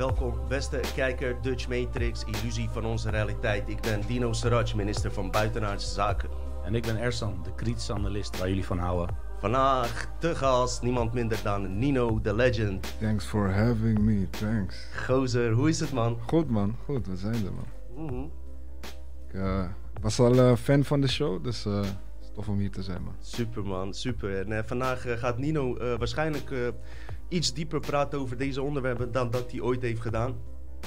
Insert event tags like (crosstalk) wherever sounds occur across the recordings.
Welkom, beste kijker, Dutch Matrix, illusie van onze realiteit. Ik ben Dino Saraj, minister van Buitenaardse Zaken. En ik ben Ersan, de kritische analist waar jullie van houden. Vandaag te gast, niemand minder dan Nino the Legend. Thanks for having me, thanks. Gozer, hoe is het man? Goed man, goed, we zijn er man. Mhm. Ik eh, was al eh, fan van de show, dus eh, tof om hier te zijn man. Super man, super. En vandaag gaat Nino eh, waarschijnlijk eh, iets dieper praten over deze onderwerpen dan dat hij ooit heeft gedaan.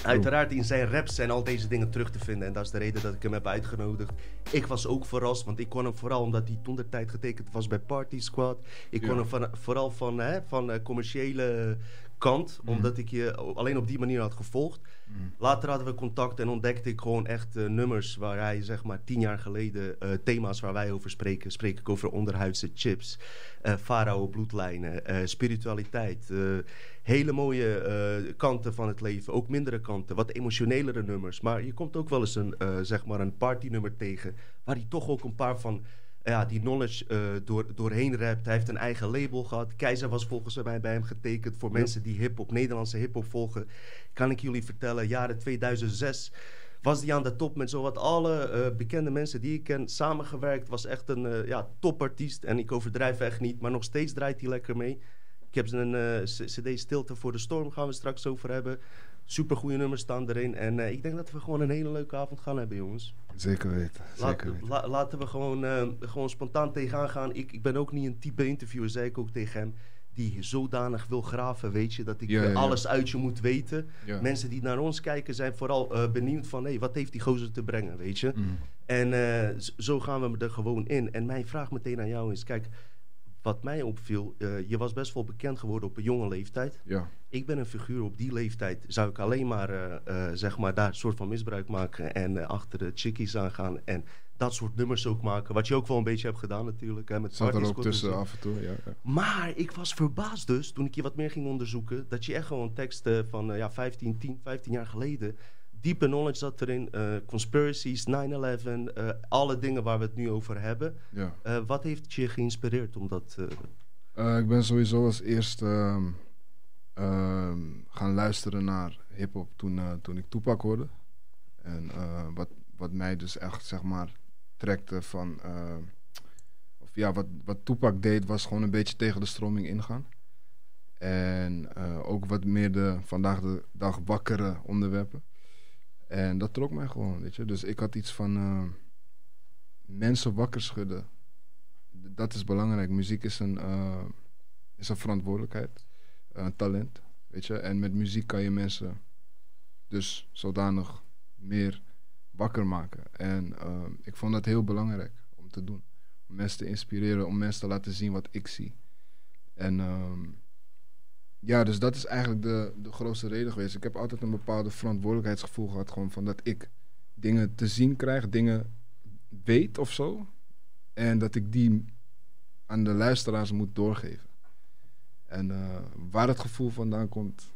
Uiteraard in zijn raps zijn al deze dingen terug te vinden en dat is de reden dat ik hem heb uitgenodigd. Ik was ook verrast, want ik kon hem vooral omdat hij toen de tijd getekend was bij Party Squad. Ik kon Ja. hem van, vooral van, hè, van eh, commerciële kant, omdat ik je alleen op die manier had gevolgd. Later hadden we contact en ontdekte ik gewoon echt eh, nummers waar hij zeg maar tien jaar geleden eh, thema's waar wij over spreken. Spreek ik over onderhuidse chips, eh farao bloedlijnen, spiritualiteit. hele mooie kanten van het leven, ook mindere kanten, wat emotionelere nummers. Maar je komt ook wel eens een, zeg maar een partynummer tegen waar hij toch ook een paar van ja, die knowledge eh, door, doorheen rapt. Hij heeft een eigen label gehad. Keizer was volgens mij bij hem getekend. Voor mensen die hip-hop, Nederlandse hip-hop volgen, kan ik jullie vertellen, jaren 2006 was hij aan de top met zowat alle eh, bekende mensen die ik ken. Samengewerkt, was echt een eh, ja, topartiest. En ik overdrijf echt niet, maar nog steeds draait hij lekker mee. Ik heb een c- cd Stilte voor de Storm, gaan we straks over hebben. Super goede nummers staan erin. En eh, ik denk dat we gewoon een hele leuke avond gaan hebben, jongens. Zeker weten, Laat- zeker weten. la- laten we gewoon, eh, gewoon spontaan tegenaan gaan. Ik, ik ben ook niet een type interviewer, zei ik ook tegen hem. Die zodanig wil graven, weet je, dat ik Ja, eh, ja. alles uit je moet weten. Mensen die naar ons kijken zijn vooral benieuwd van... hé, wat heeft die gozer te brengen, weet je? Mm. En zo gaan we er gewoon in. En mijn vraag meteen aan jou is... kijk, wat mij opviel... eh, je was best wel bekend geworden op een jonge leeftijd. Ja, Ik ben een figuur op die leeftijd. Zou ik alleen maar, eh, eh, zeg maar daar een soort van misbruik maken... en achter de chickies aangaan en dat soort nummers ook maken. Wat je ook wel een beetje hebt gedaan natuurlijk. Hè, met zat er ook tussen af en toe, ja. ja. Maar ik was verbaasd dus, toen ik je wat meer ging onderzoeken, dat je echt gewoon teksten van ja, 15, 10, 15 jaar geleden, diepe knowledge zat erin, eh, conspiracies, 9-11, eh, alle dingen waar we het nu over hebben. ja. Eh, wat heeft je geïnspireerd om dat... ik ben sowieso als eerste ehm, ehm, gaan luisteren naar hip-hop toen, toen ik Tupac hoorde. En wat, wat mij dus echt, zeg maar, trekte van. of ja, wat, wat Tupac deed, was gewoon een beetje tegen de stroming ingaan. En ook wat meer de vandaag de dag wakkere onderwerpen. En dat trok mij gewoon, weet je. Dus ik had iets van eh, mensen wakker schudden dat is belangrijk. Muziek is een, eh, is een verantwoordelijkheid, een talent, weet je. En met muziek kan je mensen dus zodanig meer wakker maken. En eh, ik vond dat heel belangrijk om te doen. Om mensen te inspireren, om mensen te laten zien wat ik zie. En ehm, ja, dus dat is eigenlijk de, de grootste reden geweest. Ik heb altijd een bepaalde verantwoordelijkheidsgevoel gehad, gewoon van dat ik dingen te zien krijg, dingen weet of zo. En dat ik die aan de luisteraars moet doorgeven. En eh, waar het gevoel vandaan komt,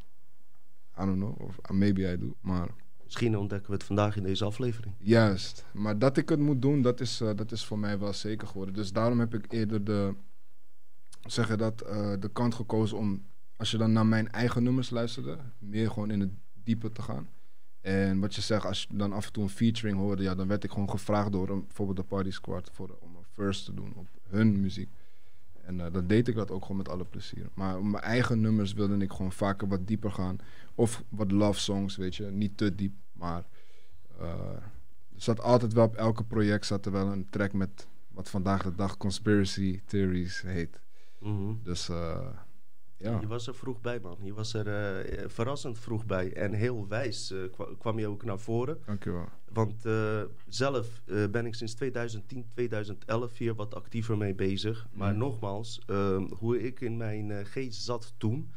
I don't know, of maybe I do. Maar misschien ontdekken we het vandaag in deze aflevering. juist, maar dat ik het moet doen, dat is, eh, dat is voor mij wel zeker geworden. Dus daarom heb ik eerder de, zeggen dat, eh, de kant gekozen om, als je dan naar mijn eigen nummers luisterde, meer gewoon in het diepe te gaan. En wat je zegt, als je dan af en toe een featuring hoorde, ja, dan werd ik gewoon gevraagd door een, bijvoorbeeld de Party Squad voor, om een first te doen op hun muziek. En eh, dan deed ik dat ook gewoon met alle plezier. Maar mijn eigen nummers wilde ik gewoon vaker wat dieper gaan. Of wat love songs, weet je. Niet te diep, maar... eh, er zat altijd wel op elke project zat er wel een track met wat vandaag de dag conspiracy theories heet. Mhm. Dus eh, ja. Je was er vroeg bij, man. Je was er eh, eh, verrassend vroeg bij. En heel wijs eh, kwam je ook naar voren. Dankjewel. Want zelf ben ik sinds 2010, 2011 hier wat actiever mee bezig. Mm. Maar nogmaals, ehm, hoe ik in mijn geest zat toen...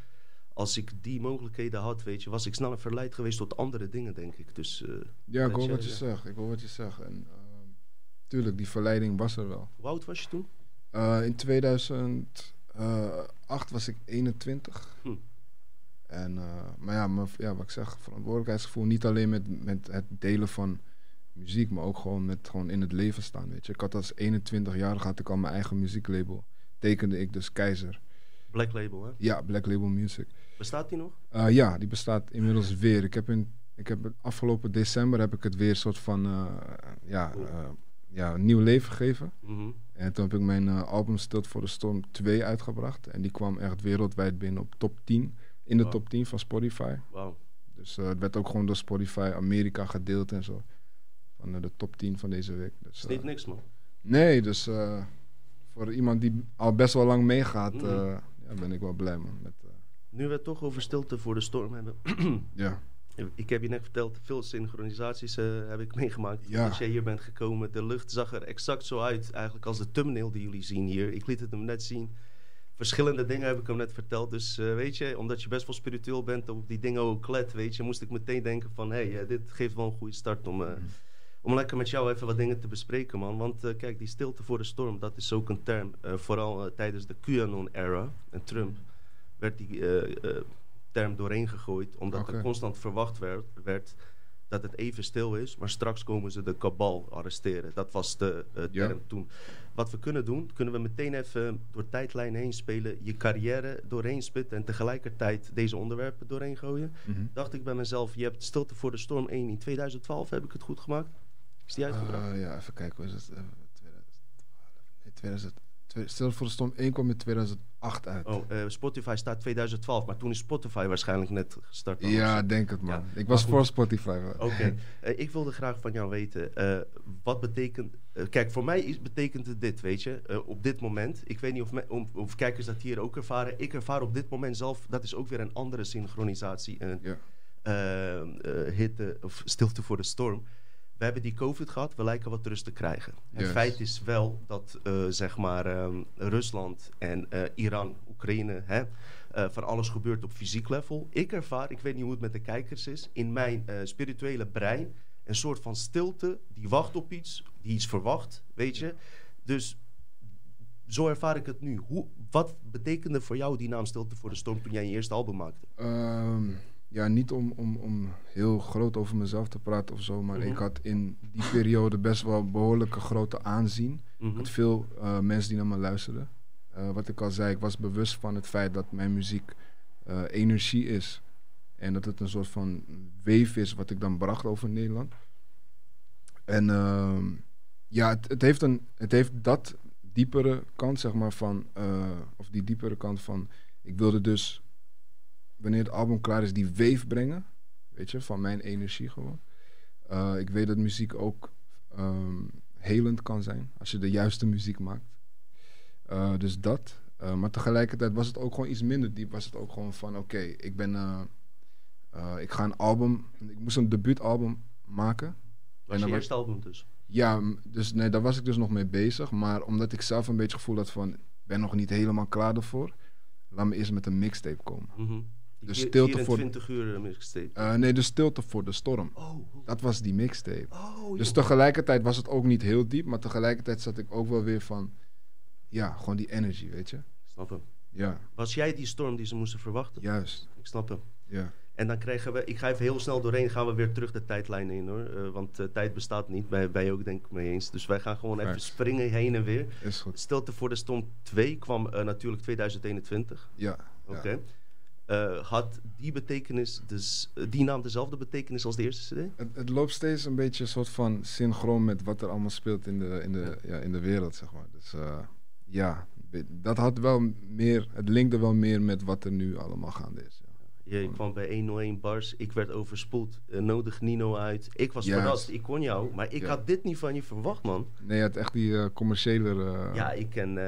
Als ik die mogelijkheden had, weet je, was ik sneller verleid geweest tot andere dingen, denk ik. Dus, ja, ik hoor wat je zegt. Ik hoor wat je zegt. En ehm, tuurlijk, die verleiding was er wel. Hoe oud was je toen? in 2000... Eh, acht was ik 21. Hm. En, eh, maar ja, mijn, ja, wat ik zeg, verantwoordelijkheidsgevoel. Niet alleen met, met het delen van muziek, maar ook gewoon met gewoon in het leven staan. Weet je. Ik had als 21-jarige had ik al mijn eigen muzieklabel. Tekende ik dus Keizer. Black Label, hè? Ja, Black Label Music. Bestaat die nog? Eh, ja, die bestaat inmiddels weer. Ik heb in, ik heb afgelopen december heb ik het weer soort van, ja, ja, een nieuw leven gegeven. Mhm. En toen heb ik mijn eh, album Stilt voor de Storm 2 uitgebracht. En die kwam echt wereldwijd binnen op top 10. In de Wow. top 10 van Spotify. Wauw. Dus eh, het werd ook gewoon door Spotify Amerika gedeeld en zo. Van eh, de top 10 van deze week. Dus, is niks, man. nee, dus voor iemand die al best wel lang meegaat, Mhm. ja, ben ik wel blij man. Met, Nu we het toch over stilte voor de storm hebben. (clears throat) ja. Ik heb je net verteld, veel synchronisaties eh, heb ik (laughs) meegemaakt. Ja. Als jij hier bent gekomen, de lucht zag er exact zo uit, eigenlijk als de thumbnail die jullie zien hier. Ik liet het hem net zien. Verschillende dingen heb ik hem net verteld. Dus eh, weet je, omdat je best wel spiritueel bent op die dingen ook let, weet je, moest ik meteen denken van, hé, hey, eh, dit geeft wel een goede start om, eh, om lekker met jou even wat dingen te bespreken, man. Want kijk, die stilte voor de storm, dat is ook een term. vooral tijdens de QAnon-era en Trump werd die term doorheen gegooid, omdat er constant verwacht werd, werd dat het even stil is, maar straks komen ze de kabal arresteren. Dat was de eh, Ja. term toen. Wat we kunnen doen, kunnen we meteen even door tijdlijn heen spelen, je carrière doorheen spitten en tegelijkertijd deze onderwerpen doorheen gooien. Mhm. Dacht ik bij mezelf, je hebt Stilte voor de Storm 1 in 2012, heb ik het goed gemaakt? Is die uitgebracht? Eh, ja, even kijken. Hoe is het? Eh, 2012. Nee, 2000. Stil voor de Storm 1 kwam in 2008 uit. Oh, eh, Spotify staat 2012, maar toen is Spotify waarschijnlijk net gestart. ja, denk het man. Ja, Ik was voor Spotify. Oké, (laughs) Eh, ik wilde graag van jou weten, eh, wat betekent... kijk, voor mij is, betekent het dit, weet je, op dit moment. Ik weet niet of, me- of, of kijkers dat hier ook ervaren. Ik ervaar op dit moment zelf, dat is ook weer een andere synchronisatie. En Ja. hitte of stilte voor de storm. We hebben die COVID gehad, we lijken wat rust te krijgen. Het feit is wel dat eh, zeg maar, ehm, Rusland en eh, Iran, Oekraïne, hè, eh, van alles gebeurt op fysiek level. Ik ervaar, ik weet niet hoe het met de kijkers is, in mijn spirituele brein een soort van stilte die wacht op iets, die iets verwacht, weet je. Dus zo ervaar ik het nu. Hoe, wat betekende voor jou die naam Stilte voor de Storm toen jij je eerste album maakte? Ehm, ja, niet om, om, om heel groot over mezelf te praten of zo, maar Mhm. ik had in die periode best wel behoorlijke grote aanzien. Ik had veel eh, mensen die naar me luisterden. Eh, wat ik al zei, ik was bewust van het feit dat mijn muziek eh, energie is. En dat het een soort van weef is wat ik dan bracht over Nederland. En ehm, ja, het, het, heeft een, het heeft dat diepere kant, zeg maar, van... of die diepere kant van... Ik wilde dus, wanneer het album klaar is, die weef brengen. Weet je, van mijn energie gewoon. Eh, ik weet dat muziek ook ehm, helend kan zijn als je de juiste muziek maakt. Eh, dus dat. Eh, maar tegelijkertijd was het ook gewoon iets minder diep. Was het ook gewoon van: oké, ik ben. ik ga een album. Ik moest een debuutalbum maken. was je eerste album dus? Ja, dus nee, daar was ik dus nog mee bezig. Maar omdat ik zelf een beetje het gevoel had van: ik ben nog niet helemaal klaar ervoor. Laat me eerst met een mixtape komen. Mhm. Die Vier- stilte voor- 24 uur uh, mixtape. Eh, nee, de stilte voor de storm. oh, Dat was die mixtape. oh, Dus tegelijkertijd was het ook niet heel diep, maar tegelijkertijd zat ik ook wel weer van, ja, gewoon die energy, weet je? Snap hem. Ja, Was jij die storm die ze moesten verwachten? juist. Ik snap hem. Ja, En dan krijgen we, ik ga even heel snel doorheen, gaan we weer terug de tijdlijn in hoor. Eh, want eh, tijd bestaat niet, bij, bij je ook denk ik mee eens. Dus wij gaan gewoon even Right. springen heen en weer. is goed. Stilte voor de Storm 2 kwam eh, natuurlijk 2021. Ja, Oké. ja. Eh, had die betekenis, dus, die naam dezelfde betekenis als de eerste CD? Het, loopt steeds een beetje soort van synchroon met wat er allemaal speelt in de, in de, ja, in de wereld, zeg maar. Dus eh, ja, dat had wel meer, het linkte wel meer met wat er nu allemaal gaande is. Je kwam bij 101 bars, ik werd overspoeld, eh, nodig Nino uit. Ik was Juist. verrast, ik kon jou, maar ik Ja. had dit niet van je verwacht, man. Nee, je had echt die eh, commerciële... eh, Ja, ik ken,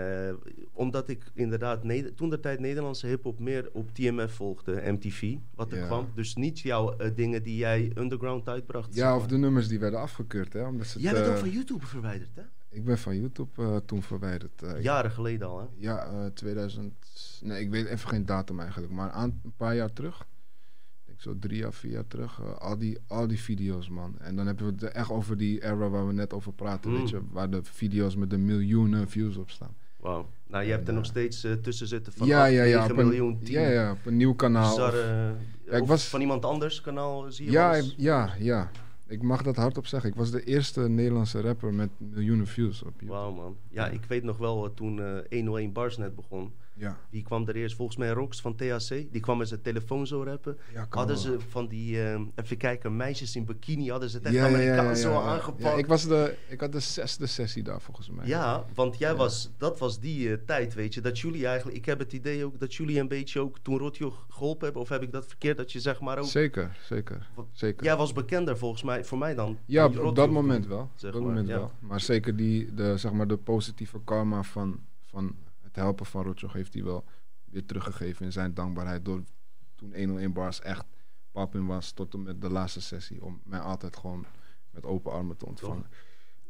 omdat ik inderdaad toen de tijd Nederlandse hip-hop meer op TMF volgde, MTV, wat er Ja. kwam. Dus niet jouw dingen die jij underground uitbracht. zeg ja, of de nummers die werden afgekeurd, hè. Omdat ze Jij bent eh, ook van YouTube verwijderd, hè? Ik ben van YouTube eh, toen verwijderd. ik- Jaren geleden al, hè? Ja, eh 2000. Nee, ik weet even geen datum eigenlijk. Maar aan, een paar jaar terug. Ik denk zo drie jaar, vier jaar terug. al, die, al die video's, man. En dan hebben we het echt over die era waar we net over praten. Mm. Weet je, waar de video's met de miljoenen views op staan. Wauw. Nou, je hebt er nog steeds tussen zitten van ja, 8, ja, ja, 9 op een, miljoen, 10. ja, ja, op een nieuw kanaal. Bizarre, ik of was- van iemand anders kanaal zie je ja, ja, ja. Ik mag dat hardop zeggen. Ik was de eerste Nederlandse rapper met miljoenen views op YouTube. Wauw man. Ja, ik weet nog wel eh, toen eh 101 Bars net begon. Ja. Wie kwam er eerst? Volgens mij Rox van THC. Die kwam met zijn telefoon zo rappen. Ja, Hadden wel. ze van die, ehm, even kijken, meisjes in bikini, hadden ze het echt Ja, Amerikaans zo aangepakt. Ja, ik, was de, ik had de zesde sessie daar volgens mij. Ja, want jij was, dat was die eh, tijd, weet je, dat jullie eigenlijk, ik heb het idee ook dat jullie een beetje ook toen Rotjo geholpen hebben, of heb ik dat verkeerd, dat je zeg maar ook, Zeker, zeker. Wat- zeker. jij was bekender volgens mij, voor mij dan. Ja, op, dat moment wel. zeg op dat maar, moment wel. Maar zeker die, de, zeg maar de positieve karma van, van het helpen van Rotjoch heeft hij wel weer teruggegeven in zijn dankbaarheid. Door toen 101 Bars echt papin was tot en met de laatste sessie. Om mij altijd gewoon met open armen te ontvangen.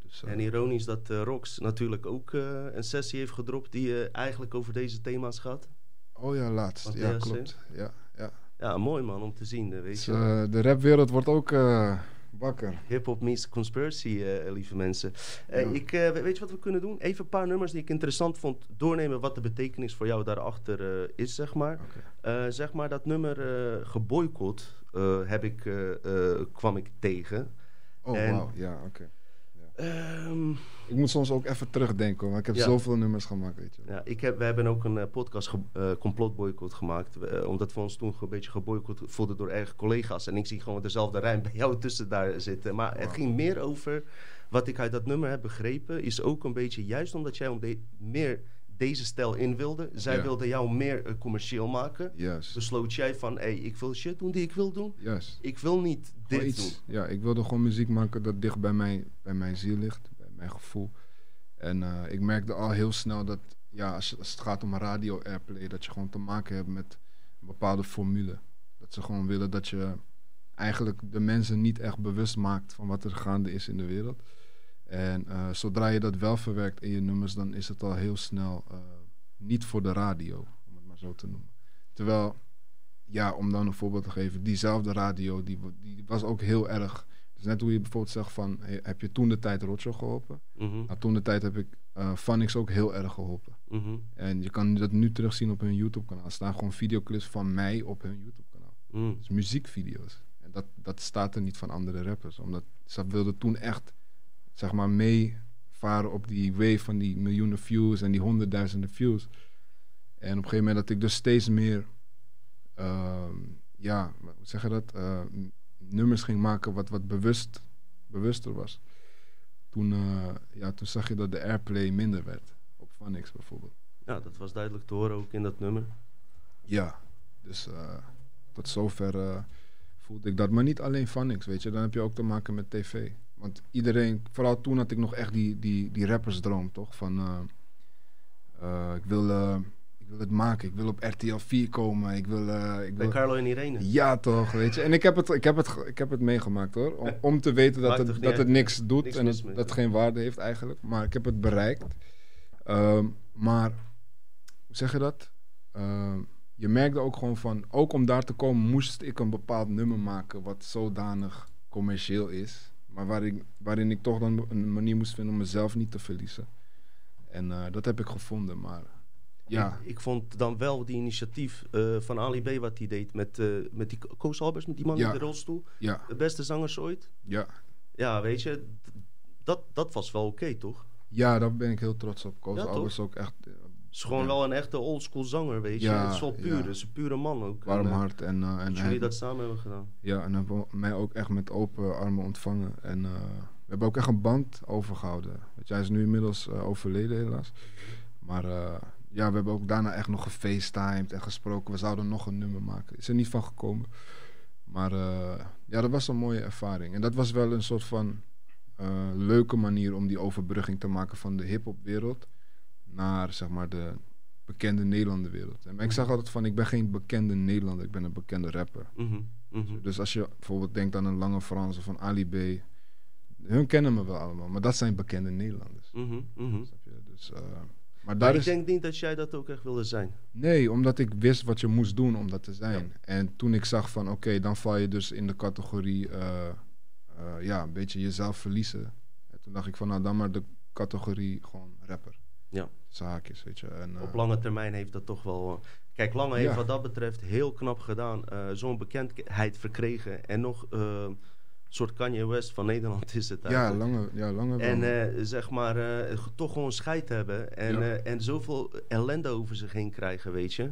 Dus, eh, En ironisch dat eh, Rox natuurlijk ook eh, een sessie heeft gedropt die eigenlijk over deze thema's gaat. oh ja, laatst. Wat Ja, klopt. Ja, ja. Ja, mooi man om te zien, weet Dus, je. de rapwereld wordt ook wakker. Hip-hop meets conspiracy, eh, lieve mensen. Eh, Ja. ik, eh, weet je wat we kunnen doen? Even een paar nummers die ik interessant vond doornemen. Wat de betekenis voor jou daarachter is, zeg maar. Zeg maar dat nummer geboycott heb ik, kwam ik tegen. Oh, En- wauw. Ja, oké. Ehm, Ik moet soms ook even terugdenken, want ik heb Ja. zoveel nummers gemaakt, weet je. ja, ik heb, we hebben ook een eh, podcast ge, eh, complotboycott gemaakt. eh, omdat we ons toen een beetje geboycott voelden door eigen collega's. En ik zie gewoon dezelfde rijm bij jou tussen daar zitten. Maar het ging meer over, wat ik uit dat nummer heb begrepen, is ook een beetje juist omdat jij om de, meer deze stijl in wilde. Zij wilde jou meer eh, commercieel maken. Juist. Besloot jij van, hé, ik wil shit doen die ik wil doen. Juist. Ik wil niet dit iets. doen. Ja, ik wilde gewoon muziek maken dat dicht bij, mij, bij mijn ziel ligt, bij mijn gevoel. En eh, ik merkte al heel snel dat, ja, als, als het gaat om radio airplay, dat je gewoon te maken hebt met een bepaalde formule. Dat ze gewoon willen dat je eigenlijk de mensen niet echt bewust maakt van wat er gaande is in de wereld. En eh, zodra je dat wel verwerkt in je nummers, dan is het al heel snel eh, niet voor de radio, om het maar zo te noemen. Terwijl, ja, om dan een voorbeeld te geven, diezelfde radio, die, die was ook heel erg. Dus net hoe je bijvoorbeeld zegt van, heb je toen de tijd Rotjo geholpen? Nou, toen de tijd heb ik Phonics ook heel erg geholpen. mhm, En je kan dat nu terugzien op hun YouTube-kanaal. Er staan gewoon videoclips van mij op hun YouTube-kanaal. mhm. Dus muziekvideo's. En dat, dat staat er niet van andere rappers. Omdat ze wilden toen echt, zeg maar, meevaren op die wave van die miljoenen views en die honderdduizenden views. En op een gegeven moment dat ik dus steeds meer, ehm, ja, hoe zeg je dat, eh, nummers ging maken wat, wat bewust, bewuster was. Toen, eh, ja, toen zag je dat de airplay minder werd. Op Phonics bijvoorbeeld. Ja, dat was duidelijk te horen ook in dat nummer. Ja, dus eh, tot zover voelde ik dat. Maar niet alleen van niks, weet je. Dan heb je ook te maken met tv. Want iedereen, vooral toen had ik nog echt die, die, die rappersdroom, toch? Van, eh, eh, ik, wil, eh, ik wil het maken. Ik wil op RTL 4 komen. Ik wil... ik Bij wil Carlo en Irene. ja, toch, weet je. En ik heb het, ik heb het, ik heb het meegemaakt, hoor. Om, om te weten dat het, dat het niks doet Niks en mee. dat het geen waarde heeft eigenlijk. Maar ik heb het bereikt. Ehm, maar, hoe zeg je dat? Ehm, je merkte ook gewoon van, ook om daar te komen moest ik een bepaald nummer maken wat zodanig commercieel is. Maar waarin, waarin ik toch dan een manier moest vinden om mezelf niet te verliezen. En eh, dat heb ik gevonden, maar ja. Ik, ik vond dan wel die initiatief eh, van Ali B wat hij deed met, eh, met die Koos Albers, met die man Ja. in de rolstoel. Ja, De beste zangers ooit. ja. Ja, weet je, dat, dat was wel oké, toch? Ja, daar ben ik heel trots op. Koos Ja, toch? Albers ook echt is gewoon Ja. wel een echte oldschool zanger, weet je. Ja, het is wel puur, het is een pure man ook. warm En, eh, hart. En, eh, en dat jullie dat samen hebben gedaan. Ja, en hebben mij ook echt met open armen ontvangen. En eh, we hebben ook echt een band overgehouden. Weet je, hij is nu inmiddels overleden helaas. Maar ja, we hebben ook daarna echt nog gefacetimed en gesproken. We zouden nog een nummer maken. Is er niet van gekomen. Maar ja, dat was een mooie ervaring. En dat was wel een soort van leuke manier om die overbrugging te maken van de hip-hopwereld naar zeg maar de bekende Nederlanderwereld. En ik zeg altijd van, ik ben geen bekende Nederlander, ik ben een bekende rapper. Mhm, mhm. Dus als je bijvoorbeeld denkt aan een lange Franse van Ali B. Hun kennen me wel allemaal, maar dat zijn bekende Nederlanders. Mhm, mhm. Snap je? Dus, eh, maar ik is... denk niet dat jij dat ook echt wilde zijn. Nee, omdat ik wist wat je moest doen om dat te zijn. En toen ik zag van, oké, dan val je dus in de categorie, eh, eh, ja, een beetje jezelf verliezen. En toen dacht ik van, nou dan maar de categorie gewoon rapper. Ja. Zaakjes, weet je. En, eh, Op lange termijn heeft dat toch wel... eh, Kijk, Lange heeft Ja. wat dat betreft heel knap gedaan. eh, Zo'n bekendheid verkregen. En nog eh, soort Kanye West van Nederland is het Ja, eigenlijk. lange, ja, lange. En eh, zeg maar, eh, toch gewoon scheid hebben. En, Ja. eh, en zoveel ellende over zich heen krijgen, weet je.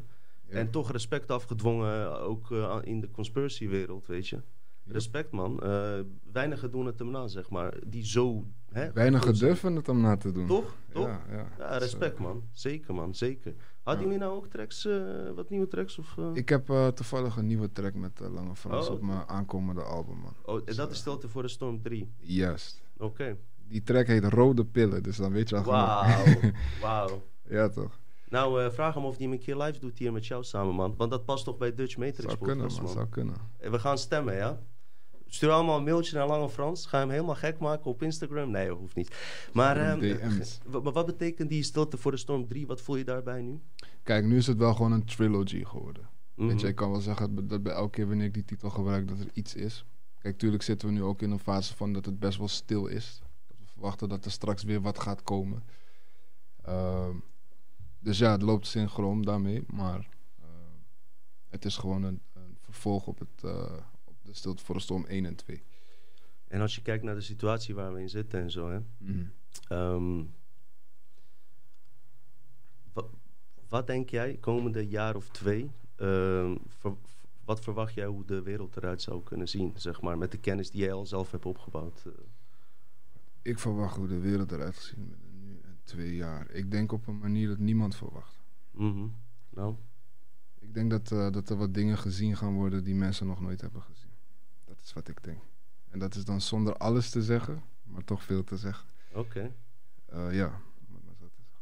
Ja. En toch respect afgedwongen, eh, ook eh, in de conspiracy-wereld, weet je. Ja. Respect, man. Eh weinigen doen het hem na, zeg maar. Die zo... Hè, zijn. durven het om na te doen. Toch? Toch? Ja, ja. Ja, respect, man. Zeker, man. Zeker. Hadden jullie nou ook tracks, eh, wat nieuwe tracks? Of, eh? Ik heb eh, toevallig een nieuwe track met Lange Frans Oh, op mijn aankomende album, man. Oh, en dat is Stilte voor de Storm 3. Juist. Oké. Die track heet Rode Pillen, dus dan weet je al. Wauw. (laughs) Wauw. Ja, toch? Nou, vraag hem of hij hem een keer live doet hier met jou samen, man. Want dat past toch bij Dutch Matrix Zou kunnen, man. man. Zou kunnen. En We gaan stemmen, ja? Stuur allemaal een mailtje naar Lange Frans. Ga hem helemaal gek maken op Instagram. Nee, hoeft niet. Maar Gewoon ehm, maar wat betekent die Stilte voor de Storm 3? Wat voel je daarbij nu? Kijk, nu is het wel gewoon een trilogy geworden. Mhm. Weet je, ik kan wel zeggen dat- bij elke keer wanneer ik die titel gebruik, dat er iets is. Kijk, tuurlijk zitten we nu ook in een fase van dat het best wel stil is. Dat we verwachten dat er straks weer wat gaat komen. Ehm, dus ja, het loopt synchroon daarmee, maar ehm, het is gewoon een, een vervolg op, het, eh, Stilte voor de Storm 1 en 2. En als je kijkt naar de situatie waar we in zitten en zo, hè. Mhm. Ehm, wat, wat denk jij komende jaar of twee? ehm, ver- wat verwacht jij hoe de wereld eruit zou kunnen zien, zeg maar, met de kennis die jij al zelf hebt opgebouwd? eh? Ik verwacht hoe de wereld eruit gaat zien met nu en twee jaar. Ik denk op een manier dat niemand verwacht. Mhm. Nou, Ik denk dat, eh, dat er wat dingen gezien gaan worden die mensen nog nooit hebben gezien. Dat is wat ik denk. En dat is dan zonder alles te zeggen, maar toch veel te zeggen. oké. Eh, ja, maar zo te zeggen.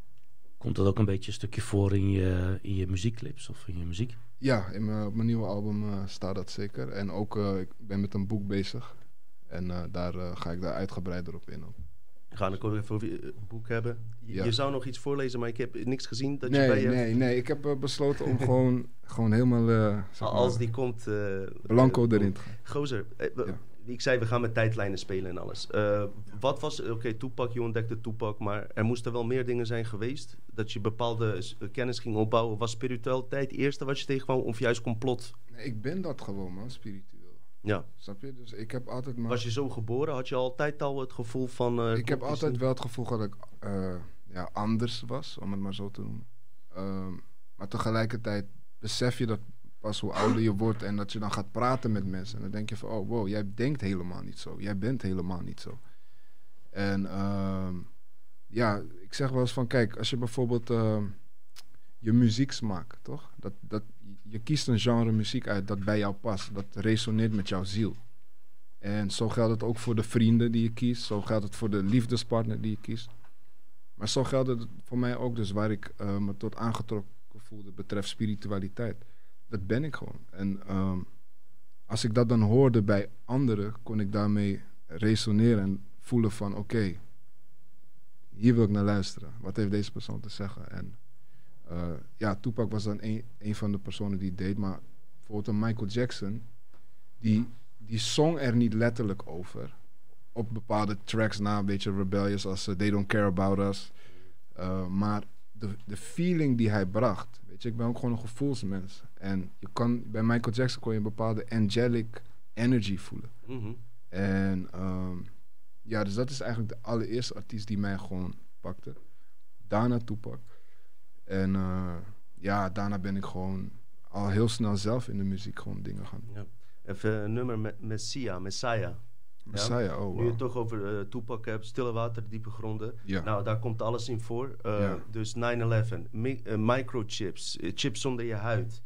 Komt dat ook een beetje een stukje voor in je, in je muziekclips of in je muziek? Ja, in mijn, op mijn nieuwe album eh, staat dat zeker. En ook, eh, ik ben met een boek bezig. En eh, daar eh, ga ik daar uitgebreider op in. Ook. Gaan ook even over je eh, boek hebben. Je, Ja. je zou nog iets voorlezen, maar ik heb niks gezien dat je Nee, bij je... nee, nee. Ik heb eh, besloten om gewoon, (laughs) gewoon helemaal eh, maar, Als die komt... blanco erin te gaan. Gozer, Ja. ik zei we gaan met tijdlijnen spelen en alles. Wat was, oké, Toepak, je ontdekte Toepak, maar er moesten wel meer dingen zijn geweest. Dat je bepaalde kennis ging opbouwen. Was spiritualiteit het eerste wat je tegenkwam of juist complot? Nee, ik ben dat gewoon, man, spiritueel. Ja. Snap je? Dus ik heb altijd maar... Was je zo geboren? Had je altijd al het gevoel van... eh, ik heb altijd wel het gevoel dat ik eh, ja, anders was, om het maar zo te noemen. Ehm, maar tegelijkertijd besef je dat pas hoe ouder je wordt en dat je dan gaat praten met mensen. En dan denk je van, oh wow, jij denkt helemaal niet zo. Jij bent helemaal niet zo. En ehm, ja, ik zeg wel eens van, kijk, als je bijvoorbeeld ehm, je muzieksmaak, toch? Dat, dat, je kiest een genre muziek uit dat bij jou past. Dat resoneert met jouw ziel. En zo geldt het ook voor de vrienden die je kiest. Zo geldt het voor de liefdespartner die je kiest. Maar zo geldt het voor mij ook dus waar ik eh, me tot aangetrokken voelde betreft spiritualiteit. Dat ben ik gewoon. En ehm, als ik dat dan hoorde bij anderen, kon ik daarmee resoneren en voelen van oké, hier wil ik naar luisteren. Wat heeft deze persoon te zeggen? En eh, ja, Tupac was dan een, een van de personen die het deed. Maar bijvoorbeeld een Michael Jackson, die, die zong er niet letterlijk over. Op bepaalde tracks na, een beetje rebellious als eh, They Don't Care About Us. Uh, maar de, de feeling die hij bracht. Weet je, ik ben ook gewoon een gevoelsmens. En je kan, bij Michael Jackson kon je een bepaalde angelic energy voelen. Mhm. En um, ja, dus dat is eigenlijk de allereerste artiest die mij gewoon pakte. Daarna Tupac. En uh, ja, daarna ben ik gewoon al heel snel zelf in de muziek gewoon dingen gaan doen. Ja. Even een nummer met Messia, Messiah. Messiah, ja? oh wow. Nu je het toch over uh, Toepak hebt, stille water, diepe gronden. Ja. Nou, daar komt alles in voor. Uh, ja. Dus 9-11, mi uh, microchips, chips onder je huid,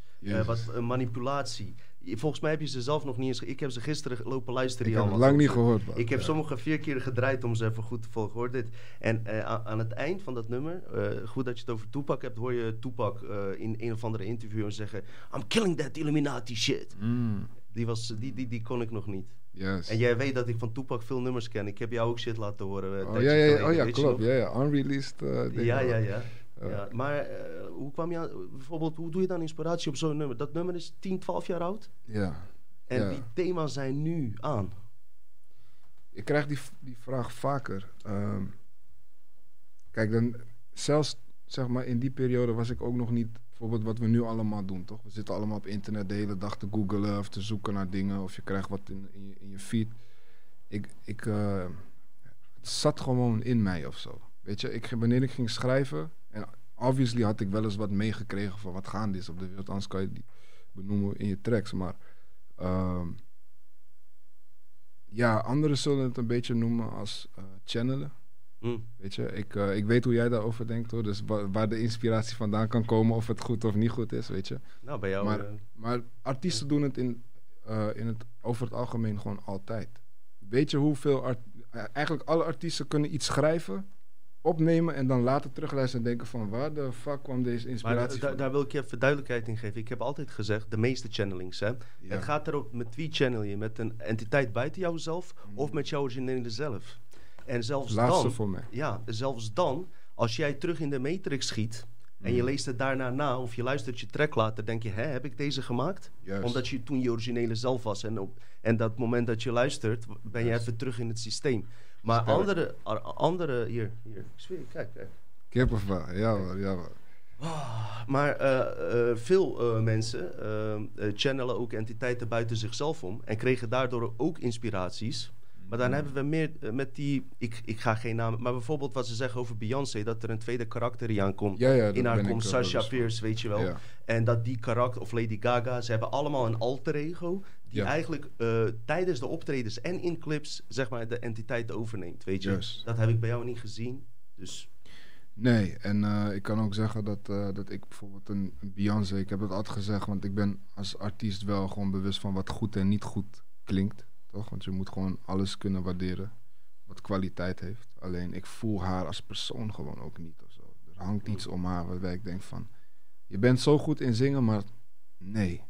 wat manipulatie. Volgens mij heb je ze zelf nog niet eens... Ik heb ze gisteren lopen luisteren. Ik heb het lang niet gehoord. Man. Ik heb ja. sommige vier keer gedraaid om ze even goed te volgen. Hoor dit. En aan het eind van dat nummer, goed dat je het over Toepak hebt... hoor je Toepak in een of andere interview zeggen... I'm killing that Illuminati shit. Mm. Die, was, die, die, die kon ik nog niet. Yes. En jij weet dat ik van Toepak veel nummers ken. Ik heb jou ook shit laten horen. Oh ja, ja, ja, oh, ja klopt. Ja, ja. Unreleased. Ja, ja, ja. Ja. Maar uh, hoe kwam je aan, bijvoorbeeld, hoe doe je dan inspiratie op zo'n nummer? Dat nummer is 10, 12 jaar oud. Ja. En ja. die thema's zijn nu aan. Ik krijg die, die vraag vaker. Um, kijk, dan zelfs zeg maar in die periode was ik ook nog niet bijvoorbeeld wat we nu allemaal doen, toch? We zitten allemaal op internet de hele dag te googlen of te zoeken naar dingen of je krijgt wat in, in, je, in je feed. ik, ik, eh, het zat gewoon in mij of zo. Weet je, ik, wanneer ik ging schrijven, en obviously had ik wel eens wat meegekregen van wat gaande is op de wereld, anders kan je die benoemen in je tracks. Maar ehm, ja, anderen zullen het een beetje noemen als eh, channelen. Hm. Weet je, ik, eh, ik weet hoe jij daarover denkt hoor. Dus wa- waar de inspiratie vandaan kan komen, of het goed of niet goed is, weet je. Nou, bij jou... Maar- eh, Maar artiesten doen het in, in het, over het algemeen gewoon altijd. Weet je hoeveel... art- eigenlijk alle artiesten kunnen iets schrijven, opnemen en dan later terugluisteren en denken van... Waar de fuck kwam deze inspiratie van? daar wil ik je even duidelijkheid in geven. Ik heb altijd gezegd, de meeste channelings, hè. Ja. Het gaat erop met wie channel je. Met een entiteit buiten jouzelf of met jouw originele zelf. En zelfs Laatste dan... voor mij. Ja, zelfs dan, als jij terug in de matrix schiet... en je Mhm. leest het daarna na of je luistert je track later... denk je, hè, heb ik deze gemaakt? Juist. Omdat je toen je originele zelf was. En op en dat moment dat je luistert, ben je Juist. even terug in het systeem. Maar andere, andere... Hier, hier. Ik zweer, kijk, kijk. Kippenvel, ja hoor, ja hoor. Maar eh, eh, veel eh, mensen channelen ook entiteiten buiten zichzelf om en kregen daardoor ook inspiraties. Maar dan hebben we meer met die, ik, ik ga geen naam, maar bijvoorbeeld wat ze zeggen over Beyoncé, dat er een tweede karakter hier aankomt. Ja, ja, In haar komt Sasha. Fierce, weet je wel. Ja. En dat die karakter, of Lady Gaga, ze hebben allemaal een alter ego. Die Ja. eigenlijk eh, tijdens de optredens en in clips, zeg maar, de entiteit overneemt. Weet je, dat heb ik bij jou niet gezien. Dus Nee, en eh, ik kan ook zeggen dat, eh, dat ik bijvoorbeeld een, een Beyoncé, ik heb het altijd gezegd, want ik ben als artiest wel gewoon bewust van wat goed en niet goed klinkt. Toch? Want je moet gewoon alles kunnen waarderen wat kwaliteit heeft. Alleen ik voel haar als persoon gewoon ook niet of zo. Er hangt iets om haar waarbij ik denk van, je bent zo goed in zingen, maar nee.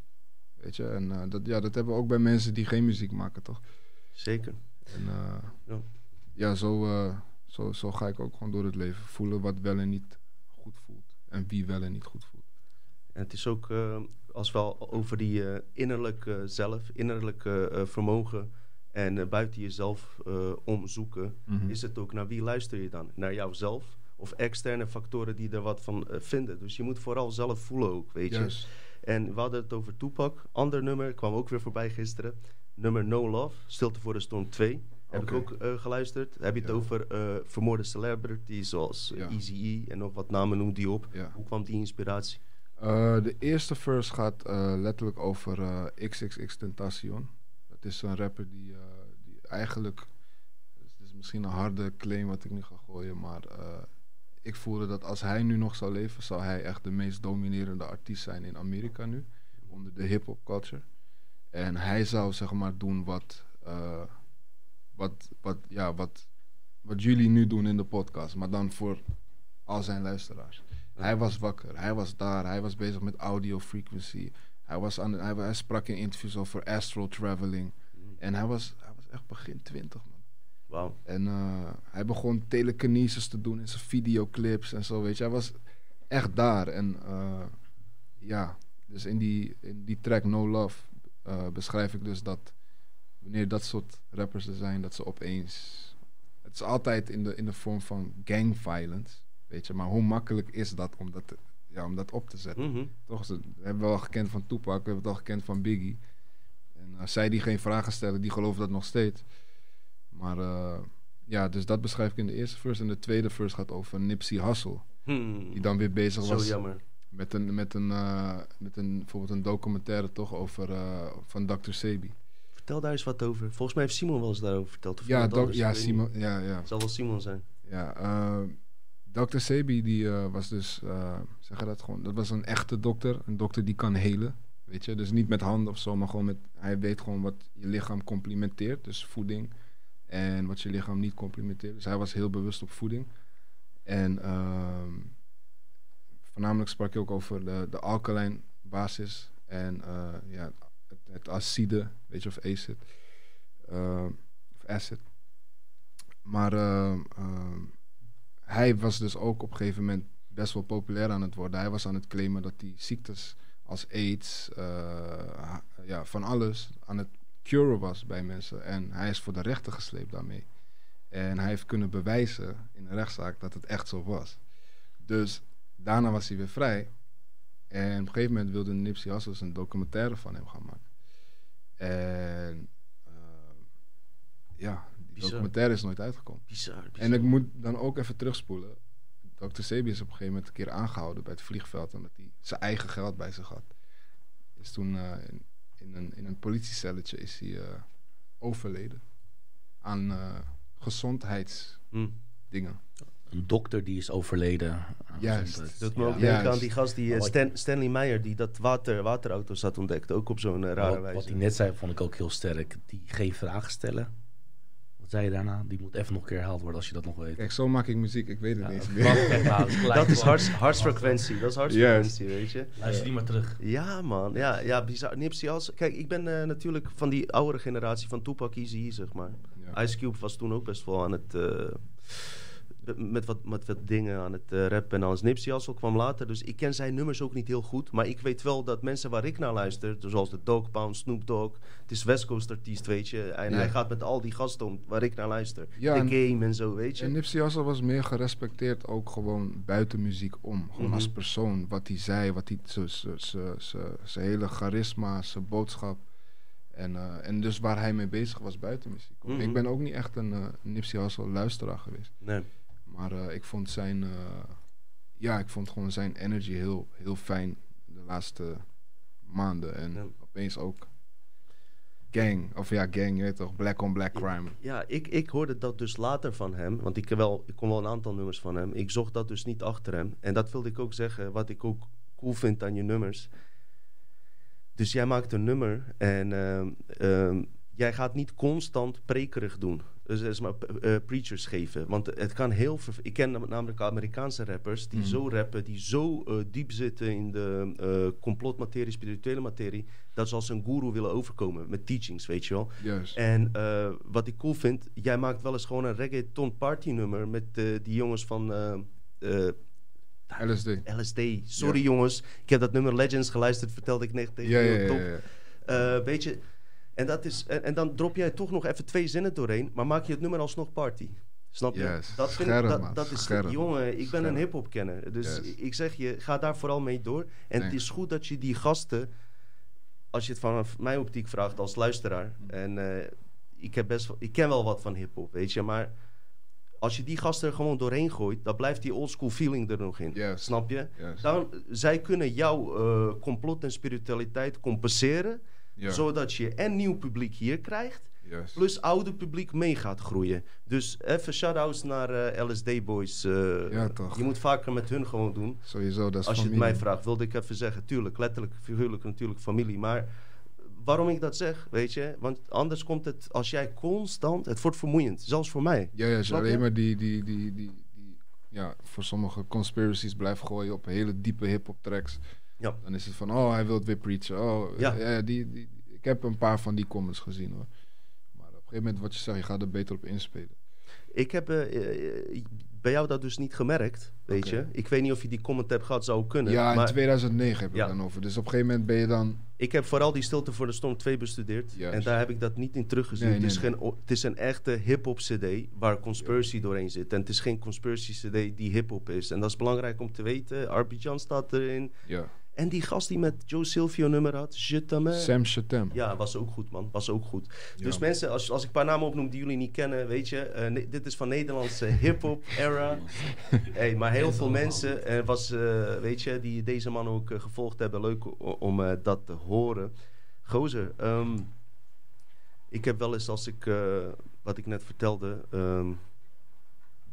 Weet je, en eh, dat, ja, dat hebben we ook bij mensen die geen muziek maken, toch? zeker. En eh, Ja. ja, zo, eh, zo, zo ga ik ook gewoon door het leven. Voelen wat wel en niet goed voelt. En wie wel en niet goed voelt. En het is ook, als we al over die innerlijke zelf, innerlijke vermogen en buiten jezelf omzoeken, Mhm. is het ook naar wie luister je dan? Naar jouzelf of externe factoren die er wat van vinden? Dus je moet vooral zelf voelen ook, weet je. En we hadden het over Tupac. Ander nummer, kwam ook weer voorbij gisteren. Nummer No Love, Stilte voor de Storm 2. Heb ik ook eh, geluisterd. Heb je het Ja. over eh, vermoorde celebrities zoals Ja. Easy E en nog wat namen noemt die op. Ja. Hoe kwam die inspiratie? Eh, de eerste verse gaat eh, letterlijk over eh, XXX Tentacion. Dat is een rapper die, eh, die eigenlijk... Het is misschien een harde claim wat ik nu ga gooien, maar... ik voelde dat als hij nu nog zou leven, zou hij echt de meest dominerende artiest zijn in Amerika nu. Onder de hip-hop culture. En hij zou zeg maar doen wat, eh, wat, wat, ja, wat, wat jullie nu doen in de podcast, maar dan voor al zijn luisteraars. Hij was wakker, hij was daar, hij was bezig met audio frequency. Hij, was aan, hij, hij sprak in interviews over astral traveling. En hij was, hij was echt begin twintig, man. En eh, hij begon telekinesis te doen in zijn videoclips en zo, weet je. Hij was echt daar. En eh, ja, dus in die, in die track No Love eh, beschrijf ik dus dat wanneer dat soort rappers er zijn, dat ze opeens... Het is altijd in de, in de vorm van gang violence, weet je. Maar hoe makkelijk is dat om dat, ja, om dat op te zetten? Mhm. Toch, ze hebben we al gekend van Tupac, we hebben het al gekend van Biggie. En als zij die geen vragen stellen, die geloven dat nog steeds. Maar eh, ja, dus dat beschrijf ik in de eerste verse. En de tweede verse gaat over Nipsey Hussle. Hmm. Die dan weer bezig Zo was jammer. met een, met een, eh, met een, bijvoorbeeld een documentaire toch over, eh, van Dr. Sebi. Vertel daar eens wat over. Volgens mij heeft Simon wel eens daarover verteld. Of Ja, anders, ja, Simon, niet. ja, ja. Het zal wel Simon zijn. Ja, Dr. Sebi die was dus, zeg dat gewoon, dat was een echte dokter. Een dokter die kan helen, weet je. Dus niet met handen of zo, maar gewoon met, hij weet gewoon wat je lichaam complimenteert. Dus voeding en wat je lichaam niet complimenteert. Dus hij was heel bewust op voeding. En ehm, voornamelijk sprak je ook over de, de alkaline basis en eh, ja, het, het acide, weet je, of acid. eh, of acid. Maar ehm, ehm, hij was dus ook op een gegeven moment best wel populair aan het worden. Hij was aan het claimen dat hij ziektes als AIDS, eh, ja, van alles aan het curen was bij mensen. En hij is voor de rechter gesleept daarmee. En hij heeft kunnen bewijzen in een rechtszaak dat het echt zo was. Dus daarna was hij weer vrij. En op een gegeven moment wilde Nipsey Hussle een documentaire van hem gaan maken. En ehm, ja, Die Bizar. documentaire is nooit uitgekomen. Bizar, bizar. En ik moet dan ook even terugspoelen. Dr. Sebi is op een gegeven moment een keer aangehouden bij het vliegveld. Omdat hij zijn eigen geld bij zich had. Is toen eh, in, in, een, in een politiecelletje is hij eh, overleden. Aan eh, gezondheidsdingen. Hm. Een dokter die is overleden. Juist. Dat me Ja. ook denken aan die gast, die eh, Stan- Stanley Meyer, die dat water, waterauto's had ontdekt. Ook op zo'n rare Wat, wijze. wat hij net zei, vond ik ook heel sterk. Die geen vragen stellen. Wat zei je daarna? Die moet even nog een keer herhaald worden als je dat nog weet. Kijk, zo maak ik muziek. Ik weet het Ja, niet eens meer. nou, is dat is hartsfrequentie. Dat is hartsfrequentie, weet je. Luister die maar terug. Ja, man. Ja, ja bizar. Nipsey Hussle. Kijk, ik ben eh, natuurlijk van die oudere generatie van Tupac Easy, zeg maar. Ja. Ice Cube was toen ook best wel aan het... eh, met, wat, met wat dingen aan het eh, rappen en alles. Nipsey Hussle kwam later, dus ik ken zijn nummers ook niet heel goed. Maar ik weet wel dat mensen waar ik naar luister, zoals de Dog Pound, Snoop Dogg... Het is West Coast artiest, weet je. En Ja. hij gaat met al die gasten om waar ik naar luister. Ja, en- Game en zo, weet je. En Nipsey Hussle was meer gerespecteerd ook gewoon buiten muziek om. Gewoon Mhm. als persoon. Wat hij zei, wat hij, zijn hele charisma, zijn boodschap. En, eh, en dus waar hij mee bezig was buiten muziek. Mhm. Ik ben ook niet echt een eh, Nipsey Hussle luisteraar geweest. Nee. Maar eh, ik vond zijn... eh, ja, ik vond gewoon zijn energy heel, heel fijn de laatste maanden. En Ja. opeens ook gang. Of ja, gang, je weet toch. Black on black crime. Ja, ik, ik hoorde dat dus later van hem. Want ik, wel, ik kon wel een aantal nummers van hem. Ik zocht dat dus niet achter hem. En dat wilde ik ook zeggen. Wat ik ook cool vind aan je nummers. Dus jij maakt een nummer. En ehm, ehm, jij gaat niet constant prekerig doen. Dus zeg maar eh, preachers geven. Want het kan heel... Ik ken nam- namelijk Amerikaanse rappers die Mhm. zo rappen... die zo eh, diep zitten in de eh, complotmaterie, spirituele materie... dat ze als een guru willen overkomen met teachings, weet je wel. Juist. En eh, wat ik cool vind, jij maakt wel eens gewoon een reggaeton party nummer met eh, die jongens van eh, eh, LSD. LSD. Sorry jongens, ik heb dat nummer Legends geluisterd, vertelde ik net tegen Ja, je ja, ja. top. ja. Eh, weet je, en, dat is, en, en dan drop jij toch nog even twee zinnen doorheen, maar maak je het nummer alsnog party. Snap je? Dat vind ik, dat, dat is, jongen, ik ben een hip-hop kenner. Dus ik zeg je, ga daar vooral mee door. En het is goed dat je die gasten, als je het vanaf mijn optiek vraagt als luisteraar. En eh, ik, heb best ik ken wel wat van hip-hop, weet je, maar als je die gasten er gewoon doorheen gooit, dan blijft die oldschool feeling er nog in. Snap je? Dan, zij kunnen jouw eh, complot en spiritualiteit compenseren, Ja, zodat je en nieuw publiek hier krijgt, plus oude publiek mee gaat groeien. Dus even shout-outs naar eh, LSD Boys. eh, Ja, toch. Je moet vaker met hun gewoon doen. Sowieso, dat is Als je het mij vraagt, wilde ik even zeggen. Tuurlijk, letterlijk, figuurlijk natuurlijk familie. Maar waarom ik dat zeg, weet je? Want anders komt het, als jij constant, het wordt vermoeiend. Zelfs voor mij. Ja, ja, je alleen maar die, die, die, die, die, ja, voor sommige conspiracies blijft gooien op hele diepe hip-hop tracks. Ja. Dan is het van, oh, hij wil het weer preachen. Oh, Ja. ja. die, die, ik heb een paar van die comments gezien hoor. Maar op een gegeven moment, wat je zegt, je gaat er beter op inspelen. Ik heb eh, eh, bij jou dat dus niet gemerkt, weet je? Ik weet niet of je die comment hebt gehad, zou kunnen. ja, in maar 2009 heb je Ja. het dan over. Dus op een gegeven moment ben je dan... ik heb vooral die Stilte voor de Storm 2 bestudeerd. Juist. En daar heb ik dat niet in teruggezien. Nee, het, is nee, geen, het is een echte hip-hop CD waar conspiracy doorheen zit. En het is geen conspiracy CD die hip-hop is. En dat is belangrijk om te weten. Arbidjan staat erin. Ja. En die gast die met Joe Silvio nummer had. Sam. Ja, was ook goed, man. Was ook goed. Ja. Dus mensen, als, als ik een paar namen opnoem die jullie niet kennen, weet je, eh, ne- dit is van Nederlandse (laughs) hip-hop era. (laughs) hey, maar heel veel mensen, er was, eh, weet je, die deze man ook gevolgd hebben. Leuk om eh, dat te horen. Gozer, ehm, ik heb wel eens, als ik, eh, wat ik net vertelde, ehm,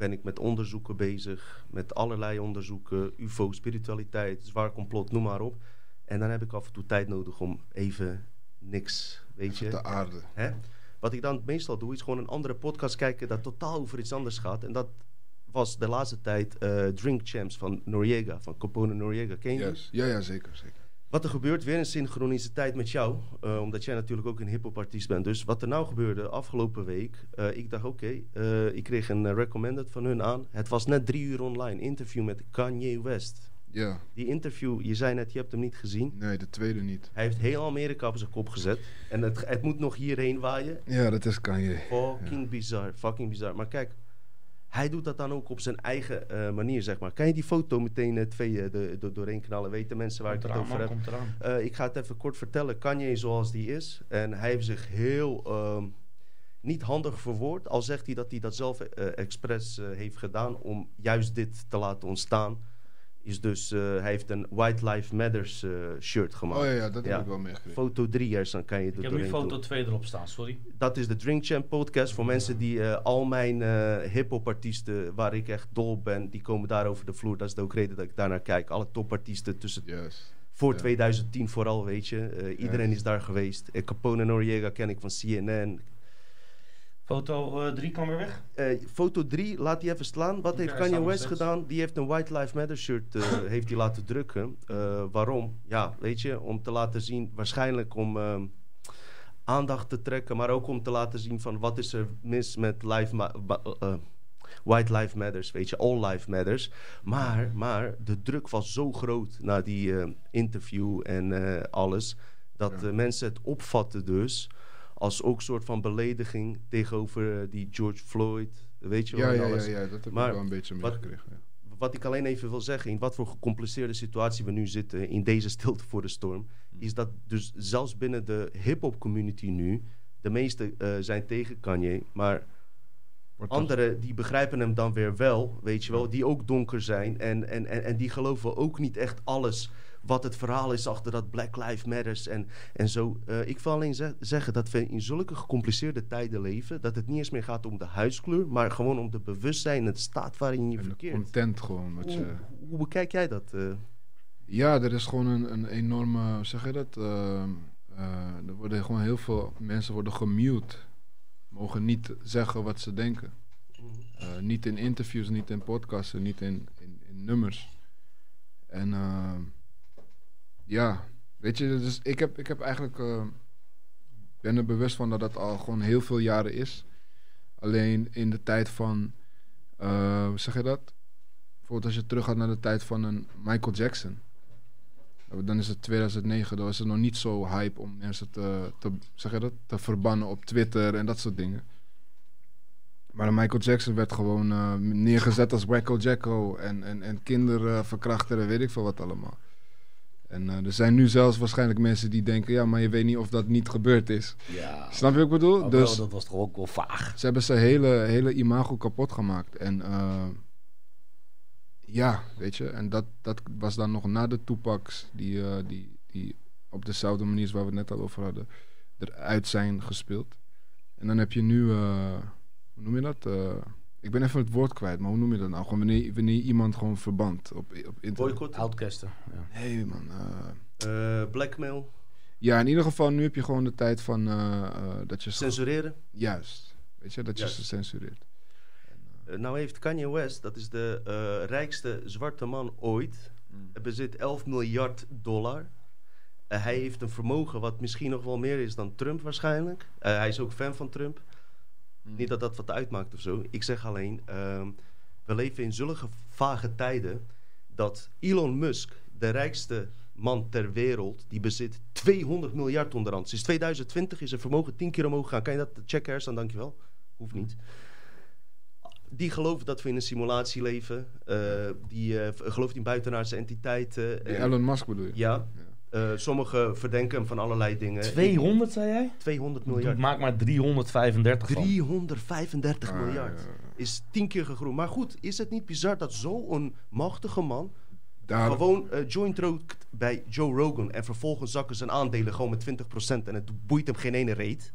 ben ik met onderzoeken bezig, met allerlei onderzoeken, UFO, spiritualiteit, zwaar complot, noem maar op. En dan heb ik af en toe tijd nodig om even niks, weet je. De aarde. Hè? Wat ik dan meestal doe, is gewoon een andere podcast kijken dat totaal over iets anders gaat. En dat was de laatste tijd eh, Drink Champs van Noriega, van Capone Noriega. Ken je? Yes. Ja, ja, zeker, zeker. Wat er gebeurt, weer een synchroniciteit met jou. eh, omdat jij natuurlijk ook een hip-hop artiest bent. Dus wat er nou gebeurde afgelopen week. eh, ik dacht, oké, eh, ik kreeg een recommended van hun aan. Het was net drie uur online. Interview met Kanye West. Ja, Die interview, je zei net, je hebt hem niet gezien. nee, de tweede niet. Hij heeft heel Amerika op zijn kop gezet. En het, het moet nog hierheen waaien. Ja, dat is Kanye. Fucking bizar, fucking bizar. Maar kijk, hij doet dat dan ook op zijn eigen eh, manier, zeg maar. Kan je die foto meteen eh, twee eh, de, de- doorheen knallen? Weten mensen waar Komt ik het over man, heb? ik ga het even kort vertellen. Kanye zoals die is. En hij heeft zich heel... ehm, niet handig verwoord. Al zegt hij dat hij dat zelf expres heeft gedaan om juist dit te laten ontstaan. Is dus, eh, hij heeft een White Lives Matters eh, shirt gemaakt. Oh ja, ja dat heb Ja. ik wel meegekregen. Foto 3 er, dan kan je er Ik heb nu foto doen. 2 erop staan, sorry. Dat is de Drink Champ podcast. Voor mensen die eh, al mijn eh hip-hop artiesten, waar ik echt dol op ben, die komen daar over de vloer. Dat is de ook reden dat ik daarnaar kijk. Alle topartiesten tussen voor Ja. 2010 vooral, weet je. Eh, iedereen is daar geweest. Capone Noriega ken ik van CNN. Foto 3 kan weer weg. Eh, foto 3, laat die even slaan. Wat Die heeft Kanye West gedaan? Die heeft een White Lives Matter shirt eh, (laughs) heeft hij laten drukken. Eh, waarom? Ja, weet je, om te laten zien, waarschijnlijk om ehm, aandacht te trekken, maar ook om te laten zien van wat is er mis met life eh, White Lives Matters, weet je, All Lives Matters. Maar, maar de druk was zo groot na die eh, interview en eh, alles, dat Ja. eh, mensen het opvatten dus als ook soort van belediging tegenover eh, die George Floyd, weet je wel, Ja, en ja, ja, alles. ja, dat heb Maar ik wel een beetje wat- meegekregen. Ja. Wat ik alleen even wil zeggen, in wat voor gecompliceerde situatie we nu zitten, in deze stilte voor de storm, is dat dus zelfs binnen de hip-hop community nu, de meesten eh, zijn tegen Kanye, maar anderen die begrijpen hem dan weer wel, weet je wel, die ook donker zijn en, en, en, en die geloven ook niet echt alles wat het verhaal is achter dat Black Lives Matters en, en zo. Eh, ik wil alleen ze- zeggen dat we in zulke gecompliceerde tijden leven, dat het niet eens meer gaat om de huidskleur, maar gewoon om de bewustzijn en de staat waarin je en verkeert. content gewoon. Wat je... Hoe, hoe bekijk jij dat? eh? Ja, er is gewoon een, een enorme, zeg je dat? Ehm, eh, er worden gewoon heel veel mensen worden gemute. Mogen niet zeggen wat ze denken. Eh, niet in interviews, niet in podcasten, niet in, in, in nummers. En ehm, ja, weet je, dus ik heb, ik heb eigenlijk, eh, ben er bewust van dat dat al gewoon heel veel jaren is. Alleen in de tijd van, eh, hoe zeg je dat? Bijvoorbeeld als je terug gaat naar de tijd van een Michael Jackson. Dan is het 2009, dan was het nog niet zo hype om mensen te, te, zeg je dat, te verbannen op Twitter en dat soort dingen. Maar Michael Jackson werd gewoon eh, neergezet als Wacko Jacko en, en, en kinderverkrachter en weet ik veel wat allemaal. En eh, er zijn nu zelfs waarschijnlijk mensen die denken, ja, maar je weet niet of dat niet gebeurd is. Ja. Snap je wat ik bedoel? Oh, dus wel, dat was toch ook wel vaag. ze hebben zijn hele, hele imago kapot gemaakt. En eh, ja, weet je, en dat, dat was dan nog na de Tupacs, die, eh, die, die op dezelfde manier waar we het net al over hadden, eruit zijn gespeeld. En dan heb je nu, hoe noem je dat? Ik ben even het woord kwijt, maar hoe noem je dat nou? Gewoon wanneer, wanneer iemand gewoon verband op, op internet. Boycott? Outcasten. Ja. Nee man, eh, Eh, blackmail? ja, in ieder geval nu heb je gewoon de tijd van eh, eh, dat je... Censureren? Juist, weet je, dat je ze censureert. Eh, nou heeft Kanye West, dat is de eh, rijkste zwarte man ooit, Mm. Hij bezit 11 miljard dollar. Hij heeft een vermogen wat misschien nog wel meer is dan Trump waarschijnlijk. Eh, hij is ook fan van Trump. Mm. Niet dat dat wat uitmaakt of zo. Ik zeg alleen, ehm, we leven in zulke vage tijden dat Elon Musk, de rijkste man ter wereld, die bezit 200 miljard onderhand. Sinds 2020 is zijn vermogen 10 keer omhoog gegaan. Kan je dat checken, Hersan? Dankjewel. Hoeft niet. Die geloven dat we in een simulatie leven. Eh, die eh, gelooft in buitenaardse entiteiten. Die Elon Musk bedoel je? ja. Eh, sommigen verdenken hem van allerlei dingen. 200 zei jij? 200 miljard. Maak maar 335 van. 335 Ah, miljard. ja, ja, ja. Is tien keer gegroeid. Maar goed, is het niet bizar dat zo'n machtige man Daar, gewoon eh, joint rookt bij Joe Rogan en vervolgens zakken zijn aandelen gewoon met 20% en het boeit hem geen ene reet.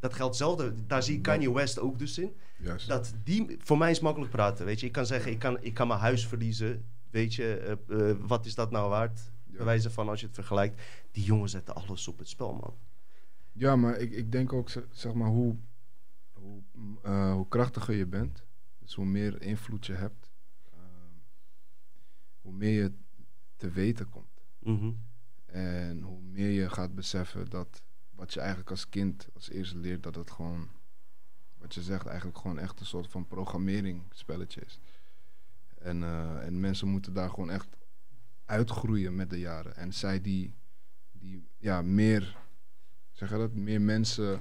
Dat geldt zelden. Daar zie ik Kanye West ook dus in. juist. Dat die, voor mij is makkelijk praten. Weet je, ik kan zeggen, ik kan, ik kan mijn huis verliezen. Weet je, eh, wat is dat nou waard? Bij wijze van als je het vergelijkt. Die jongen zetten alles op het spel, man. Ja, maar ik, ik denk ook, zeg- maar, hoe, hoe, eh, hoe krachtiger je bent, dus hoe meer invloed je hebt, ehm, hoe meer je te weten komt. Mhm. En hoe meer je gaat beseffen dat wat je eigenlijk als kind als eerste leert, dat het gewoon, wat je zegt, eigenlijk gewoon echt een soort van programmering spelletje is. En, eh, en mensen moeten daar gewoon echt uitgroeien met de jaren. En zij die, die ja, meer, zeg dat, meer mensen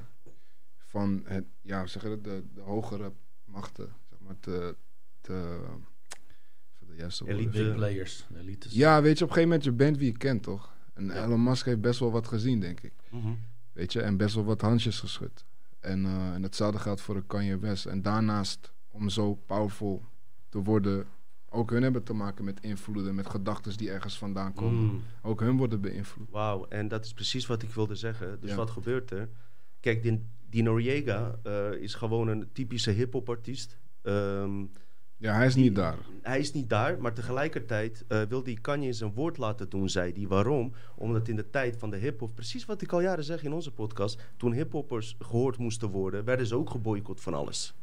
van het, ja, zeg dat, de, de hogere machten, zeg maar, te, de juiste woorden Elite. Players, elites. ja, weet je, op een gegeven moment je bent wie je kent, toch? En Ja. Elon Musk heeft best wel wat gezien, denk ik. Mhm. Weet je, en best wel wat handjes geschud. En, eh, en hetzelfde geldt voor de Kanye West. En daarnaast, om zo powerful te worden, ook hun hebben te maken met invloeden, met gedachten die ergens vandaan komen. Mm. Ook hun worden beïnvloed. Wauw, en dat is precies wat ik wilde zeggen. Dus Ja. wat gebeurt er? Kijk, die, die Noriega eh, is gewoon een typische hip-hop artiest. Ehm, Ja, hij is die- niet daar. Hij is niet daar, maar tegelijkertijd eh, wil die Kanye zijn woord laten doen, zei hij. Waarom? Omdat in de tijd van de hip-hop, precies wat ik al jaren zeg in onze podcast, toen hip-hoppers gehoord moesten worden, werden ze ook geboycott van alles.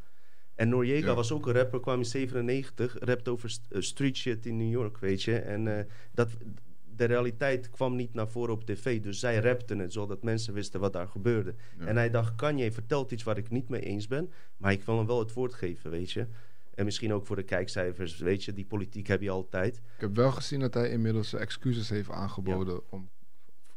En Noriega Ja. was ook een rapper, kwam in 97, rapt over st- eh, street shit in New York, weet je. En eh, dat, de realiteit kwam niet naar voren op tv, dus zij rapten het, zodat mensen wisten wat daar gebeurde. Ja. En hij dacht, Kanye vertelt iets waar ik niet mee eens ben, maar ik wil hem wel het woord geven, weet je. En misschien ook voor de kijkcijfers, weet je, die politiek heb je altijd. Ik heb wel gezien dat hij inmiddels excuses heeft aangeboden. Om,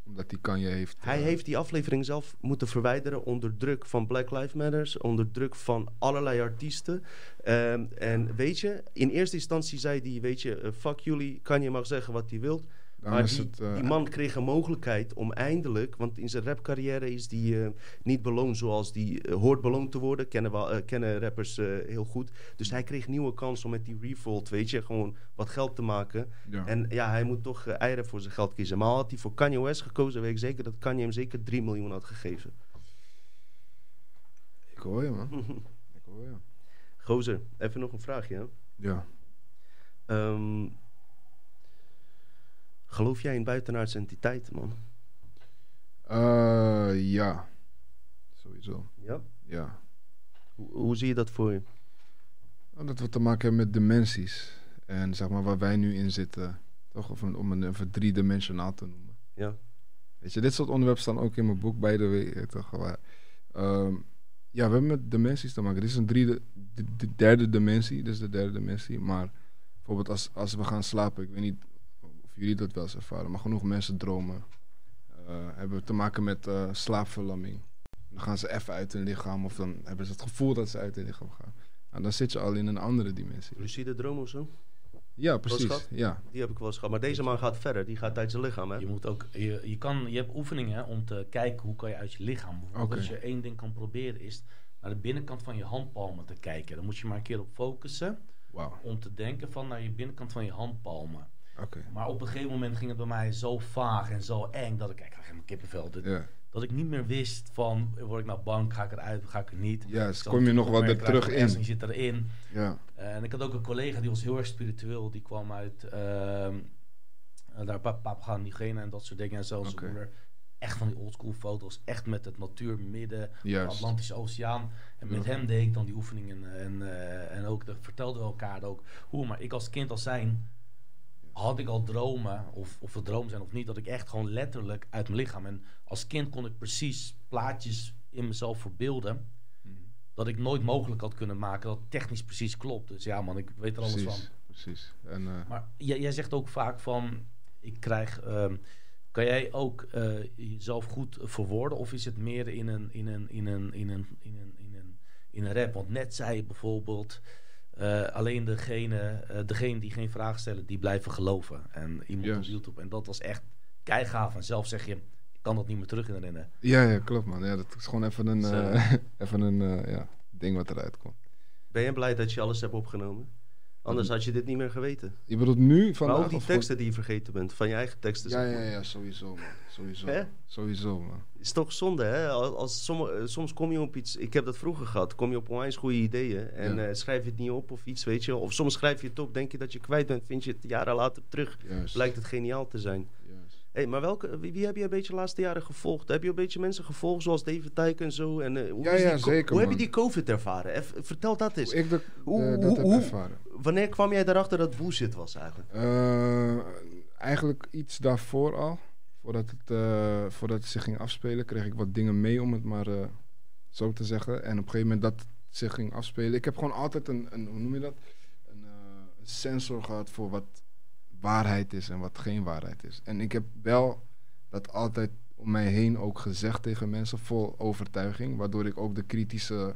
omdat hij Kanye heeft. Hij eh, heeft die aflevering zelf moeten verwijderen onder druk van Black Lives Matters, onder druk van allerlei artiesten. Ehm, en weet je, in eerste instantie zei hij, weet je, eh, fuck jullie, Kanye mag zeggen wat hij wilt. Dan maar die, het, eh, die man kreeg een mogelijkheid om eindelijk, want in zijn rapcarrière is die eh, niet beloond zoals die eh, hoort beloond te worden. Kennen, we, kennen rappers heel goed. Dus hij kreeg nieuwe kans om met die Revolt, weet je, gewoon wat geld te maken. ja. En ja, hij moet toch eieren voor zijn geld kiezen. Maar had hij voor Kanye West gekozen, weet ik zeker dat Kanye hem zeker 3 miljoen had gegeven. Ik hoor je, man. (laughs) Ik hoor je. Gozer, even nog een vraagje. hè. Ja. Ehm, geloof jij in buitenaardse entiteiten, man? Eh, ja. Sowieso. Ja. Ja. Hoe, hoe zie je dat voor je? Nou, Dat we te maken hebben met dimensies. En zeg maar waar wij nu in zitten. Toch? Of een, om een even driedimensionaal te noemen. Ja. Weet je, dit soort onderwerpen staan ook in mijn boek, by the way. eh, Toch? Maar, ehm, ja, we hebben met dimensies te maken. Dit is een de, de derde dimensie. Dit is de derde dimensie. Maar bijvoorbeeld als, als we gaan slapen, ik weet niet jullie dat wel eens ervaren, maar genoeg mensen dromen. eh, hebben te maken met eh, slaapverlamming. Dan gaan ze even uit hun lichaam of dan hebben ze het gevoel dat ze uit hun lichaam gaan. Nou, dan zit je al in een andere dimensie. Lucide droom of zo? Ja, precies. Ja, Die heb ik wel eens gehad. Maar deze man gaat verder. Die gaat uit zijn lichaam, hè? Je, moet ook, je, je, kan, je hebt oefeningen om te kijken hoe kan je uit je lichaam. Bijvoorbeeld Oké. als je één ding kan proberen is naar de binnenkant van je handpalmen te kijken. Dan moet je maar een keer op focussen wauw. om te denken van naar je binnenkant van je handpalmen. Maar op een gegeven moment ging het bij mij zo vaag en zo eng dat ik, ik krijg helemaal kippenvel. Dat, ik niet meer wist van word ik nou bang, ga ik eruit, ga ik er niet. Ja, dus Zo kom je nog wat er terug in. Je zit erin. Ja. En ik had ook een collega die was heel erg spiritueel. Die kwam uit eh, daar Papua Nieuw-Guinea en dat soort dingen. En zelfs Oké. moeder. Echt van die oldschool foto's. Echt met het natuur midden, de Juist. Atlantische Oceaan. En met Ja. hem deed ik dan die oefeningen. En, eh, en ook, dat vertelden we elkaar ook hoe. Maar ik als kind als zijn had ik al dromen, of, of het droom zijn of niet, dat ik echt gewoon letterlijk uit mijn lichaam. En als kind kon ik precies plaatjes in mezelf verbeelden. Mhm. Dat ik nooit mogelijk had kunnen maken dat technisch precies klopt. Dus ja, man, ik weet er alles van. Precies. Precies. En, eh, Maar jij, jij zegt ook vaak van, ik krijg, ehm, kan jij ook eh, jezelf goed verwoorden of is het meer in een, in een, in een, in een, in een, in een, in een rap? Want net zei je bijvoorbeeld, eh, alleen degene, eh, degene die geen vraag stellen, die blijven geloven. En iemand op YouTube. En dat was echt keigaaf. En zelf zeg je, ik kan dat niet meer terug herinneren. ja, ja, klopt man. Ja, dat is gewoon even een, eh, (laughs) even een eh, ja, ding wat eruit komt. Ben je blij dat je alles hebt opgenomen? Anders had je dit niet meer geweten. Je bedoelt nu Maar vandaag? ook die teksten die je vergeten bent. Van je eigen teksten. Ja, ja, ja, sowieso man. Sowieso. Sowieso man. Is toch zonde, hè? Als, als somm- eh, soms kom je op iets... Ik heb dat vroeger gehad. Kom je op onwijs goede ideeën. En Ja. eh, schrijf je het niet op of iets, weet je. Of soms schrijf je het op, denk je dat je kwijt bent. Vind je het jaren later terug. Juist. Blijkt het geniaal te zijn. Juist. hey, maar welke, wie, wie heb je een beetje de laatste jaren gevolgd? Heb je een beetje mensen gevolgd, zoals David Tijk en zo? En, eh, hoe Ja, ja, zeker, Hoe heb je die COVID ervaren? Vertel dat eens. Ik dat, Hoe- hoe- heb ervaren. Wanneer kwam jij erachter dat bullshit was eigenlijk? Eigenlijk iets daarvoor al. Voordat het, eh, voordat het zich ging afspelen, kreeg ik wat dingen mee, om het maar eh, zo te zeggen. En op een gegeven moment dat het zich ging afspelen. Ik heb gewoon altijd een, een hoe noem je dat? Een, eh, een sensor gehad voor wat waarheid is en wat geen waarheid is. En ik heb wel dat altijd om mij heen ook gezegd tegen mensen, vol overtuiging. Waardoor ik ook de kritische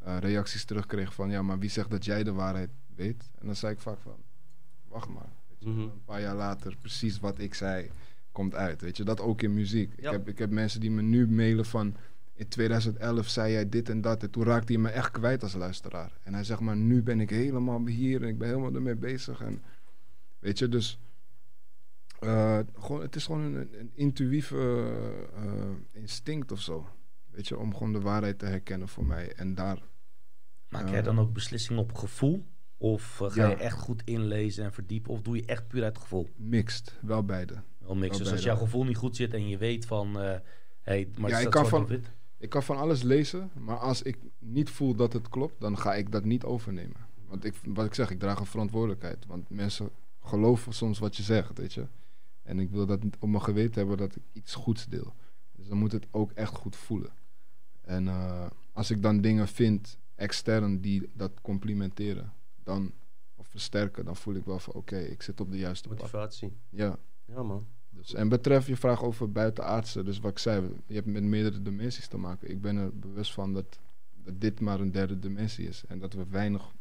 reacties terugkreeg van, ja, maar wie zegt dat jij de waarheid weet? En dan zei ik vaak van, wacht maar. Mhm. Een paar jaar later, precies wat ik zei, komt uit. Weet je, dat ook in muziek. Ja. Ik, heb, ik heb mensen die me nu mailen van, in 2011 zei jij dit en dat. En toen raakte hij me echt kwijt als luisteraar. En hij zegt maar, nu ben ik helemaal hier en ik ben helemaal ermee bezig. En weet je, dus eh, gewoon, het is gewoon een, een intuïeve eh, instinct of zo. Weet je, om gewoon de waarheid te herkennen voor mij. En daar, Maak jij dan ook beslissingen op gevoel? Of eh, ga Ja. je echt goed inlezen en verdiepen? Of doe je echt puur uit gevoel? mixed, wel beide. Wel mix. Wel Dus als beide. jouw gevoel niet goed zit en je weet van... eh hey, maar Ja, ik kan van-. Ik kan van alles lezen, maar als ik niet voel dat het klopt, dan ga ik dat niet overnemen. Want ik, wat ik zeg, ik draag een verantwoordelijkheid. Want mensen geloven soms wat je zegt, weet je. En ik wil dat niet op mijn geweten hebben dat ik iets goeds deel. Dus dan moet het ook echt goed voelen. En eh, als ik dan dingen vind, extern, die dat complimenteren, dan, of versterken, dan voel ik wel van oké, ik zit op de juiste pad. Motivatie. Ja. Ja, man. Dus, en betreft je vraag over buitenaardse, dus wat ik zei, je hebt met meerdere dimensies te maken. Ik ben er bewust van dat, dat dit maar een derde dimensie is en dat we weinig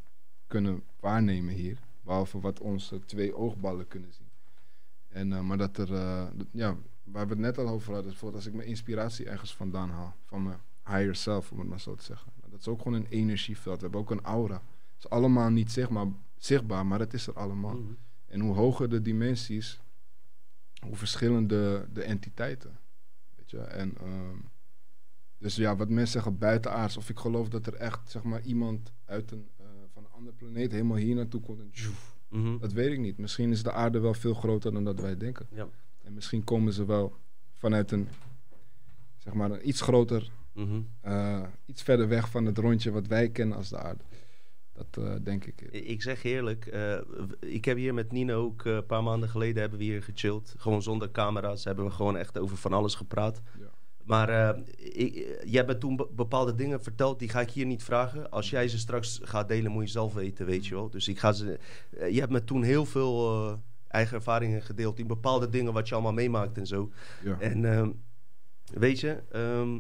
kunnen waarnemen hier, behalve wat onze twee oogballen kunnen zien. En, eh, maar dat er, eh, dat- ja, waar we het net al over hadden, bijvoorbeeld als ik mijn inspiratie ergens vandaan haal, van mijn higher self, om het maar zo te zeggen. Dat is ook gewoon een energieveld, we hebben ook een aura. Het is allemaal niet zichtbaar, zichtbaar maar het is er allemaal. Mhm. En hoe hoger de dimensies, hoe verschillende de entiteiten. Weet je, en ehm, dus ja, wat mensen zeggen buitenaards, of ik geloof dat er echt zeg maar iemand uit een, eh, van een andere planeet helemaal hier naartoe komt en tjoef, Mhm. dat weet ik niet. Misschien is de aarde wel veel groter dan dat wij denken. Ja. En misschien komen ze wel vanuit een, zeg maar, een iets groter, Mhm. eh, iets verder weg van het rondje wat wij kennen als de aarde. Dat eh, denk ik. Ik zeg eerlijk, eh, ik heb hier met Nino ook eh, een paar maanden geleden hebben we hier gechilled. Gewoon zonder camera's hebben we gewoon echt over van alles gepraat. Ja. Maar ik, jij hebt me toen be- bepaalde dingen verteld, die ga ik hier niet vragen. Als jij ze straks gaat delen, moet je zelf weten, weet je wel. Dus ik ga ze. je hebt me toen heel veel eigen ervaringen gedeeld in bepaalde dingen wat je allemaal meemaakt en zo. Ja. En ehm, weet je, ehm,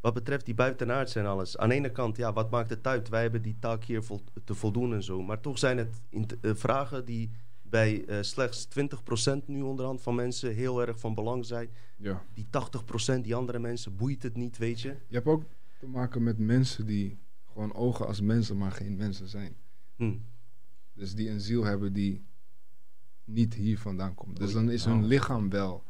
wat betreft die buitenaards en alles. Aan de ene kant, ja, wat maakt het uit? Wij hebben die taak hier vol- te voldoen en zo. Maar toch zijn het eh, vragen die bij eh, slechts 20% nu onderhand van mensen heel erg van belang zijn. ja. Die 80%, die andere mensen, boeit het niet, weet je? Je hebt ook te maken met mensen die gewoon ogen als mensen, maar geen mensen zijn. Hm. Dus die een ziel hebben die niet hier vandaan komt. Dus dan is hun lichaam wel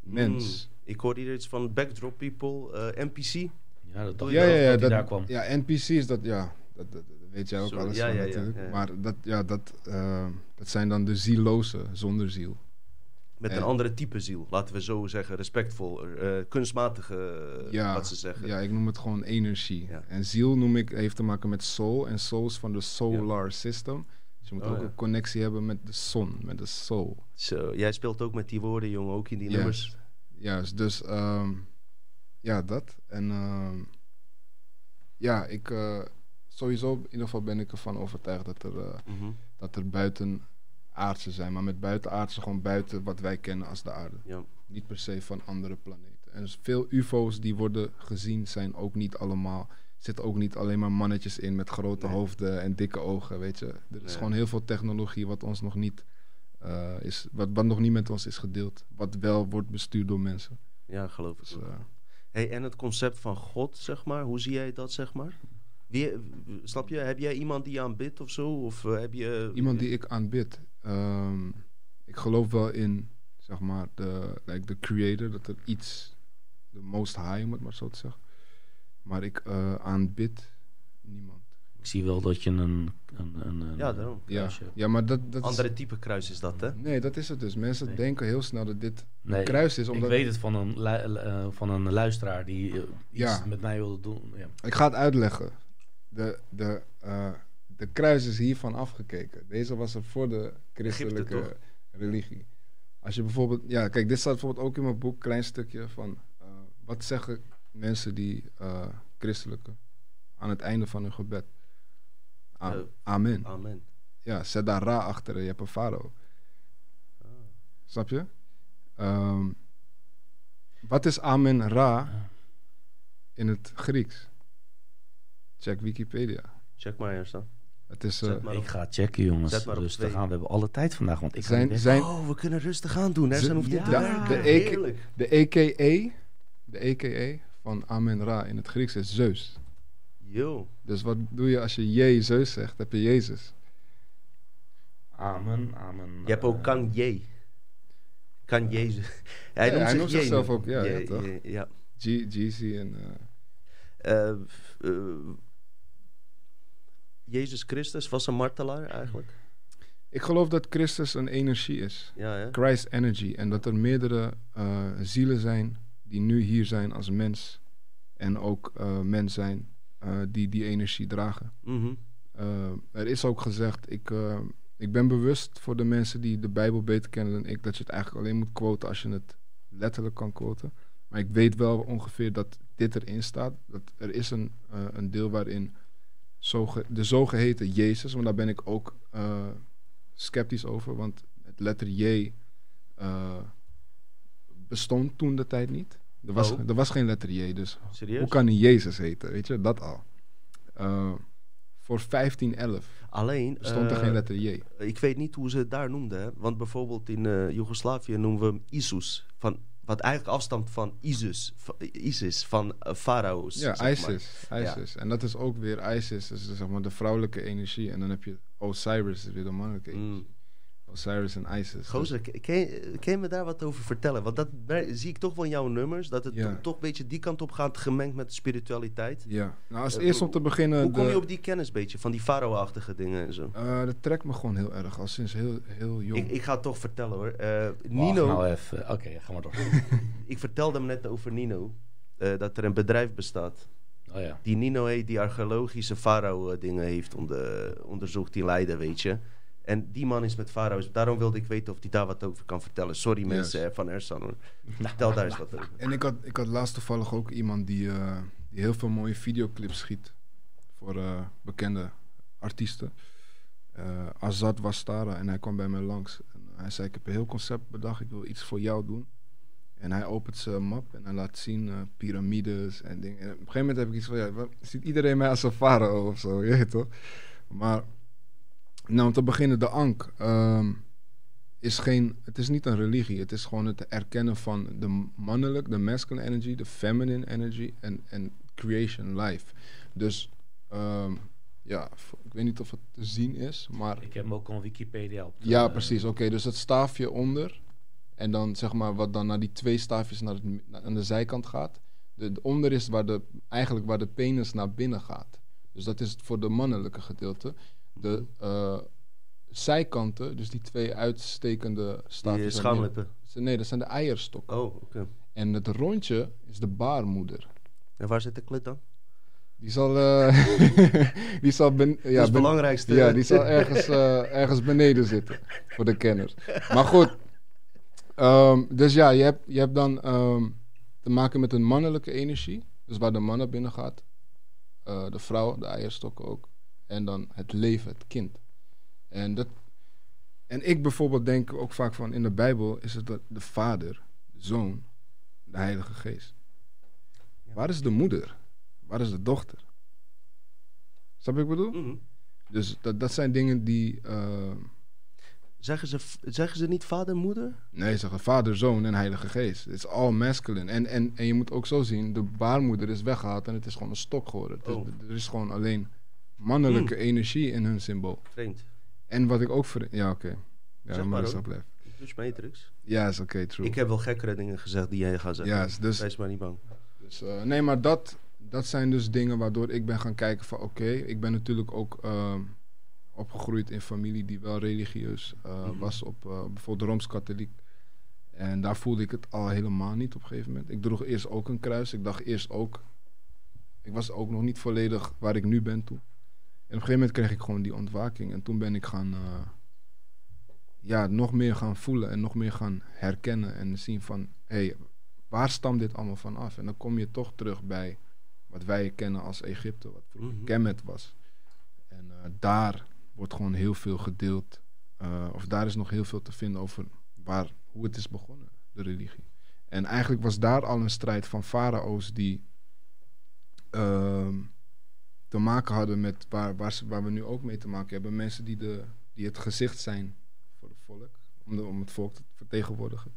mens. Hm. Ik hoorde hier iets van backdrop people, eh, NPC. Ja, dat dacht Ja, ik Ja, ja, ja, dat daar kwam. ja, NPC's, dat, ja, dat, dat, dat weet jij ook alles ja, van ja, ja, natuurlijk. ja, ja. Maar dat, ja, dat, eh, dat zijn dan de zielozen zonder ziel. Met een En- andere type ziel, laten we zo zeggen. Respectvol, eh, kunstmatige, Ja, wat ze zeggen. Ja, ik noem het gewoon energie. Ja. En ziel noem ik, heeft te maken met soul. En soul is van de solar system. Dus je moet Oh, ook ja. een connectie hebben met de zon, met de soul. Zo, jij speelt ook met die woorden, jongen, ook in die Ja. nummers. Juist, dus ehm, ja, dat. En ehm, ja, ik uh, sowieso in ieder geval ben ik ervan overtuigd dat er, uh, dat er buiten aardse zijn. Maar met buitenaardse gewoon buiten wat wij kennen als de aarde. Ja. Niet per se van andere planeten. En veel UFO's die worden gezien zijn ook niet allemaal. Zitten ook niet alleen maar mannetjes in met grote Nee. hoofden en dikke ogen, weet je. Er is Nee. gewoon heel veel technologie wat ons nog niet uh, is, wat, wat nog niet met ons is gedeeld. Wat wel wordt bestuurd door mensen. ja, geloof ik. Dus, uh, hey, en het concept van God, zeg maar, hoe zie jij dat, zeg maar? Wie, snap je, heb jij iemand die je aanbidt of zo? Of eh, heb je... iemand die ik aanbid. Ehm, ik geloof wel in, zeg maar, de, like creator, dat er iets, de most high, om het maar zo te zeggen. Maar ik uh, aanbid niemand. Ik zie wel dat je een... een, een, een Ja, daarom. Ja, ja maar dat, dat Andere is... type kruis is dat, hè? Nee, dat is het dus. Mensen Nee. denken heel snel dat dit Nee, een kruis is. Omdat... Ik weet het van een, lu- eh, van een luisteraar die eh, iets Ja. met mij wilde doen. Ja. Ik ga het uitleggen. De, de, uh, de kruis is hiervan afgekeken. Deze was er voor de christelijke religie. Als je bijvoorbeeld, ja, kijk, dit staat bijvoorbeeld ook in mijn boek, klein stukje van uh, wat zeggen mensen die uh, christelijke aan het einde van hun gebed. A Uh, Amen. Amen. Ja, zet daar ra achter en je hebt een farao. Ah. Snap je? Um, wat is Amen Ra in het Grieks? Check Wikipedia. Check maar eerst dan. Het is, uh, maar Ik ga checken, jongens. Zet maar op Rustig twee. aan. We hebben alle tijd vandaag. Want ik zijn, zijn Oh, we kunnen rustig aan doen, hè? Ze- Ze hoeft niet ja, te de- werken. de EK Heerlijk. de EKE, de EKE van Amen Ra in het Grieks is Zeus. Yo. Dus wat doe je als je J Zeus zegt? Heb je Jezus. Amen, amen. Je hebt ook eh, kan je. Kan Jezus. Hij Ja, noemt, hij zich noemt J zichzelf ook, ja, ja, J, toch? J, ja. G, Jeezy en... eh, Eh, f- eh, Jezus Christus was een martelaar eigenlijk. ik geloof dat Christus een energie is. Ja? Christ Energy. En dat er meerdere eh, zielen zijn die nu hier zijn als mens. En ook eh mens zijn eh, die die energie dragen. Mhm. Eh, er is ook gezegd, ik, eh, ik ben bewust voor de mensen die de Bijbel beter kennen dan ik, dat je het eigenlijk alleen moet quoten als je het letterlijk kan quoten. Maar ik weet wel ongeveer dat dit erin staat. Dat er is een, een deel waarin zoge, de zogeheten Jezus, maar daar ben ik ook sceptisch over, want het letter J bestond toen de tijd niet. Er was, Oh. er was geen letter J, dus Serieus? hoe kan hij Jezus heten? Weet je, dat al. Eh, voor 1511 Alleen. stond er eh, geen letter J. Ik weet niet hoe ze het daar noemden. Hè? Want bijvoorbeeld in eh Joegoslavië noemen we hem Isus. Van, wat eigenlijk afstamt van Isis. Van, Isis, van farao's. Ja, zeg maar. Isis. Isis. En dat is ook weer Isis, dus zeg maar de vrouwelijke energie. En dan heb je Osiris, is weer de mannelijke energie. Mm. Osiris en Isis. Gozer, k- kan je, me daar wat over vertellen? Want dat zie ik toch wel in jouw nummers. Dat het Ja. toch een beetje die kant op gaat, gemengd met de spiritualiteit. Ja. Nou, als eerst om te beginnen... Hoe kom je op die kennis beetje van die farao-achtige dingen en zo? eh, dat trekt me gewoon heel erg, al sinds heel, heel jong. Ik, ik ga het toch vertellen hoor. Eh, wacht Nino, nou even. Oké, ga maar door. (laughs) ik vertelde hem net over Nino. eh, dat er een bedrijf bestaat. Oh ja. Die Nino heet, die archeologische farao-dingen heeft onder, onderzocht in Leiden, weet je. En die man is met farao's. Daarom wilde ik weten of hij daar wat over kan vertellen. Sorry mensen Yes. eh, van Ersan hoor. Vertel daar eens wat over. En ik had, ik had laatst toevallig ook iemand die, eh, die heel veel mooie videoclips schiet. Voor eh, bekende artiesten. Eh Azad Wastara. En hij kwam bij mij langs. En hij zei, ik heb een heel concept bedacht. Ik wil iets voor jou doen. En hij opent zijn map en hij laat zien piramides en dingen. En op een gegeven moment heb ik iets van, ja, wat, ziet iedereen mij als een farao of zo? (laughs) Je weet toch? Maar, nou om te beginnen, de Ankh. ehm, is geen, het is niet een religie. Het is gewoon het erkennen van de mannelijk, de masculine energy, de feminine energy en, en creation, life. Dus ehm, ja, ik weet niet of het te zien is, maar Ik heb hem ook op Wikipedia op. de- ja, precies. Oké, dus het staafje onder en dan zeg maar wat dan naar die twee staafjes naar het, aan de zijkant gaat. De, de onder is waar de, eigenlijk waar de penis naar binnen gaat. Dus dat is voor de mannelijke gedeelte. De eh, zijkanten, dus die twee uitstekende Die eh, naar binnen- schaamlippen. Nee, dat zijn de eierstokken. Oh, oké. En het rondje is de baarmoeder. En waar zit de klit dan? Die zal, eh, (laughs) die zal ben, ja, dat is belangrijkste. Ja, die zal ergens, ergens beneden zitten. Voor de kenners. Maar goed. Ehm, dus ja, je hebt, je hebt dan ehm, te maken met een mannelijke energie. Dus waar de mannen binnen gaat. De vrouw, de eierstokken ook. En dan het leven, het kind. En, dat, en ik bijvoorbeeld denk ook vaak van in de Bijbel is het de, de vader, de zoon, de heilige geest. Waar is de moeder? Waar is de dochter? Snap je wat ik bedoel? Mhm. Dus dat, dat zijn dingen die. eh, Zeggen, ze, zeggen ze niet vader moeder? nee, zeggen vader, zoon en heilige geest. Het is all masculine. En, en, en je moet ook zo zien: de baarmoeder is weggehaald en het is gewoon een stok geworden. Het is- Oh. er is gewoon alleen mannelijke energie in hun symbool. Vreemd. En wat ik ook. ver- Ja, oké. Ja, Zeg maar dat blijven. Dus Matrix. Ja, is oké, true. Ik heb wel gekkere dingen gezegd die jij gaat zeggen. Ja, is dus, Wees maar niet bang. dus eh, nee, maar dat, dat zijn dus dingen waardoor ik ben gaan kijken van oké, ik ben natuurlijk ook ehm, opgegroeid in familie die wel religieus eh, Mhm. was op eh, bijvoorbeeld Rooms-Katholiek. En daar voelde ik het al helemaal niet op een gegeven moment. Ik droeg eerst ook een kruis. Ik dacht eerst ook, ik was ook nog niet volledig waar ik nu ben toen. En op een gegeven moment kreeg ik gewoon die ontwaking. En toen ben ik gaan, eh, ja, nog meer gaan voelen en nog meer gaan herkennen en zien van, hé, hey, waar stamt dit allemaal van af? En dan kom je toch terug bij wat wij kennen als Egypte, wat vroeger Mhm. Kemet was. En eh, daar wordt gewoon heel veel gedeeld, eh, of daar is nog heel veel te vinden over waar, hoe het is begonnen, de religie. En eigenlijk was daar al een strijd van farao's die ehm, te maken hadden met waar, waar, we nu ook mee te maken hebben. Mensen die, de, die het gezicht zijn voor het volk, om, de, om het volk te vertegenwoordigen.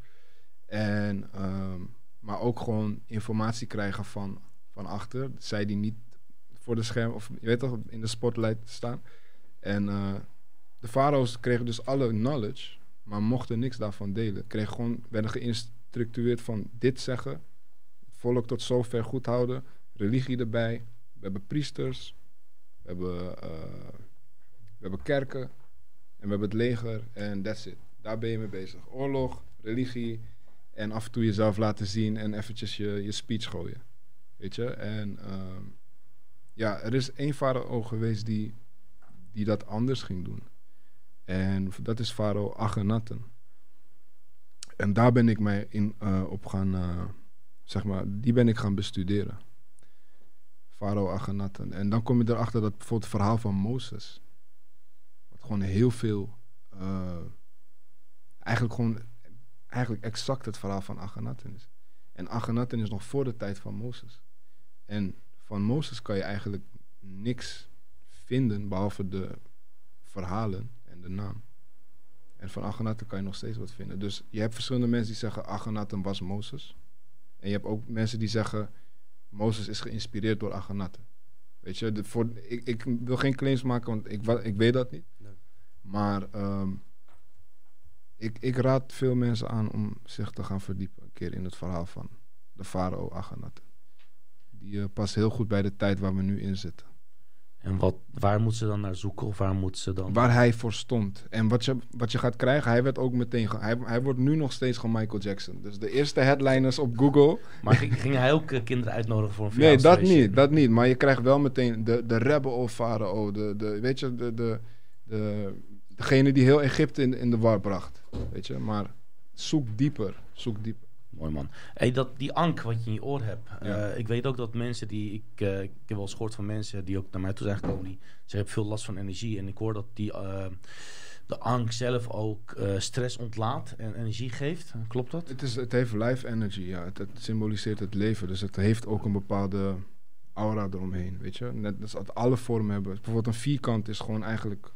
En ehm, Maar ook gewoon informatie krijgen van, van achter. Zij die niet voor de scherm, of je weet toch, in de spotlight staan. En eh, de farao's kregen dus alle knowledge, maar mochten niks daarvan delen. Kregen gewoon, werden geïnstructueerd van dit zeggen, volk tot zover goed houden, religie erbij. We hebben priesters, we hebben, eh, we hebben kerken en we hebben het leger en that's it. Daar ben je mee bezig. Oorlog, religie en af en toe jezelf laten zien en eventjes je, je speech gooien. Weet je? En ehm, ja, er is één farao geweest die, die dat anders ging doen. En dat is farao Akhenaten. En daar ben ik mij in, eh, op gaan, eh, zeg maar, die ben ik gaan bestuderen. Farao Akhenaten. En dan kom je erachter dat bijvoorbeeld het verhaal van Mozes, wat gewoon heel veel, eh, eigenlijk gewoon, eigenlijk exact het verhaal van Akhenaten is. En Akhenaten is nog voor de tijd van Mozes. En van Mozes kan je eigenlijk niks vinden behalve de verhalen en de naam. En van Akhenaten kan je nog steeds wat vinden. Dus je hebt verschillende mensen die zeggen Akhenaten was Mozes. En je hebt ook mensen die zeggen Mozes is geïnspireerd door Akhenaten. Weet je, de, voor, ik, ik wil geen claims maken, want ik, ik weet dat niet. Nee. Maar ehm, ik, ik raad veel mensen aan om zich te gaan verdiepen. Een keer in het verhaal van de farao Akhenaten. Die eh, past heel goed bij de tijd waar we nu in zitten. En wat, waar moeten ze dan naar zoeken? Of waar moeten ze dan... Waar hij voor stond. En wat je, wat je gaat krijgen, hij werd ook meteen. hij, hij wordt nu nog steeds gewoon Michael Jackson. Dus de eerste headliners op Google. Maar ging, ging hij ook eh, kinderen uitnodigen voor een Nee, dat niet, dat niet. Maar je krijgt wel meteen de, de rebel of farao. De, de, weet je, de, de, de, degene die heel Egypte in, in de war bracht. Weet je, maar zoek dieper. Zoek dieper. Mooi man. Hey, dat, die ank wat je in je oor hebt. Ja. eh, ik weet ook dat mensen die... Ik, eh, ik heb wel eens gehoord van mensen die ook naar mij toe zijn gekomen. Die ze hebben veel last van energie. En ik hoor dat die, eh, de ank zelf ook stress ontlaat en energie geeft. Klopt dat? Het, is, het heeft life energy, ja. Het, het symboliseert het leven. Dus het heeft ook een bepaalde aura eromheen, weet je. Net als dat alle vormen hebben. Bijvoorbeeld een vierkant is gewoon eigenlijk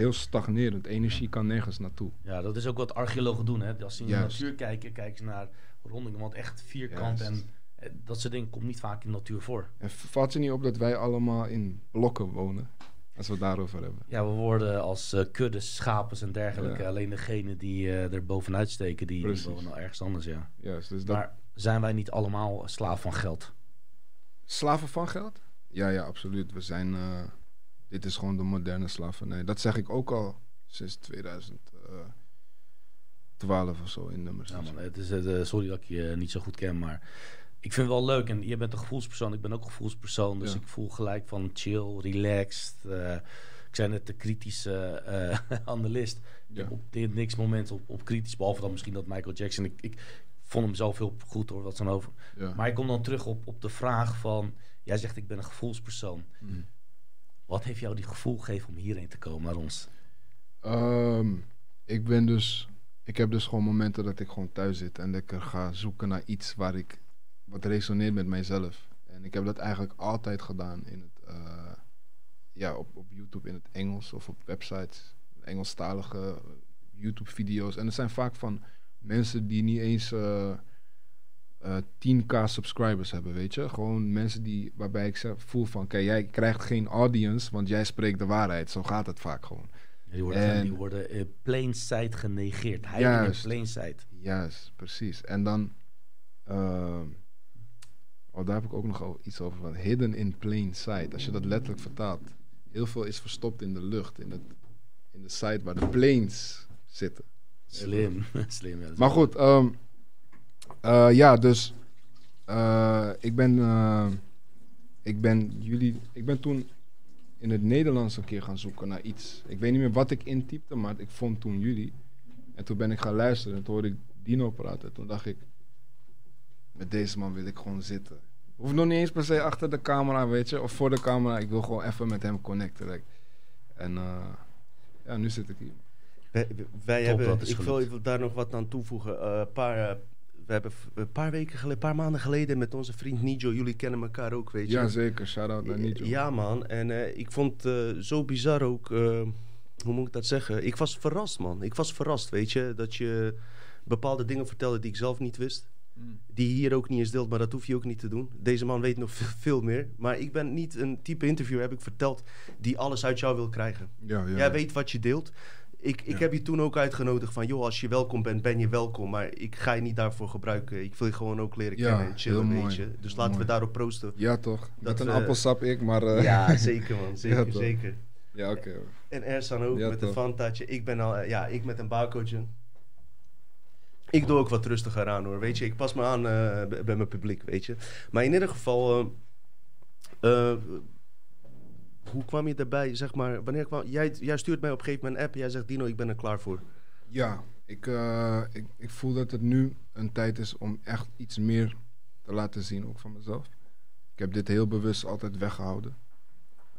heel stagnerend. Energie kan nergens naartoe. Ja, dat is ook wat archeologen doen. Hè? Als ze in de natuur kijken, kijken ze naar rondingen. Want echt vierkant Juist. en eh, dat soort dingen komt niet vaak in de natuur voor. En valt je niet op dat wij allemaal in blokken wonen? Als we het daarover hebben. Ja, we worden als eh kuddes, schapens en dergelijke. Ja. Alleen degene die eh, er bovenuit steken, die, wonen al ergens anders, ja. Juist, dus dat... Maar zijn wij niet allemaal slaaf van geld? Slaven van geld? Ja, ja, absoluut. We zijn... eh, dit is gewoon de moderne slavernij. Dat zeg ik ook al sinds 2012 of zo in nummers. Ja, man, het is, eh, sorry dat ik je niet zo goed ken, maar ik vind het wel leuk. En je bent een gevoelspersoon, ik ben ook een gevoelspersoon. Dus Ja. ik voel gelijk van chill, relaxed. eh, ik zei net de kritische eh (laughs) analist. Ja. Op dit niks moment op, op kritisch, behalve dan misschien dat Michael Jackson. Ik, ik vond hem zelf heel goed hoor, wat dan over. Ja. Maar ik kom dan terug op, op de vraag van... Jij zegt ik ben een gevoelspersoon. Mm. Wat heeft jou die gevoel gegeven om hierheen te komen naar ons? Ehm, ik ben dus. Ik heb dus gewoon momenten dat ik gewoon thuis zit en lekker ga zoeken naar iets waar ik. wat resoneert met mijzelf. En ik heb dat eigenlijk altijd gedaan in het. eh, ja, op, op YouTube in het Engels of op websites. Engelstalige YouTube-video's. En het zijn vaak van mensen die niet eens. eh, eh, 10k subscribers hebben, weet je. Gewoon mensen die, waarbij ik zeg, voel van, kijk, jij krijgt geen audience, want jij spreekt de waarheid. Zo gaat het vaak gewoon. Die worden, En- die worden in plain sight genegeerd. Hij in plain sight. Juist, precies. En dan, ehm, oh, daar heb ik ook nog iets over van hidden in plain sight. Als je dat letterlijk vertaalt, heel veel is verstopt in de lucht, in, het, in de site waar de planes zitten. Slim. (laughs) Slim, ja. Maar goed, ehm, eh, ja, dus eh, ik ben, eh, ik ben jullie, ik ben toen in het Nederlands een keer gaan zoeken naar iets. Ik weet niet meer wat ik intypte, maar ik vond toen jullie. En toen ben ik gaan luisteren en toen hoorde ik Dino praten. Toen dacht ik, met deze man wil ik gewoon zitten. Hoeft nog niet eens per se achter de camera, weet je, of voor de camera. Ik wil gewoon even met hem connecten. like. En eh, ja, nu zit ik hier. Wij, wij Top, hebben, ik wil, gelukt. ik wil daar nog wat aan toevoegen. Eh, Een paar, we hebben een paar weken geleden, een paar maanden geleden met onze vriend Nijo, jullie kennen elkaar ook, weet je. Ja, zeker. Shout-out naar Nijo. Ja, man. En eh, ik vond het eh, zo bizar ook. eh, hoe moet ik dat zeggen? Ik was verrast, man. Ik was verrast, weet je. Dat je bepaalde dingen vertelde die ik zelf niet wist. Mm. Die hier ook niet eens deelt, maar dat hoef je ook niet te doen. Deze man weet nog veel, (laughs) veel meer. Maar ik ben niet een type interviewer, heb ik verteld, die alles uit jou wil krijgen. Ja, ja. Jij weet wat je deelt. Ik, ik Ja. heb je toen ook uitgenodigd van, joh, als je welkom bent, ben je welkom. Maar ik ga je niet daarvoor gebruiken. Ik wil je gewoon ook leren Ja, kennen en chillen, heel weet mooi. je. Dus laten we daarop proosten. Ja, toch? Dat Met een we- appelsap ik, maar... eh, Ja, (laughs) zeker man. Zeker, Ja, zeker. ja oké. hoor. En Ersan ook met toch. een fantaatje. Ik ben al, eh, ja, ik met een bakootje. Ik doe ook wat rustiger aan hoor, weet je. Ik pas me aan eh, bij mijn publiek, weet je. Maar in ieder geval, eh, eh, hoe kwam je erbij, zeg maar, wanneer kwam, jij, jij stuurt mij op een gegeven moment een app. Jij zegt, Dino, ik ben er klaar voor. Ja, ik, eh, ik, ik voel dat het nu een tijd is om echt iets meer te laten zien, ook van mezelf. Ik heb dit heel bewust altijd weggehouden.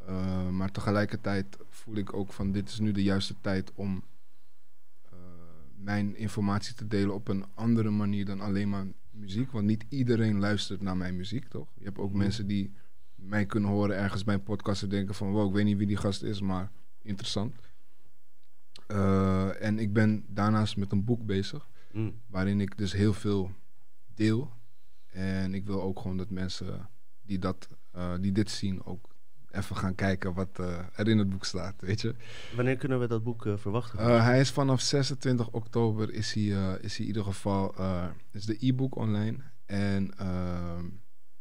Eh, maar tegelijkertijd voel ik ook van dit is nu de juiste tijd om eh, mijn informatie te delen op een andere manier dan alleen maar muziek. Want niet iedereen luistert naar mijn muziek, toch? Je hebt ook Mhm. mensen die mij kunnen horen ergens bij een podcast en denken van wow, ik weet niet wie die gast is, maar interessant. Eh, en ik ben daarnaast met een boek bezig, Mm. waarin ik dus heel veel deel. En ik wil ook gewoon dat mensen die, dat, eh, die dit zien ook even gaan kijken wat eh, er in het boek staat, weet je. Wanneer kunnen we dat boek verwachten? Hij is vanaf 26 oktober is hij, is hij in ieder geval is de e-book online en ehm,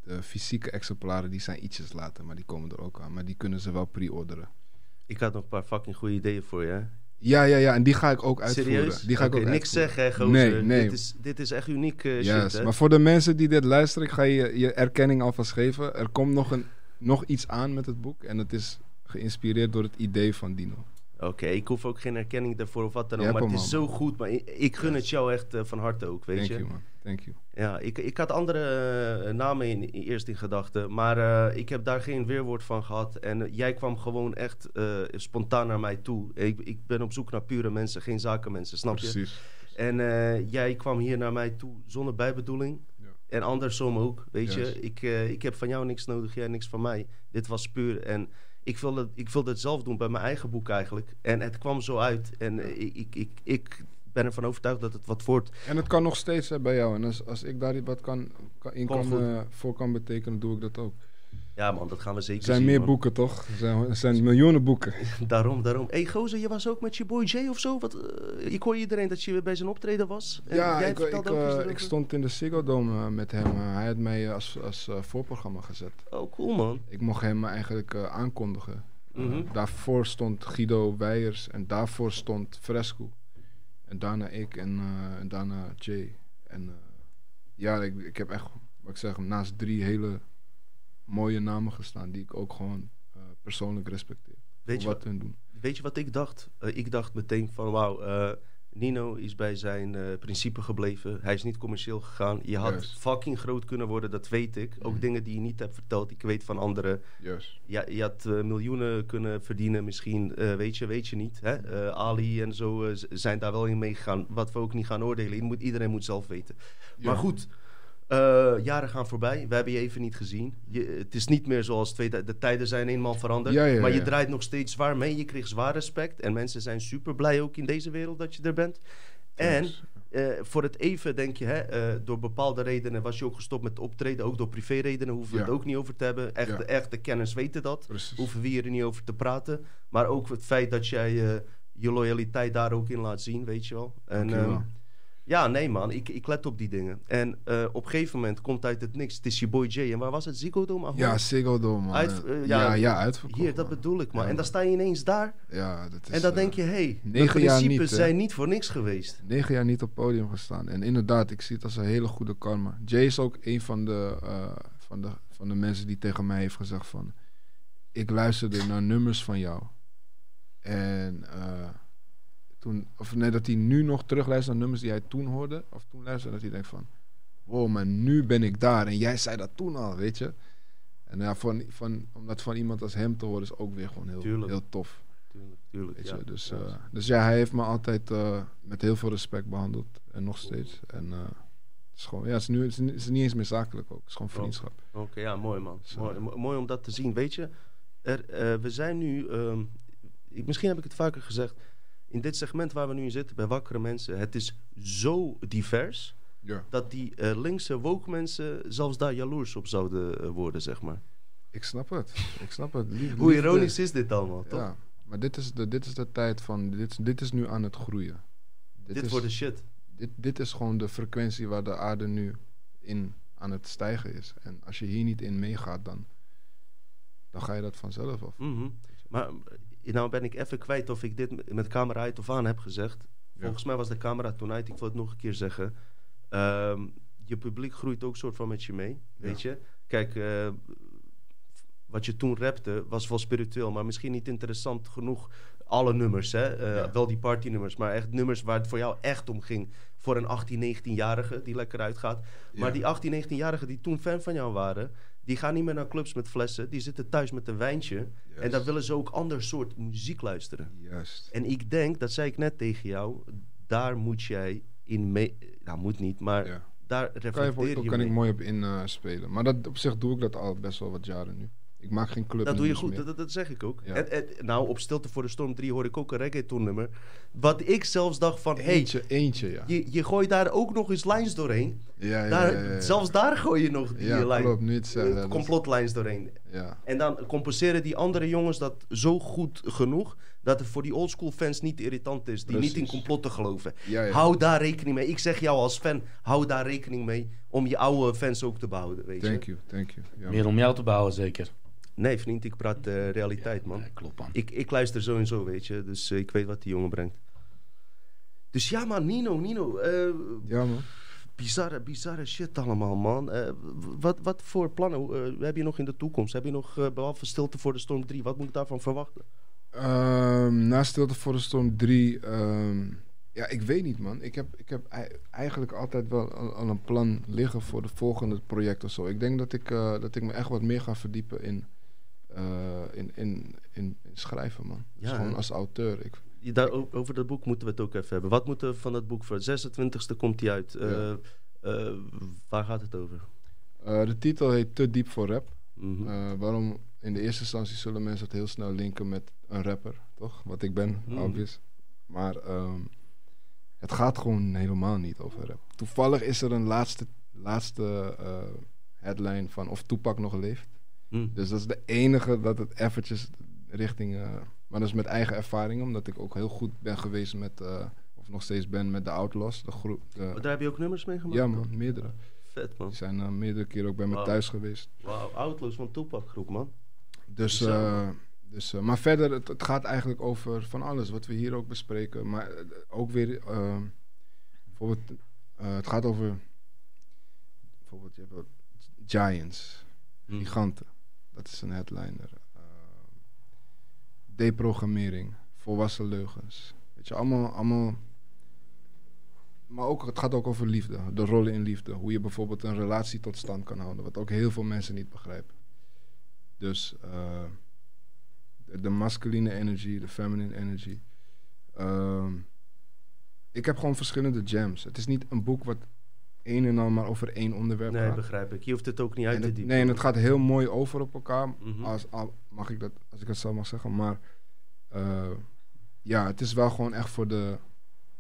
de fysieke exemplaren die zijn ietsjes later, maar die komen er ook aan. Maar die kunnen ze wel pre-orderen. ik had nog een paar fucking goede ideeën voor je, hè? Ja, ja, ja, en die ga ik ook uitvoeren. Serieus? Die ga ik ook niks uitvoeren. zeggen, hè, gozer. Nee, nee. Dit is, dit is echt uniek Yes, shit, hè? maar voor de mensen die dit luisteren, ik ga je je erkenning alvast geven. Er komt nog, een, nog iets aan met het boek en het is geïnspireerd door het idee van Dino. Oké, ik hoef ook geen erkenning daarvoor of wat dan ook. Maar het is zo goed. Maar ik, ik gun het jou echt eh, van harte ook, weet Thank je. you, man. Thank you. Ja, ik, ik had andere eh, namen in, in- eerst in gedachten. Maar eh, ik heb daar geen weerwoord van gehad. En jij kwam gewoon echt spontaan naar mij toe. Ik, ik ben op zoek naar pure mensen, geen zakenmensen, snap je? Precies. En jij kwam hier naar mij toe zonder bijbedoeling. Ja. En andersom ook, weet je. Ik, ik heb van jou niks nodig, jij niks van mij. Dit was puur. En ik wilde, ik wilde het zelf doen bij mijn eigen boek eigenlijk. En het kwam zo uit. En eh, ik, ik, ik, ik ben ervan overtuigd dat het wat voort... En het kan nog steeds hè, bij jou. En als, als ik daar wat kan, kan, in kan, eh, voor kan betekenen, doe ik dat ook. Ja man, dat gaan we zeker Er zijn zien, meer man. boeken, toch? Er zijn, er zijn miljoenen boeken. (laughs) Daarom, daarom. Hey, gozer, je was ook met je boy Jay of zo? Wat, eh, ik hoor iedereen dat je bij zijn optreden was. En ja, jij ik, eh, ik stond in de Ziggo Dome eh, met hem. Hij had mij als, als voorprogramma gezet. Oh, cool man. Ik mocht hem eigenlijk aankondigen. Mhm. daarvoor stond Guido Weijers en daarvoor stond Fresco. En daarna ik en, en daarna Jay. En ja, ik, ik heb echt, wat ik zeg, naast drie hele mooie namen gestaan die ik ook gewoon eh, persoonlijk respecteer. Weet je, wat hun doen. weet je wat ik dacht? Eh, ik dacht meteen van wauw, eh, Nino is bij zijn eh, principe gebleven. Hij is niet commercieel gegaan. Je had fucking groot kunnen worden, dat weet ik. Ook Mhm. dingen die je niet hebt verteld, ik weet van anderen. Juist. Ja, je had eh, miljoenen kunnen verdienen misschien, weet je, weet je niet. Hè? Eh, Ali en zo zijn daar wel in meegegaan, wat we ook niet gaan oordelen. Moet, iedereen moet zelf weten. Maar goed, eh, jaren gaan voorbij. We hebben je even niet gezien. Je, het is niet meer zoals twee, de tijden zijn eenmaal veranderd. Ja, ja, maar je ja. draait nog steeds zwaar mee. Je kreeg zwaar respect. En mensen zijn super blij ook in deze wereld dat je er bent. En Thanks. eh, voor het even denk je, hè, eh, door bepaalde redenen was je ook gestopt met optreden. Ook door privéredenen hoeven we het ook niet over te hebben. Echte, Ja. echte kenners weten dat. Precies. Hoeven we hier er niet over te praten. Maar ook het feit dat jij je loyaliteit daar ook in laat zien, weet je wel. En. Ja, nee man, ik, ik let op die dingen. En eh, op een gegeven moment komt uit het niks. Het is je boy Jay. En waar was het? Ziggo Dome? Ahoy? Ja, Ziggo Dome, man. Uit- Eh, ja, ja, ja, uitverkocht. Hier, dat man. bedoel ik man. Ja, en dan sta je ineens daar. Ja, dat is... en dan eh, denk je, hé, hey, de principes zijn niet voor niks geweest. negen jaar niet op podium gestaan. En inderdaad, ik zie het als een hele goede karma. Jay is ook een van de, van de, van de mensen die tegen mij heeft gezegd van... Ik luisterde naar nummers van jou. En eh, toen... Of nee, dat hij nu nog terugluistert naar nummers die hij toen hoorde. Of toen luisterde, dat hij denkt van... Wow, maar nu ben ik daar. En jij zei dat toen al, weet je. En ja, van, van, om dat van iemand als hem te horen is ook weer gewoon heel, Tuurlijk. heel tof. Tuurlijk, tuurlijk. Weet ja. je? Dus, Ja. eh, dus ja, hij heeft me altijd eh, met heel veel respect behandeld. En nog steeds. En het is gewoon, ja, het is nu het is, niet- het is niet eens meer zakelijk ook. Het is gewoon vriendschap. Oké, ja, mooi man. Zo. Mooi, mo- mooi om dat te zien. Weet je, er, we zijn nu, ehm, ik, misschien heb ik het vaker gezegd, in dit segment waar we nu in zitten, bij wakkere mensen, het is zo divers. Ja, dat die eh, linkse woke mensen zelfs daar jaloers op zouden eh, worden, zeg maar. ik snap het. Ik snap het. Lief- Hoe ironisch is dit allemaal, toch? Ja, maar dit is de, dit is de tijd van. Dit, dit is nu aan het groeien. dit is, wordt de shit. dit, dit is gewoon de frequentie waar de aarde nu in aan het stijgen is. En als je hier niet in meegaat, dan, dan ga je dat vanzelf af. Mhm. Maar nou ben ik even kwijt of ik dit met- camera uit of aan heb gezegd. Volgens mij was de camera toen uit. Ik wil het nog een keer zeggen. Ehm, je publiek groeit ook soort van met je mee, weet je. Kijk, eh, wat je toen rapte was wel spiritueel, maar misschien niet interessant genoeg. Alle nummers, hè. Eh, Ja. Wel die partynummers, maar echt nummers waar het voor jou echt om ging. Voor een 18, 19-jarige die lekker uitgaat. Maar Ja. die 18, 19-jarigen die toen fan van jou waren... die gaan niet meer naar clubs met flessen. Die zitten thuis met een wijntje. En dan willen ze ook ander soort muziek luisteren. Juist. En ik denk, dat zei ik net tegen jou... daar moet jij in mee... Nou, moet niet, maar Ja. daar Kan, reflecteer je, je, kan ik mooi op inspelen. maar dat, op zich doe ik dat al best wel wat jaren nu. Ik maak geen club Dat doe je goed, dat, dat zeg ik ook. Ja. En, en, nou, op Stilte voor de Storm 3 hoor ik ook een reggaeton nummer. Wat ik zelfs dacht van... hey, Eentje, eentje, ja. je, je gooit daar ook nog eens lijns doorheen. Ja, ja, Daar, ja, ja, ja. Zelfs daar gooi je nog die Ja, lijn. klopt, het zegt, eh, complotlijns doorheen. Ja, En dan compenseren die andere jongens dat zo goed genoeg... dat het voor die oldschool fans niet irritant is. Die niet in complotten geloven. ja, ja. Hou daar rekening mee. Ik zeg jou als fan, hou daar rekening mee... om je oude fans ook te behouden, weet Thank je. you, thank you. Ja. Meer om jou te bouwen, zeker. Nee, vriend, ik praat eh, realiteit, man. Ja, klopt, man. Ik, ik luister zo en zo, weet je. Dus eh, ik weet wat die jongen brengt. Dus ja, man, Nino, Nino. eh, ja, man. bizarre, bizarre shit allemaal, man. Eh, wat, wat voor plannen eh, heb je nog in de toekomst? Heb je nog, eh, behalve Stilte voor de Storm 3, wat moet ik daarvan verwachten? Ehm, na Stilte voor de Storm 3. ehm, ja, ik weet niet, man. Ik heb, ik heb ei- eigenlijk altijd wel al, al een plan liggen voor de volgende project of zo. Ik denk dat ik, eh, dat ik me echt wat meer ga verdiepen in, eh, in, in, in, in schrijven, man. Dus Ja, gewoon als auteur. Ik, Daar, over dat boek moeten we het ook even hebben. Wat moet er van dat boek voor? 26e komt hij uit. Eh, Ja. eh, waar gaat het over? de titel heet Te diep voor rap. Mhm. Waarom? In de eerste instantie zullen mensen het heel snel linken met een rapper, toch? Wat ik ben, Mhm. obvious. Maar ehm, het gaat gewoon helemaal niet over rap. Toevallig is er een laatste, laatste headline van of Tupac nog leeft. Hm. Dus dat is de enige dat het eventjes richting... eh, maar dat is met eigen ervaring, omdat ik ook heel goed ben geweest met... eh, of nog steeds ben met de Outlaws, de groep. de- Maar Daar heb je ook nummers mee gemaakt? ja man, meerdere. Vet, man. Die zijn eh, meerdere keren ook bij me thuis geweest. Wauw, Outlaws van Tupac groep, man. Dus, dus, maar verder, het, het gaat eigenlijk over van alles wat we hier ook bespreken. Maar ook weer, bijvoorbeeld, het gaat over, bijvoorbeeld, je hebt Giants, Hm. giganten. Dat is een headliner. Eh, deprogrammering, volwassen leugens. Weet je, allemaal, allemaal. Maar ook, het gaat ook over liefde, de rollen in liefde. Hoe je bijvoorbeeld een relatie tot stand kan houden, wat ook heel veel mensen niet begrijpen. Dus eh, de, de masculine energy, de feminine energy. Ehm, ik heb gewoon verschillende jams. Het is niet een boek wat een en al maar over één onderwerp Nee, gaat. begrijp ik. Je hoeft het ook niet uit En te diepen. nee, en het gaat heel mooi over op elkaar. Mhm. Als, al, mag ik dat, als ik het zo mag zeggen. Maar eh, ja, het is wel gewoon echt voor de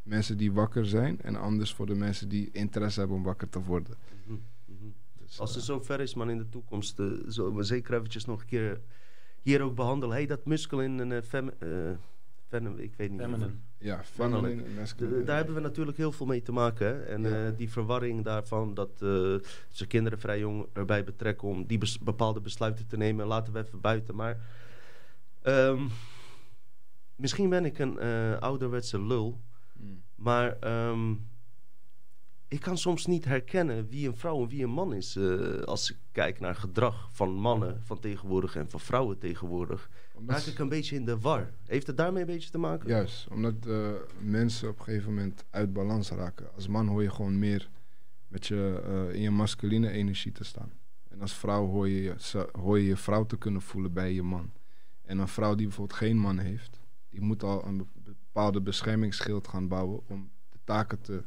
mensen die wakker zijn. En anders voor de mensen die interesse hebben om wakker te worden. Mhm, mhm. Dus, Als eh, het zo ver is, man, in de toekomst, eh, zullen we zeker eventjes nog een keer hier ook behandelen. Hey, dat muskel in een fem, eh, fem- ik weet niet. Feminine. Ja, feminine mannelijk. en daar hebben we natuurlijk heel veel mee te maken. Hè? En Ja. eh, die verwarring daarvan, dat eh, ze kinderen vrij jong erbij betrekken om die bes- bepaalde besluiten te nemen, laten we even buiten. Maar ehm, misschien ben ik een eh, ouderwetse lul, Mm. maar ehm, ik kan soms niet herkennen wie een vrouw en wie een man is. eh, als ik kijk naar gedrag van mannen van tegenwoordig en van vrouwen tegenwoordig. Omdat Raak ik een beetje in de war. Heeft het daarmee een beetje te maken? Juist, omdat eh, mensen op een gegeven moment uit balans raken. Als man hoor je gewoon meer met je, eh, in je masculine energie te staan. En als vrouw hoor je je, hoor je je vrouw te kunnen voelen bij je man. En een vrouw die bijvoorbeeld geen man heeft, die moet al een bepaalde beschermingsschild gaan bouwen om de taken te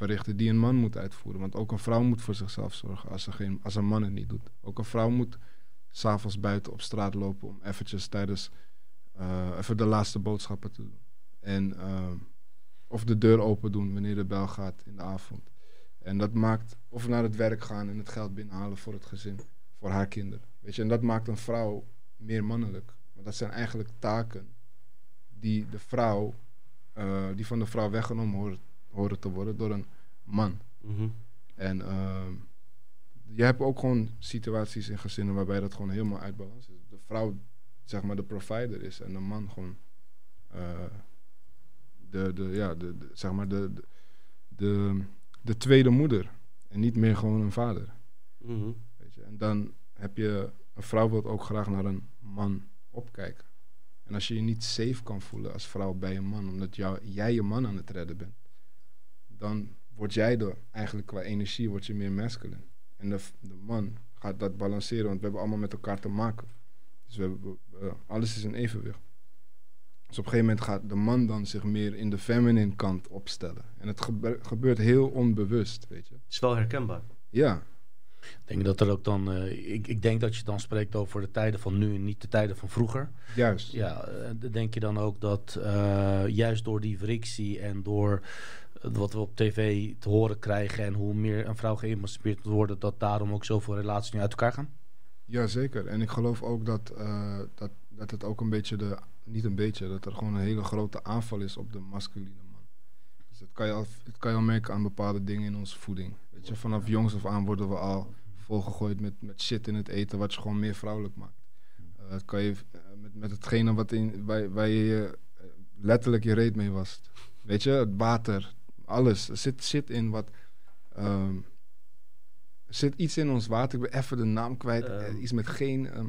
verrichten die een man moet uitvoeren. Want ook een vrouw moet voor zichzelf zorgen als, ze geen, als een man het niet doet. Ook een vrouw moet s'avonds buiten op straat lopen om eventjes tijdens eh, even de laatste boodschappen te doen. En, ehm, of de deur open doen wanneer de bel gaat in de avond. En dat maakt, of naar het werk gaan en het geld binnenhalen voor het gezin, voor haar kinderen. Weet je, en dat maakt een vrouw meer mannelijk. Maar dat zijn eigenlijk taken die de vrouw, eh, die van de vrouw weggenomen horen, horen te worden door een man. Mhm. En ehm, je hebt ook gewoon situaties in gezinnen waarbij dat gewoon helemaal uit balans is. De vrouw, zeg maar, de provider is en de man gewoon eh, de, de, ja, de, de- zeg maar, de, de, de, de tweede moeder. En niet meer gewoon een vader. Mhm. Weet je? En dan heb je, een vrouw wil ook graag naar een man opkijken. En als je je niet safe kan voelen als vrouw bij een man, omdat jou, jij je man aan het redden bent, dan word jij er eigenlijk qua energie word je meer masculine. En de, de man gaat dat balanceren, want we hebben allemaal met elkaar te maken. Dus we hebben, alles is in evenwicht. Dus op een gegeven moment gaat de man dan zich meer in de feminine kant opstellen. En het gebe- gebeurt heel onbewust, weet je. Is wel herkenbaar. Ja, Ik denk dat er ook dan, eh, ik, ik denk dat je dan spreekt over de tijden van nu en niet de tijden van vroeger. juist. Ja, eh, denk je dan ook dat eh, juist door die frictie en door wat we op tv te horen krijgen en hoe meer een vrouw geëmancipeerd moet worden, dat daarom ook zoveel relaties nu uit elkaar gaan? Jazeker. En ik geloof ook dat, dat, dat het ook een beetje de, niet een beetje, dat er gewoon een hele grote aanval is op de masculine man. Dus dat kan je al, dat kan je al merken aan bepaalde dingen in onze voeding. Weet je, vanaf jongs af aan worden we al volgegooid met, met shit in het eten, wat je gewoon meer vrouwelijk maakt. Eh, dat kan je eh, met, met hetgene wat in, waar, waar je eh, letterlijk je reet mee wast. Weet je, het water, alles. Er zit shit in wat. ehm, er zit iets in ons water, ik ben even de naam kwijt. Ehm. eh, iets met geen. ehm,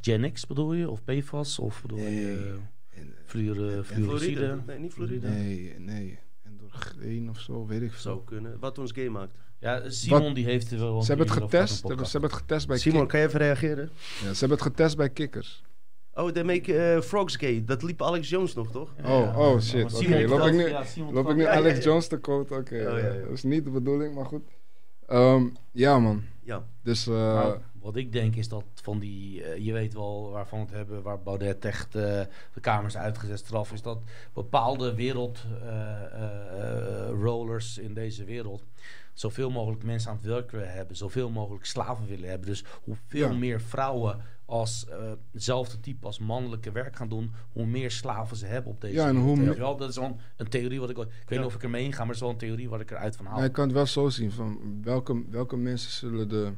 Gen X bedoel je? Of PFAS? Of bedoel je en- uh, fluor, en- fluoricide? Nee, niet fluoride. nee, nee. Endorgeen of zo, weet ik veel. Zou kunnen. Wat ons gay maakt. Ja, Simon die heeft er wel... Ze hebben het getest. Ze hebben, podcast. ze hebben het getest bij Simon, kan je even reageren? ja, ze hebben het getest bij kikkers. Oh, de make eh, Frogs gay. Dat liep Alex Jones nog, toch? Oh, ja. oh, shit. Simon Oké, loop vertelt- ik nu- ja, Loop ik nu Alex ja. Jones te quote? Oké, Oh, ja, ja. dat is niet de bedoeling, maar goed. Ehm, ja, man. Ja. Dus, eh, Nou, wat ik denk is dat van die, eh, je weet wel waarvan we het hebben, waar Baudet echt eh, de kamers uitgezet straf is, dat bepaalde wereldrollers in deze wereld zoveel mogelijk mensen aan het werk willen hebben, zoveel mogelijk slaven willen hebben. Dus hoeveel Ja. meer vrouwen als eh, hetzelfde type als mannelijke werk gaan doen, hoe meer slaven ze hebben op deze Ja, en hoe meer- wel, dat is wel een, theorie wat ik, ik weet Ja. niet of ik ermee inga, maar het is wel een theorie waar ik eruit van haal. Maar je kan het wel zo zien van welke, welke mensen zullen de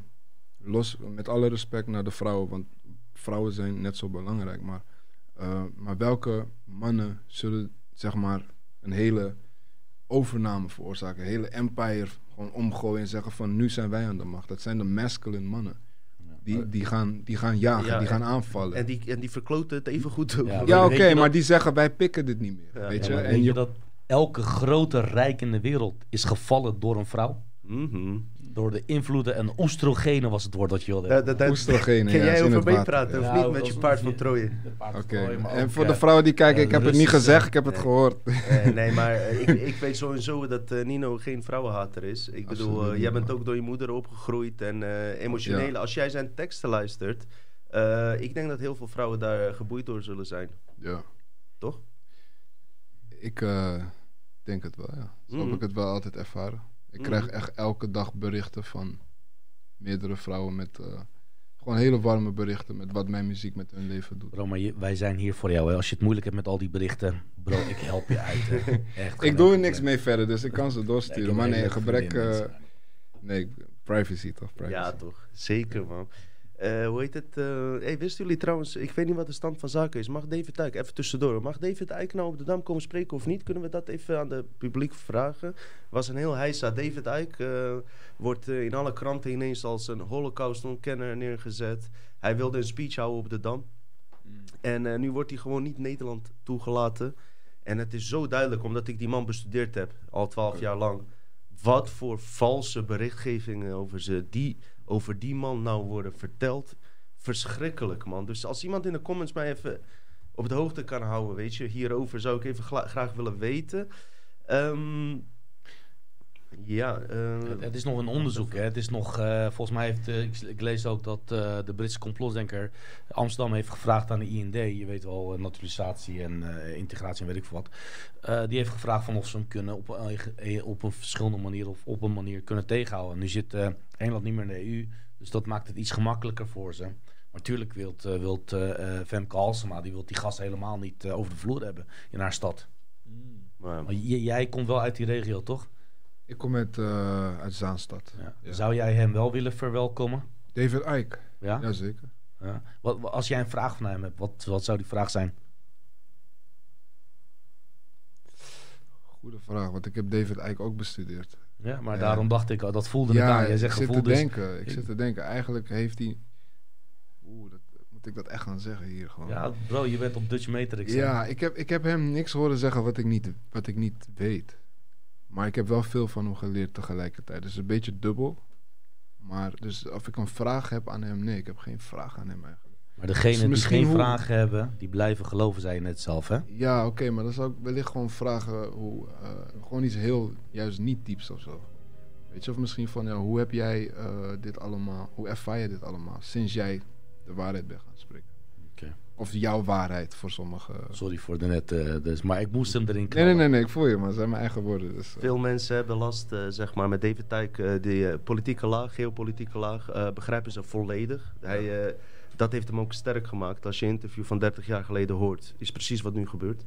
los met alle respect naar de vrouwen, want vrouwen zijn net zo belangrijk, maar, eh, maar welke mannen zullen zeg maar een hele overname veroorzaken, een hele empire gewoon omgooien en zeggen van nu zijn wij aan de macht. Dat zijn de masculine mannen. Die, die, gaan, die gaan jagen, Ja, die gaan aanvallen. En die, en die verkloten het even goed. Ja, ja, oké, dat- maar die zeggen wij pikken dit niet meer. Ja. weet Ja, je? en weet je, je dat elke grote rijk in de wereld is gevallen door een vrouw? Mhm. Door de invloeden en oestrogenen was het woord dat je wilde. Dat, dat, Oestrogenen, Kan ja, jij over meepraten of Ja, niet met je paard van Troje? Oké, en voor de vrouwen die kijken, ik heb het niet gezegd, ik heb het Nee. gehoord. Eh, (laughs) nee, maar eh, ik, ik weet sowieso dat eh, Nino geen vrouwenhater is. Ik bedoel, Absoluut eh, jij bent ook door je moeder opgegroeid en eh emotionele. Als jij zijn teksten luistert, eh, ik denk dat heel veel vrouwen daar geboeid door zullen zijn. Ja. Toch? Ik eh, denk het wel, ja. Zo heb Mhm. ik het wel altijd ervaren. Ik Mhm. krijg echt elke dag berichten van meerdere vrouwen met eh, gewoon hele warme berichten met wat mijn muziek met hun leven doet. Bro, maar je- wij zijn hier voor jou. Hè. Als je het moeilijk hebt met al die berichten, bro, ik help je uit. Hè. (laughs) Echt, Ik doe er niks mee verder, dus ik kan ze doorsturen. maar nee, gebrek. Uh, eh, nee, privacy toch? Privacy. Ja, toch. Zeker, man. Eh, hoe heet het? hey, wisten jullie trouwens, ik weet niet wat de stand van zaken is. Mag David Eijk, even tussendoor, mag David Eijk nou op de Dam komen spreken of niet? Kunnen we dat even aan het publiek vragen? Was een heel heisa. David Eijk eh, wordt in alle kranten ineens als een holocaust-ontkenner neergezet. Hij wilde een speech houden op de Dam. En eh, nu wordt hij gewoon niet Nederland toegelaten. En het is zo duidelijk, omdat ik die man bestudeerd heb, al twaalf jaar lang. Wat voor valse berichtgevingen over, ze, die, over die man nou worden verteld. Verschrikkelijk, man. Dus als iemand in de comments mij even op de hoogte kan houden, weet je, hierover zou ik even graag willen weten. Ehm, Ja, eh, Het, het is nog een onderzoek. Hè. Het is nog, eh, volgens mij heeft, eh, ik, ik lees ook dat eh, de Britse complotdenker Amsterdam heeft gevraagd aan de IND, je weet wel, naturalisatie en eh, integratie en weet ik veel wat. Eh, die heeft gevraagd van of ze hem kunnen op een, op een verschillende manier of op een manier kunnen tegenhouden. Nu zit eh, Engeland niet meer in de EU, dus dat maakt het iets gemakkelijker voor ze. Maar natuurlijk wilt, eh, wilt eh, eh, Femke Halsema, die wilt die gas helemaal niet over de vloer hebben in haar stad. maar, Maar jij komt wel uit die regio, toch? Ik kom uit, eh, uit Zaanstad. Ja. Ja. Zou jij hem wel willen verwelkomen? David Icke, Ja? jazeker. Ja. Wat, als jij een vraag van hem hebt, wat, wat zou die vraag zijn? Goede vraag, want ik heb David Icke ook bestudeerd. Ja, maar Ja. daarom dacht ik, oh, dat voelde het aan. Jij ik zegt zit gevoel, te dus... denken. Ik zit te denken. Eigenlijk heeft hij... Oeh, dat, moet ik dat echt gaan zeggen hier gewoon? Ja, bro, je bent op Dutch Matrix. hè? Ja, ik heb, ik heb hem niks horen zeggen wat ik, niet, wat ik niet weet. Maar ik heb wel veel van hem geleerd tegelijkertijd. Dus een beetje dubbel. Maar dus of ik een vraag heb aan hem, nee, ik heb geen vraag aan hem eigenlijk. Maar degenen Dus die geen hoe- vragen hebben, die blijven geloven, zei je net zelf, hè? Ja, oké, maar dan zou ik wellicht gewoon vragen hoe, eh, gewoon iets heel, juist niet dieps of zo. Weet je, of misschien van, ja, hoe heb jij eh, dit allemaal, hoe ervaar je dit allemaal sinds jij de waarheid bent gaan spreken? Of jouw waarheid voor sommigen. Sorry voor de net, eh, dus, maar ik moest hem erin Nee, knallen. nee, nee, nee, ik voel je, maar het zijn mijn eigen woorden. Dus, eh. Veel mensen hebben last, eh, zeg maar, met David Tijk, eh die politieke laag, geopolitieke laag, eh, begrijpen ze volledig. Hij, eh, dat heeft hem ook sterk gemaakt. Als je een interview van 30 jaar geleden hoort, is precies wat nu gebeurt.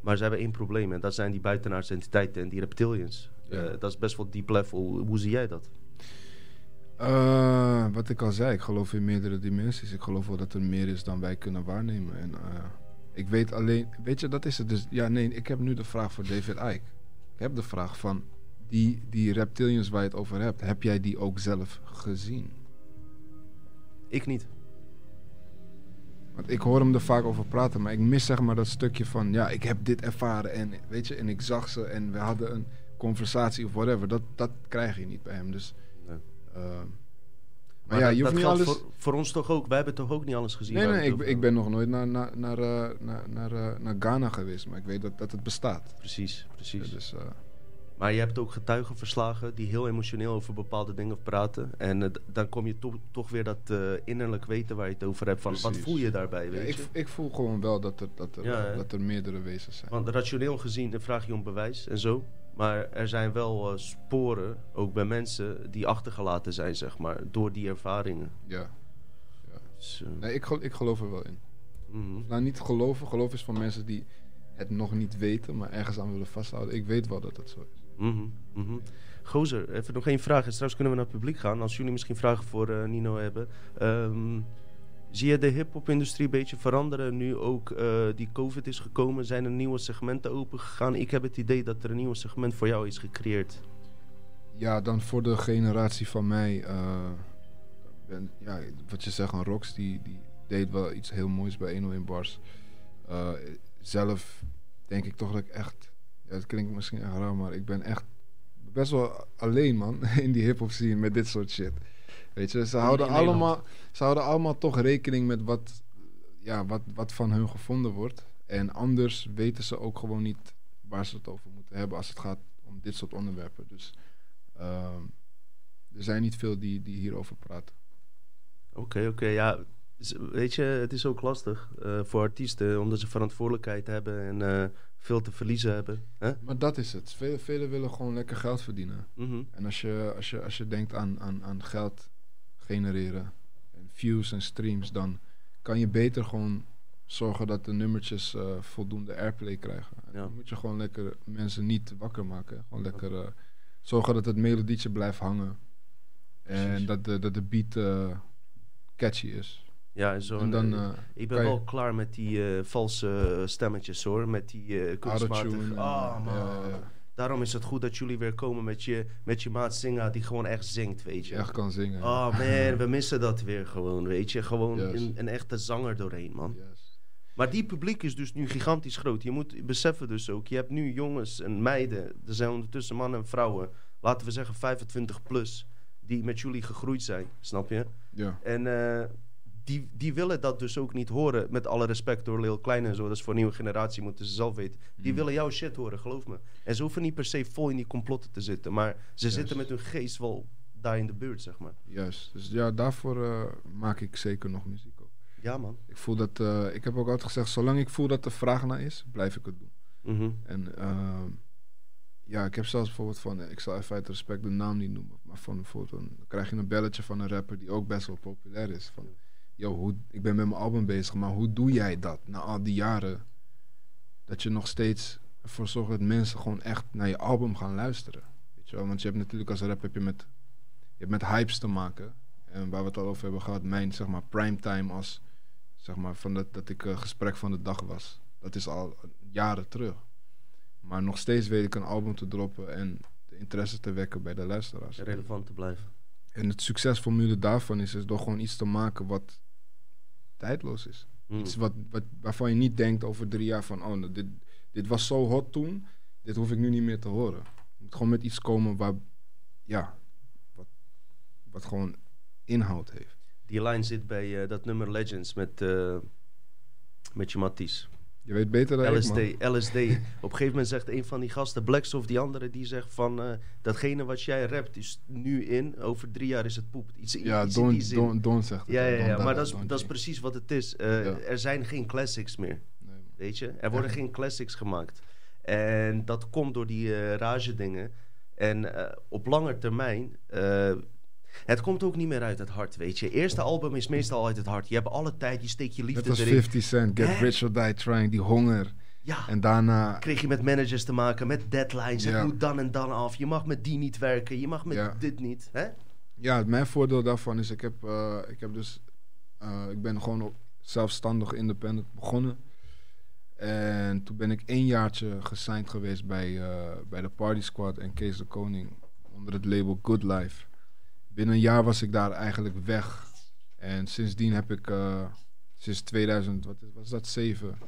Maar ze hebben één probleem en dat zijn die buitenaardse entiteiten en die reptilians. Ja. Eh, dat is best wel deep level. Hoe zie jij dat? Eh, wat ik al zei, ik geloof in meerdere dimensies. Ik geloof wel dat er meer is dan wij kunnen waarnemen. En eh, ik weet alleen, weet je, dat is het. Dus ja, nee, ik heb nu de vraag voor David Icke. Ik heb de vraag van die, die reptilians waar je het over hebt, heb jij die ook zelf gezien? Ik niet. Want ik hoor hem er vaak over praten, maar ik mis zeg maar dat stukje van, ja, ik heb dit ervaren en weet je, en ik zag ze en we hadden een conversatie of whatever. Dat, dat krijg je niet bij hem. Dus, maar, Maar ja, je hoeft niet alles. voor, voor ons toch ook. Wij hebben toch ook niet alles gezien. Nee, nee, ik, over ik ben nog nooit naar, naar, naar, eh, naar, naar, eh, naar Ghana geweest, maar ik weet dat, dat het bestaat. Precies, precies. Ja, dus, eh, Maar je hebt ook getuigenverslagen die heel emotioneel over bepaalde dingen praten. En dan kom je toch, toch weer dat innerlijk weten waar je het over hebt. Van wat voel je daarbij, ja, weet ik, je? ik voel gewoon wel dat er, dat er, Ja, dat er meerdere wezens zijn. Want rationeel gezien dan vraag je om bewijs en zo. Maar er zijn wel eh, sporen, ook bij mensen, die achtergelaten zijn, zeg maar, door die ervaringen. Ja. Dus, eh, Nee, ik, gel- ik geloof er wel in. mhm. Nou, niet geloven. Geloof is van mensen die het nog niet weten, maar ergens aan willen vasthouden. Ik weet wel dat dat zo is. Mhm. Gozer, even nog één vraag. En straks kunnen we naar het publiek gaan. Als jullie misschien vragen voor eh, Nino hebben. Ehm, zie je de hip-hop-industrie een beetje veranderen nu ook eh, die COVID is gekomen? Zijn er nieuwe segmenten opengegaan? Ik heb het idee dat er een nieuw segment voor jou is gecreëerd. Ja, dan voor de generatie van mij. eh, ben, ja, wat je zegt, een Rox die, die deed wel iets heel moois bij 101 Bars. Eh, zelf denk ik toch dat ik echt. Ja, het klinkt misschien raar, maar ik ben echt best wel alleen, man. (laughs) In die hip-hop scene met dit soort shit. Weet je, ze houden, in Nederland. allemaal, ze houden allemaal toch rekening met wat, ja, wat, wat van hun gevonden wordt. En anders weten ze ook gewoon niet waar ze het over moeten hebben als het gaat om dit soort onderwerpen. Dus ehm, er zijn niet veel die, die hierover praten. Oké, oké, ja. Weet je, het is ook lastig eh, voor artiesten, omdat ze verantwoordelijkheid hebben en eh, veel te verliezen hebben. Maar dat is het. Velen velen willen gewoon lekker geld verdienen. Mhm. En als je, als je, als je denkt aan, aan, aan geld genereren en views en streams, dan kan je beter gewoon zorgen dat de nummertjes eh, voldoende airplay krijgen. En Ja. Dan moet je gewoon lekker mensen niet wakker maken. Gewoon lekker eh, zorgen dat het melodietje blijft hangen. En Precies. dat de, dat de beat eh, catchy is. Ja, en zo. en dan Ik ben wel klaar met die valse stemmetjes hoor. Met die kunstmatige... eh, man. ja. Daarom is het goed dat jullie weer komen met je, met je maat Singa die gewoon echt zingt, weet je. echt kan zingen. Oh man, we missen dat weer gewoon, weet je. Gewoon een, een echte zanger doorheen, man. Yes. Maar die publiek is dus nu gigantisch groot. Je moet beseffen dus ook, je hebt nu jongens en meiden. Er zijn ondertussen mannen en vrouwen, laten we zeggen 25 plus, die met jullie gegroeid zijn, snap je? Ja. En eh, die, die willen dat dus ook niet horen. Met alle respect door Lil Klein en zo. Dat is voor een nieuwe generatie, moeten ze zelf weten. Die Mm. willen jouw shit horen, geloof me. En ze hoeven niet per se vol in die complotten te zitten. Maar ze zitten met hun geest wel daar in de buurt, zeg maar. Juist. Dus ja, daarvoor eh, maak ik zeker nog muziek ook. Ja, man. Ik voel dat, eh, ik heb ook altijd gezegd, zolang ik voel dat er vraag naar is, blijf ik het doen. Mhm. En ehm, ja, ik heb zelfs bijvoorbeeld van, eh, ik zal even uit respect de naam niet noemen, maar van bijvoorbeeld, dan krijg je een belletje van een rapper die ook best wel populair is. Van, yo, hoe, ik ben met mijn album bezig, maar hoe doe jij dat na al die jaren? Dat je nog steeds ervoor zorgt dat mensen gewoon echt naar je album gaan luisteren. Weet je wel? Want je hebt natuurlijk als rapper heb je met, je hebt met hypes te maken. En waar we het al over hebben gehad, mijn zeg maar primetime als zeg maar van dat, dat ik eh, gesprek van de dag was. Dat is al jaren terug. Maar nog steeds weet ik een album te droppen en de interesse te wekken bij de luisteraars. Relevant te blijven. En het succesformule daarvan is, is door gewoon iets te maken wat tijdloos is. Mm. Iets wat, wat, waarvan je niet denkt over drie jaar van, oh, nou, dit, dit was zo hot toen, dit hoef ik nu niet meer te horen. Je moet gewoon met iets komen waar, ja, wat, wat gewoon inhoud heeft. Die line zit bij eh, dat nummer Legends met, eh met je Matties. Je weet beter dan ik, LSD, man. LSD. (laughs) Op een gegeven moment zegt een van die gasten, Blacks of die andere, die zegt van eh, datgene wat jij rapt is nu in, over drie jaar is het poep. Iets, Ja, iets Don. Don, Don zegt het. ja, ja, ja, maar dat is, dat precies wat het is. Eh, Ja. Er zijn geen classics meer, Nee, weet je. Er worden geen classics gemaakt. En dat komt door die eh, rage dingen. En op lange termijn... het komt ook niet meer uit het hart, weet je. Eerste album is meestal uit het hart. Je hebt alle tijd, je steekt je Net liefde als erin. 50 Cent, Get Hè? Rich or Die Trying, die honger. Ja, En daarna, kreeg je met managers te maken, met deadlines. Het Ja. moet dan en dan af. Je mag met die niet werken. Je mag met Ja. dit niet. Hè? ja, mijn voordeel daarvan is, ik heb, eh, ik heb dus, eh, ik ben gewoon op zelfstandig independent begonnen. En toen ben ik één jaartje gesigned geweest bij, eh, bij de Party Squad en Kees de Koning onder het label Good Life. Binnen een jaar was ik daar eigenlijk weg. En sindsdien heb ik, eh, sinds 2000, wat is- was dat, 7,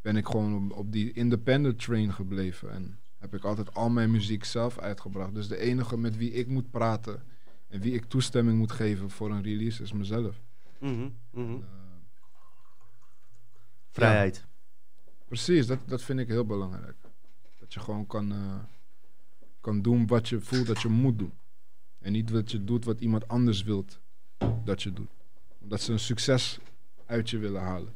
ben ik gewoon op, op die independent train gebleven. En heb ik altijd al mijn muziek zelf uitgebracht. Dus de enige met wie ik moet praten en wie ik toestemming moet geven voor een release is mezelf. Mhm, mhm. Eh, Vrijheid. Precies, dat, dat vind ik heel belangrijk. Dat je gewoon kan, eh, kan doen wat je voelt dat je moet doen. En niet dat je doet wat iemand anders wilt dat je doet. Omdat ze een succes uit je willen halen.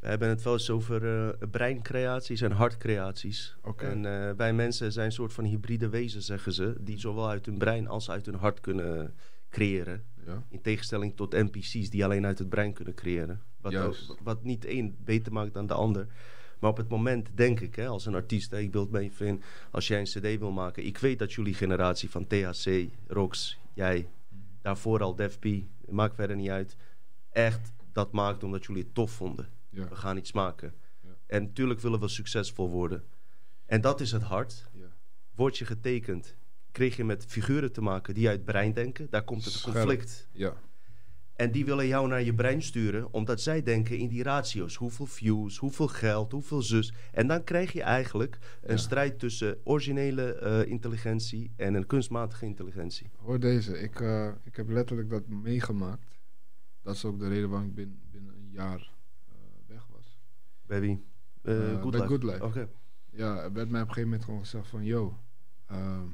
We hebben het wel eens over eh, breincreaties en hartcreaties. En eh, wij mensen zijn een soort van hybride wezens, zeggen ze. Die zowel uit hun brein als uit hun hart kunnen creëren. Ja? In tegenstelling tot NPC's die alleen uit het brein kunnen creëren. Wat, ook- wat niet één beter maakt dan de ander. Maar op het moment denk ik, hè, als een artiest, hè, ik beeld me even in, als jij een cd wil maken. Ik weet dat jullie generatie van THC, Rox, jij, daarvoor al Def P, maakt verder niet uit. Echt dat maakt omdat jullie het tof vonden. Ja. We gaan iets maken. Ja. En natuurlijk willen we succesvol worden. En dat is het hart. Ja. Word je getekend, kreeg je met figuren te maken die uit het brein denken. Daar komt het Scherp. conflict. ja. En die willen jou naar je brein sturen, omdat zij denken in die ratio's. Hoeveel views, hoeveel geld, hoeveel zus. En dan krijg je eigenlijk een Ja. strijd tussen originele eh, intelligentie en een kunstmatige intelligentie. Hoor deze, ik, eh, ik heb letterlijk dat meegemaakt. Dat is ook de reden waarom ik binnen, binnen een jaar eh, weg was. Bij wie? Good bij. Good Life. Oké. Ja, er werd mij op een gegeven moment gewoon gezegd van... Yo, ehm,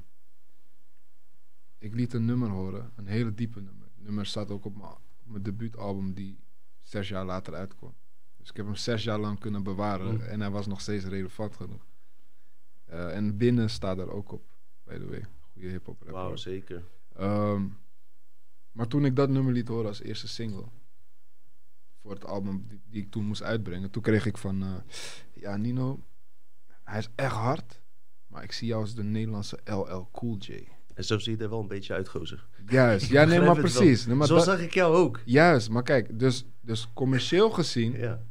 ik liet een nummer horen, een hele diepe nummer. Het nummer staat ook op mijn, mijn debuutalbum die zes jaar later uitkwam. Dus ik heb hem zes jaar lang kunnen bewaren Mm. en hij was nog steeds relevant genoeg. Eh, en binnen staat er ook op, by the way. Goede hip-hop rapper. Wauw, zeker. Ehm, maar toen ik dat nummer liet horen als eerste single, voor het album die, die ik toen moest uitbrengen, toen kreeg ik van, eh, ja Nino, hij is echt hard, maar ik zie jou als de Nederlandse LL Cool J. En zo zie je er wel een beetje uit, gozer. Juist, (laughs) ja nee, maar precies. Nee, maar zo dat- zag ik jou ook. juist, maar kijk, dus, dus commercieel gezien, Ja,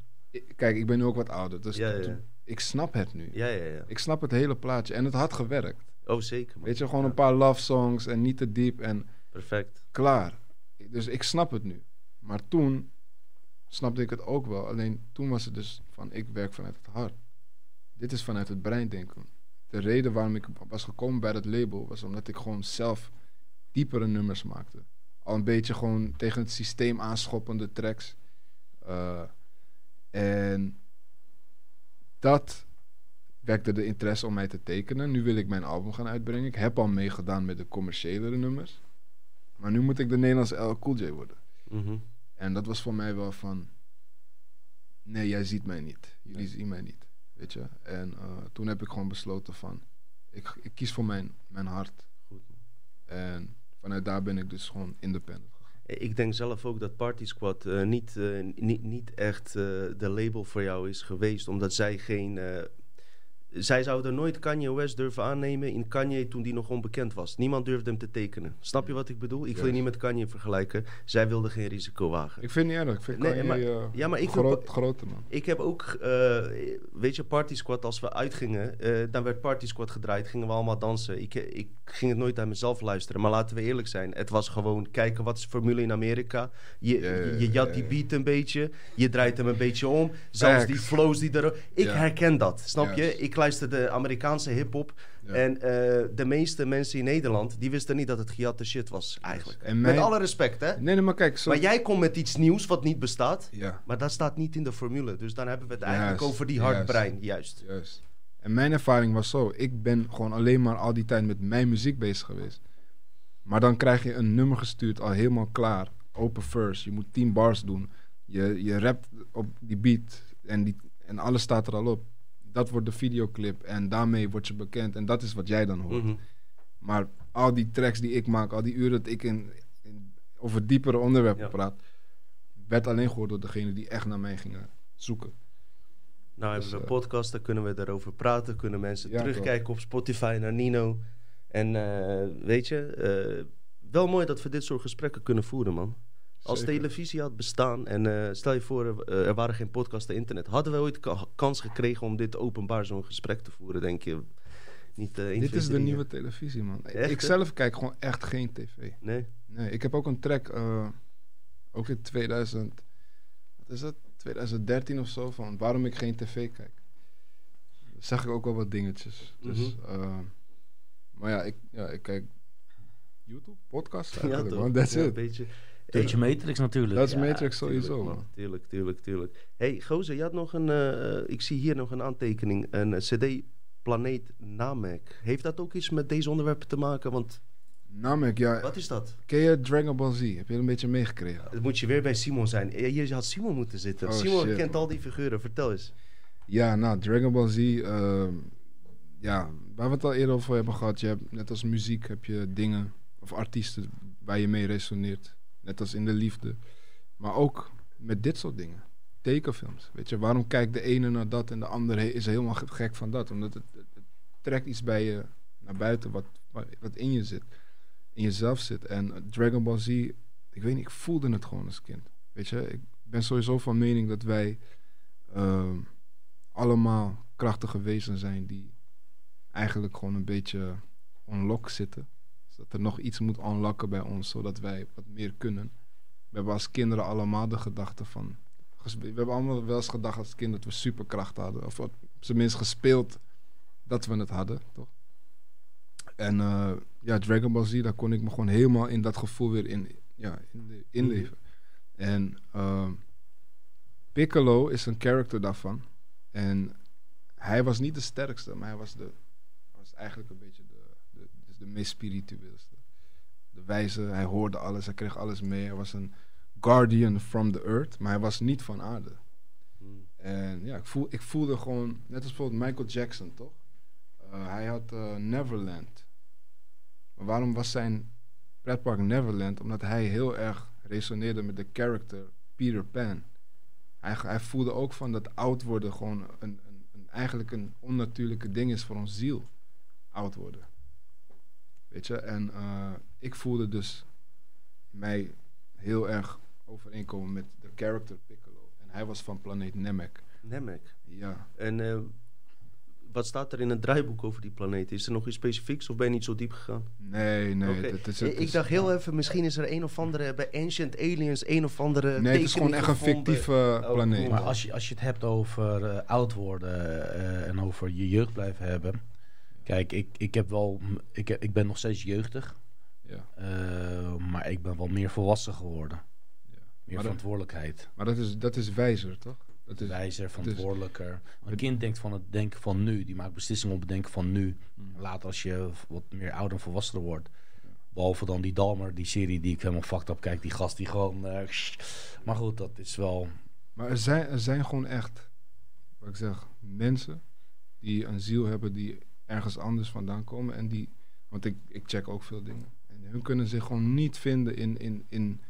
kijk, ik ben nu ook wat ouder, dus ja, ja. ik snap het nu. ja, ja, ja. Ik snap het hele plaatje en het had gewerkt. Oh, zeker. Man. Weet je, gewoon een paar love songs en niet te diep en Perfect. klaar. Dus ik snap het nu. Maar toen snapte ik het ook wel. Alleen toen was het dus van ik werk vanuit het hart. Dit is vanuit het brein denken. De reden waarom ik was gekomen bij dat label was omdat ik gewoon zelf diepere nummers maakte. Al een beetje gewoon tegen het systeem aanschoppende tracks. Eh, en dat wekte de interesse om mij te tekenen. Nu wil ik mijn album gaan uitbrengen. Ik heb al meegedaan met de commerciëlere nummers. Maar nu moet ik de Nederlandse L Cool J worden. Mhm. En dat was voor mij wel van... Nee, jij ziet mij niet. Jullie zien mij niet. Weet je? En eh, toen heb ik gewoon besloten van... Ik, ik kies voor mijn, mijn hart. Goed. En vanuit daar ben ik dus gewoon independent gegaan. Ik denk zelf ook dat Party Squad eh, niet, eh, niet, niet echt eh, de label voor jou is geweest, omdat zij geen. Zij zouden nooit Kanye West durven aannemen in Kanye toen die nog onbekend was. Niemand durfde hem te tekenen. Snap je wat ik bedoel? Ik wil je niet met Kanye vergelijken. Zij wilden geen risico wagen. Ik vind het niet erg. Ik vind Nee, Kanye, maar- eh, ja, maar ik groot, pa- grote man. Ik heb ook, eh, weet je, Party Squad, als we uitgingen, eh, dan werd Party Squad gedraaid, gingen we allemaal dansen. Ik, ik ging het nooit aan mezelf luisteren, maar laten we eerlijk zijn. Het was gewoon kijken wat is de formule in Amerika. Je, je, je jat ja, die beat een beetje, je draait hem een beetje om. Zelfs die flows die er... Ik herken dat, snap je? Ik luister de Amerikaanse hip-hop Ja. en eh, de meeste mensen in Nederland, die wisten niet dat het gejatte shit was, eigenlijk. En mijn- Met alle respect, hè? Nee, nee, maar kijk. Zo... Maar jij komt met iets nieuws wat niet bestaat. Ja, Maar dat staat niet in de formule. Dus dan hebben we het eigenlijk Juist, over die hardbrein. Juist. juist. En mijn ervaring was zo. Ik ben gewoon alleen maar al die tijd met mijn muziek bezig geweest. Maar dan krijg je een nummer gestuurd, al helemaal klaar. Open verse. Je moet 10 bars doen. Je, je rapt op die beat. En, die, en alles staat er al op. Dat wordt de videoclip. En daarmee word je bekend. En dat is wat jij dan hoort. Mhm. Maar al die tracks die ik maak, al die uren dat ik in, in- over diepere onderwerpen Ja. praat, werd alleen gehoord door degene die echt naar mij gingen zoeken. Nou hebben Dus, we eh, podcast, daar kunnen we daarover praten. Kunnen mensen Ja, terugkijken op Spotify naar Nino. En eh, weet je, eh, wel mooi dat we dit soort gesprekken kunnen voeren, man. Als Zeker. televisie had bestaan en eh, stel je voor, er, eh, er waren geen podcasts en internet. Hadden we ooit ka- kans gekregen om dit openbaar zo'n gesprek te voeren, denk je? Niet, één, Dit is de nieuwe televisie, man. Echt, ik hè? zelf kijk gewoon echt geen tv. Nee? Nee, ik heb ook een track, ook in 2000, wat is dat? 2013 of zo, van waarom ik geen tv kijk. Daar zag ik ook wel wat dingetjes. Dus, Mhm. maar ja ik, ja, ik kijk YouTube, podcast Ja, eigenlijk, toch? man. That's Ja, it. Een beetje. Beetje Matrix natuurlijk. Dat is Ja, Matrix sowieso, tuurlijk, man. Tuurlijk, tuurlijk, tuurlijk. hey, gozer, je had nog een... eh, ik zie hier nog een aantekening. Een eh, cd Planeet Namek. Heeft dat ook iets met deze onderwerpen te maken? Want, Namek, ja. wat is dat? Ken je Dragon Ball Z? Heb je dat een beetje meegekregen? Het moet je weer bij Simon zijn. Eh, Je had Simon moeten zitten. Oh, Simon shit, kent man. al die figuren. Vertel eens. Ja, nou, Dragon Ball Z. ehm, ja, waar we het al eerder over hebben gehad. Je hebt, net als muziek heb je dingen of artiesten waar je mee resoneert. Net als in de liefde. Maar ook met dit soort dingen. Tekenfilms. Weet je, waarom kijkt de ene naar dat en de andere is helemaal ge- gek van dat? Omdat het, het, trekt iets bij je naar buiten wat, wat in je zit. In jezelf zit. En eh, Dragon Ball Z, ik weet niet, ik voelde het gewoon als kind. Weet je, ik ben sowieso van mening dat wij ehm, allemaal krachtige wezens zijn die eigenlijk gewoon een beetje onlock zitten. Dus dat er nog iets moet unlocken bij ons, zodat wij wat meer kunnen. We hebben als kinderen allemaal de gedachte van... We hebben allemaal wel eens gedacht als kind dat we superkracht hadden. Of op zijn minst gespeeld dat we het hadden, toch? En eh, ja, Dragon Ball Z, daar kon ik me gewoon helemaal in dat gevoel weer in, ja, in inleven. En ehm, Piccolo is een character daarvan. En hij was niet de sterkste, maar hij was, de, was eigenlijk een beetje de, meest spiritueelste. De wijze, hij hoorde alles, hij kreeg alles mee. Hij was een guardian from the earth, maar hij was niet van aarde. Hmm. En ja, ik, voel, ik voelde gewoon, net als bijvoorbeeld Michael Jackson, toch? Eh, hij had eh, Neverland. Maar waarom was zijn pretpark Neverland? Omdat hij heel erg resoneerde met de character Peter Pan. Hij, hij voelde ook van dat oud worden gewoon een, een, een, eigenlijk een onnatuurlijke ding is voor ons ziel. Oud worden. Weet je? En eh, ik voelde dus mij heel erg overeenkomen met de character Piccolo. En hij was van planeet Namek. Namek. Ja. En eh, wat staat er in het draaiboek over die planeet? Is er nog iets specifieks of ben je niet zo diep gegaan? Nee, nee. Het is- Ik- dacht heel even, misschien is er een of andere bij Ancient Aliens, een of andere. Nee, het is gewoon echt een fictieve Oh, planeet. cool. Maar als je, als je het hebt over eh, oud worden eh, en over je jeugd blijven hebben. Kijk, ik, ik, heb wel, ik, heb- ik ben nog steeds jeugdig. Ja. eh, maar ik ben wel meer volwassen geworden. Ja. Meer Maar dat- verantwoordelijkheid. Maar dat is, dat is wijzer, toch? Dat is, Wijzer, is- verantwoordelijker. Een kind denkt van het denken van nu. Die maakt beslissingen op het denken van nu. Mm. Later als je wat meer ouder en volwassener wordt. Behalve dan die Dalmer, die serie die ik helemaal fucked up kijk. Die gast die gewoon... eh, maar goed, dat is wel... Maar er zijn, er zijn gewoon echt, wat ik zeg, mensen die een ziel hebben die ergens anders vandaan komen. En die, want ik, ik check ook veel dingen. En hun kunnen zich gewoon niet vinden in, in, in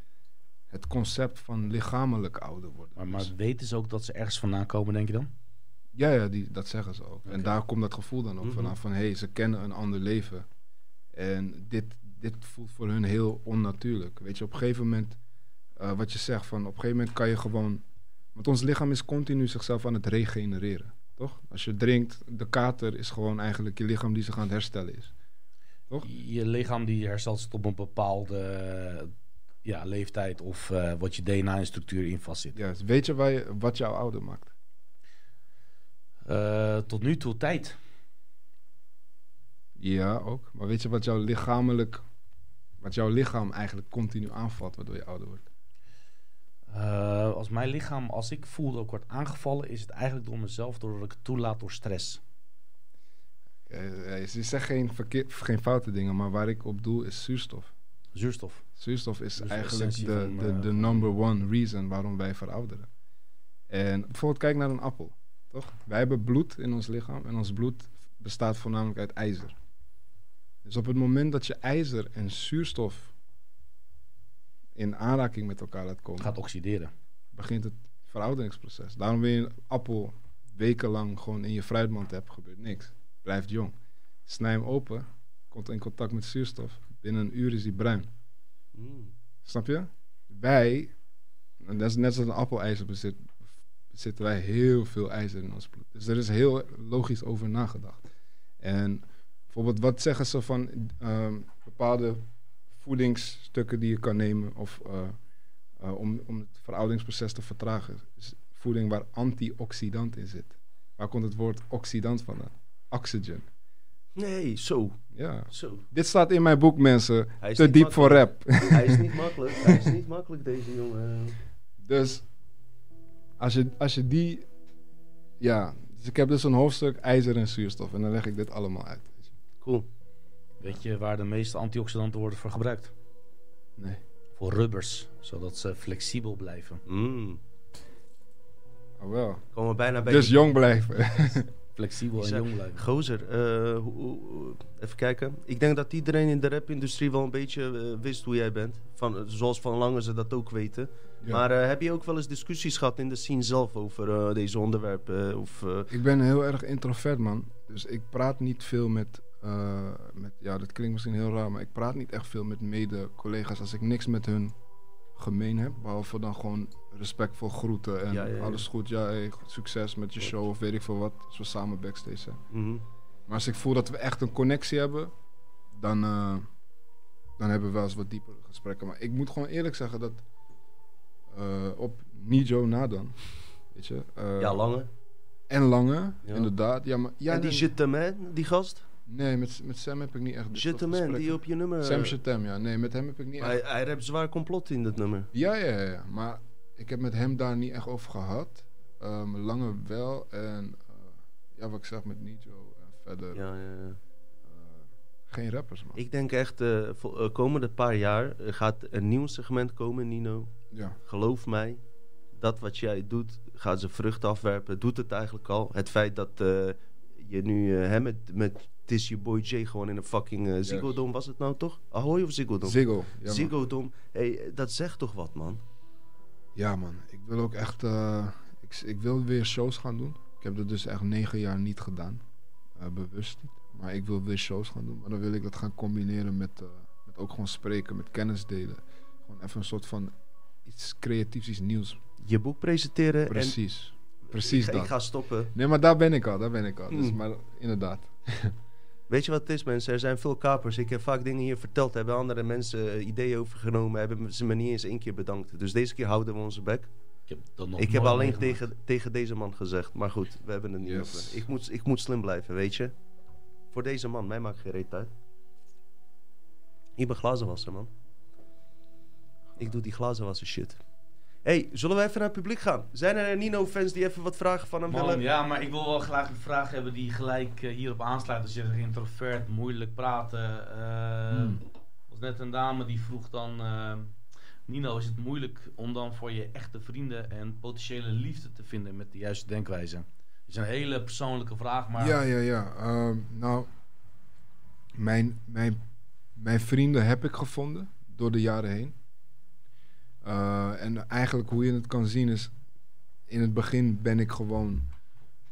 het concept van lichamelijk ouder worden. Maar, Dus- maar weten ze ook dat ze ergens vandaan komen, denk je dan? ja, ja die, dat zeggen ze ook. En daar komt dat gevoel dan ook Mhm. vanaf. Van hé, hey, ze kennen een ander leven. En dit, dit voelt voor hun heel onnatuurlijk. Weet je, op een gegeven moment, eh, wat je zegt, van op een gegeven moment kan je gewoon. Want ons lichaam is continu zichzelf aan het regenereren. Toch? Als je drinkt, de kater is gewoon eigenlijk je lichaam die zich aan het herstellen is. Toch? Je lichaam die herstelt zich op een bepaalde ja, leeftijd of eh, wat je DNA en structuur in vastzit. Ja, weet je, waar je wat jou ouder maakt? Eh, tot nu toe tijd. Ja, ook. Maar weet je wat jouw lichamelijk. Wat jouw lichaam eigenlijk continu aanvalt waardoor je ouder wordt? Eh, als mijn lichaam, als ik voel dat ik word aangevallen, is het eigenlijk door mezelf, doordat ik het toelaat door stress. Eh, je zegt geen, verkeer, geen foute dingen, maar waar ik op doel is zuurstof. Zuurstof. Zuurstof is Dus eigenlijk de, van, de, de number one reason waarom wij verouderen. En bijvoorbeeld kijk naar een appel, toch? Wij hebben bloed in ons lichaam en ons bloed bestaat voornamelijk uit ijzer. Dus op het moment dat je ijzer en zuurstof in aanraking met elkaar laat komen, gaat oxideren. begint het verouderingsproces. Daarom wil je een appel wekenlang gewoon in je fruitmand hebben, gebeurt niks. Blijft jong. Snij hem open, komt in contact met zuurstof. Binnen een uur is hij bruin. Mm. Snap je? Wij, en dat is net zoals een appelijzer bezit, bezitten wij heel veel ijzer in ons bloed. Dus er is heel logisch over nagedacht. En bijvoorbeeld, wat zeggen ze van ehm, bepaalde voedingsstukken die je kan nemen of, eh, eh, om, om het verouderingsproces te vertragen? Dus voeding waar antioxidant in zit. Waar komt het woord oxidant vandaan? Oxygen. Nee, zo. Ja. zo. Dit staat in mijn boek, mensen. Te diep voor rap. (laughs) Hij is niet (laughs) makkelijk. Hij is niet makkelijk, deze jongen. Dus als je, als je die. Ja, dus ik heb dus een hoofdstuk ijzer en zuurstof. En dan leg ik dit allemaal uit. Cool. Weet je waar de meeste antioxidanten worden voor gebruikt? Nee. Voor rubbers, zodat ze flexibel blijven. Mm. Oh wel. Komen we bijna bij Dus die- jong blijven. (laughs) Flexibel en jong blijven. Gozer, eh, hoe- even kijken. Ik denk dat iedereen in de rapindustrie wel een beetje eh, wist hoe jij bent. Van, zoals Van Lange ze dat ook weten. Ja. Maar eh, heb je ook wel eens discussies gehad in de scene zelf over eh, deze onderwerpen? Of, eh, Ik ben heel erg introvert, man. Dus ik praat niet veel met, eh, met. Ja, dat klinkt misschien heel raar, maar ik praat niet echt veel met mede-collega's als ik niks met hun gemeen heb. Behalve dan gewoon respectvol groeten en Ja, ja, ja. alles goed. Ja, hey, succes met je show of weet ik veel wat. Als we samen backstage zijn. mhm. Maar als ik voel dat we echt een connectie hebben, dan, eh, dan hebben we wel eens wat diepere gesprekken. Maar ik moet gewoon eerlijk zeggen dat eh, op Nijo na dan, weet je. Ja, Lange. En Lange, inderdaad. Ja, maar, ja, en die nee, Jitaman, die gast? Nee, met, met Sam heb ik niet echt Jitaman, die op je nummer... Sam Shatem, ja. Nee, met hem heb ik niet hij, echt... hij rapt zwaar complot in dat nummer. Ja, ja, ja, ja. Maar ik heb met hem daar niet echt over gehad. Ehm, Lange wel. En eh, ja, wat ik zeg met Nijo en verder... Ja, ja, ja. eh, geen rappers, man. Ik denk echt, eh eh, komende paar jaar eh, gaat een nieuw segment komen, Nino. Ja. Geloof mij, dat wat jij doet, gaat zijn vrucht afwerpen. Doet het eigenlijk al. Het feit dat eh, je nu eh, hè, met, met het is je boy J gewoon in een fucking eh Ziggo Dome, was het nou toch? Ahoy of Ziggo Dome? Ziggo. Ja. Ziggo Dome. Hey, dat zegt toch wat, man? Ja, man. Ik wil ook echt. eh, ik, ik wil weer shows gaan doen. Ik heb dat dus echt negen jaar niet gedaan. Eh, bewust niet. Maar ik wil weer shows gaan doen. Maar dan wil ik dat gaan combineren met, met ook gewoon spreken, met kennis delen. Gewoon even een soort van iets creatiefs, iets nieuws. Je boek presenteren Precies. en... Precies ik, ga- dat. Ik ga stoppen. Nee, maar daar ben ik al. Daar ben ik al. Dus, Mm. maar inderdaad. (laughs) Weet je wat het is, mensen? Er zijn veel kapers. Ik heb vaak dingen hier verteld. Hebben andere mensen eh, ideeën overgenomen. Hebben ze me niet eens één keer bedankt. Dus deze keer houden we onze bek. Ik heb, dat nog ik heb alleen tegen, tegen deze man gezegd. Maar goed, we hebben het niet Yes. over. Ik moet, ik moet slim blijven, weet je. Voor deze man, mij maakt geen reet uit. Ik ben glazenwasser, man. Ik doe die glazenwasser shit. Hey, zullen we even naar het publiek gaan? Zijn er Nino-fans die even wat vragen van hem Man, willen? ja, maar ik wil wel graag een vraag hebben die gelijk eh, hierop aansluit. Dus je zegt introvert, moeilijk praten. eh, Hmm. Er was net een dame die vroeg dan... eh, Nino, is het moeilijk om dan voor je echte vrienden en potentiële liefde te vinden met de juiste denkwijze? Het is een hele persoonlijke vraag, maar... Ja, ja, ja. Ehm, nou, mijn, mijn, mijn vrienden heb ik gevonden door de jaren heen. Eh, en eigenlijk hoe je het kan zien is... In het begin ben ik gewoon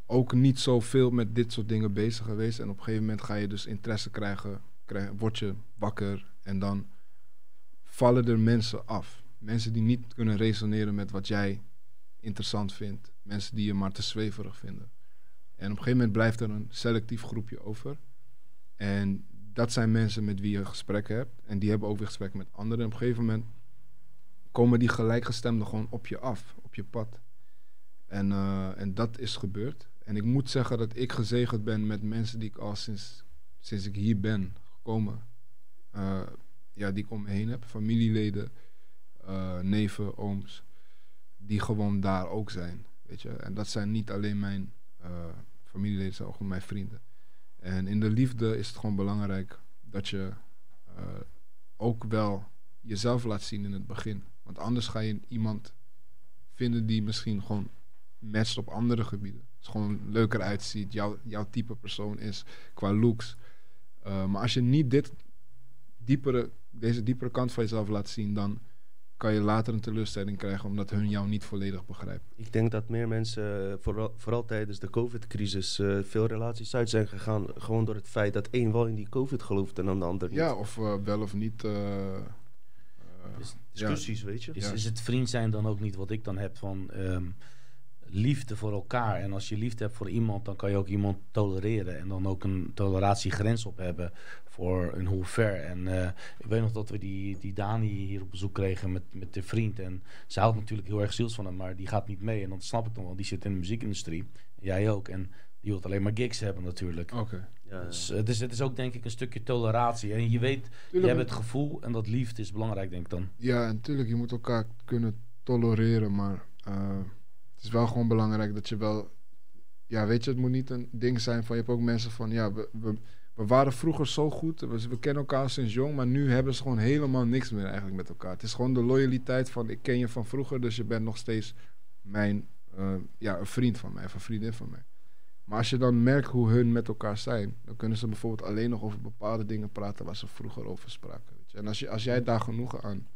ook niet zoveel met dit soort dingen bezig geweest. En op een gegeven moment ga je dus interesse krijgen. Krijg, word je wakker en dan vallen er mensen af. Mensen die niet kunnen resoneren met wat jij interessant vindt. Mensen die je maar te zweverig vinden. En op een gegeven moment blijft er een selectief groepje over. En dat zijn mensen met wie je gesprekken hebt. En die hebben ook weer gesprekken met anderen. En op een gegeven moment komen die gelijkgestemden gewoon op je af, op je pad. En, eh, en dat is gebeurd. En ik moet zeggen dat ik gezegend ben met mensen die ik al sinds, sinds ik hier ben gekomen, eh, ja, die ik om me heen heb. Familieleden, eh, neven, ooms, die gewoon daar ook zijn. Weet je? En dat zijn niet alleen mijn familieleden, zijn ook gewoon mijn vrienden. En in de liefde is het gewoon belangrijk dat je ook wel jezelf laat zien in het begin. Want anders ga je iemand vinden die misschien gewoon matcht op andere gebieden. Het gewoon leuker uitziet, jouw, jouw type persoon is qua looks. Eh, maar als je niet dit diepere, deze diepere kant van jezelf laat zien, dan kan je later een teleurstelling krijgen omdat hun jou niet volledig begrijpen. Ik denk dat meer mensen, eh, vooral, vooral tijdens de COVID-crisis, eh, veel relaties uit zijn gegaan. Gewoon door het feit dat één wel in die COVID gelooft en dan de ander niet. Ja, of wel of niet. Dus Discussies, weet je. Is, het vriend zijn dan ook niet wat ik dan heb van ehm, liefde voor elkaar? En als je liefde hebt voor iemand, dan kan je ook iemand tolereren. En dan ook een toleratiegrens op hebben voor een hoe ver. En eh, ik weet nog dat we die, die Dani hier op bezoek kregen met, met de vriend. En ze houdt natuurlijk heel erg ziels van hem, maar die gaat niet mee. En dat snap ik dan wel. Die zit in de muziekindustrie. Jij ook. En die wil alleen maar gigs hebben natuurlijk. Oké. Ja, Dus het, is, het is ook denk ik een stukje toleratie. En je weet, je hebt het gevoel en dat liefde is belangrijk denk ik dan. Ja, natuurlijk, je moet elkaar kunnen tolereren, maar eh, het is wel gewoon belangrijk dat je wel... Ja, weet je, het moet niet een ding zijn van... Je hebt ook mensen van, ja, we, we, we waren vroeger zo goed, we, we kennen elkaar sinds jong, maar nu hebben ze gewoon helemaal niks meer eigenlijk met elkaar. Het is gewoon de loyaliteit van, ik ken je van vroeger, dus je bent nog steeds mijn, eh, ja, een vriend van mij, of een vriendin van mij. Maar als je dan merkt hoe hun met elkaar zijn, dan kunnen ze bijvoorbeeld alleen nog over bepaalde dingen praten waar ze vroeger over spraken. Weet je. En als, je, als jij daar genoegen aan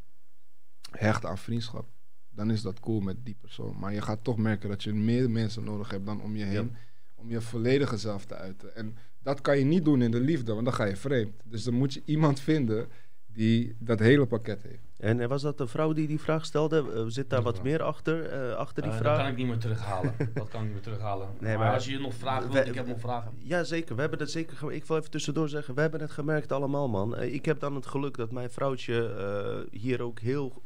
hecht aan vriendschap, dan is dat cool met die persoon. Maar je gaat toch merken dat je meer mensen nodig hebt dan om je heen, om je volledige zelf te uiten. En dat kan je niet doen in de liefde, want dan ga je vreemd. Dus dan moet je iemand vinden die dat hele pakket heeft. En eh, was dat de vrouw die die vraag stelde? Eh, zit daar wat meer achter, eh, achter die vraag? Dat kan ik niet meer terughalen. (laughs) dat kan ik niet meer terughalen. Nee, maar, maar- als je nog vragen wilt, ik heb nog vragen. Ja, zeker. We hebben dat zeker. Ik wil even tussendoor zeggen, we hebben het gemerkt allemaal, man. Ik heb dan het geluk dat mijn vrouwtje hier ook heel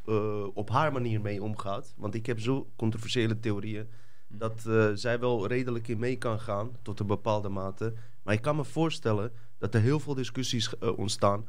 op haar manier mee omgaat. Want ik heb zo controversiële theorieën dat eh, zij wel redelijk in mee kan gaan tot een bepaalde mate. Maar ik kan me voorstellen dat er heel veel discussies ontstaan.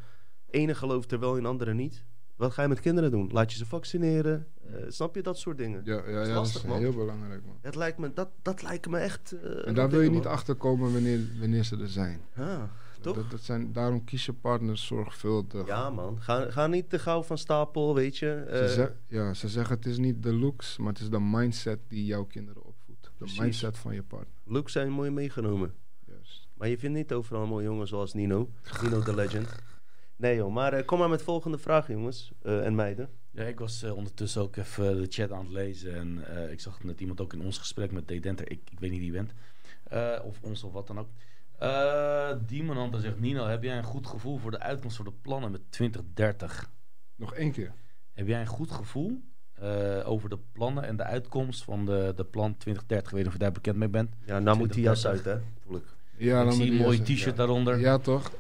Ene gelooft er wel in, andere niet. Wat ga je met kinderen doen? Laat je ze vaccineren? Eh, snap je dat soort dingen? Ja, ja, ja is dat lastig, is heel belangrijk, man. Het lijkt me, dat, dat lijkt me echt. eh, En daar wil je niet achter komen wanneer, wanneer ze er zijn. Ah, toch? Dat, dat zijn, daarom kies je partners zorgvuldig. Ja, man. Ga, ga niet te gauw van stapel, weet je. Ze, Eh, zeg- ja, ze zeggen het is niet de looks, maar het is de mindset die jouw kinderen opvoedt. De Precies. mindset van je partner. looks zijn mooi meegenomen. Juist. Maar je vindt niet overal een mooie jongen zoals Nino. Nino the Legend. Nee joh, maar eh, kom maar met volgende vraag jongens eh, en meiden. Ja, ik was eh, ondertussen ook even de chat aan het lezen. En eh, ik zag net iemand ook in ons gesprek met Dedenter. Ik, ik weet niet wie je bent. Eh, of ons of wat dan ook. Eh Diemananta zegt, Nino, heb jij een goed gevoel voor de uitkomst voor de plannen met 2030? Nog één keer. Heb jij een goed gevoel eh, over de plannen en de uitkomst van de, de plan 2030? Ik weet niet of je daar bekend mee bent. Ja, nou moet die jas 20, uit hè. Voel ik. Ja, ik dan zie een die mooi t-shirt ja. daaronder. Ja, toch?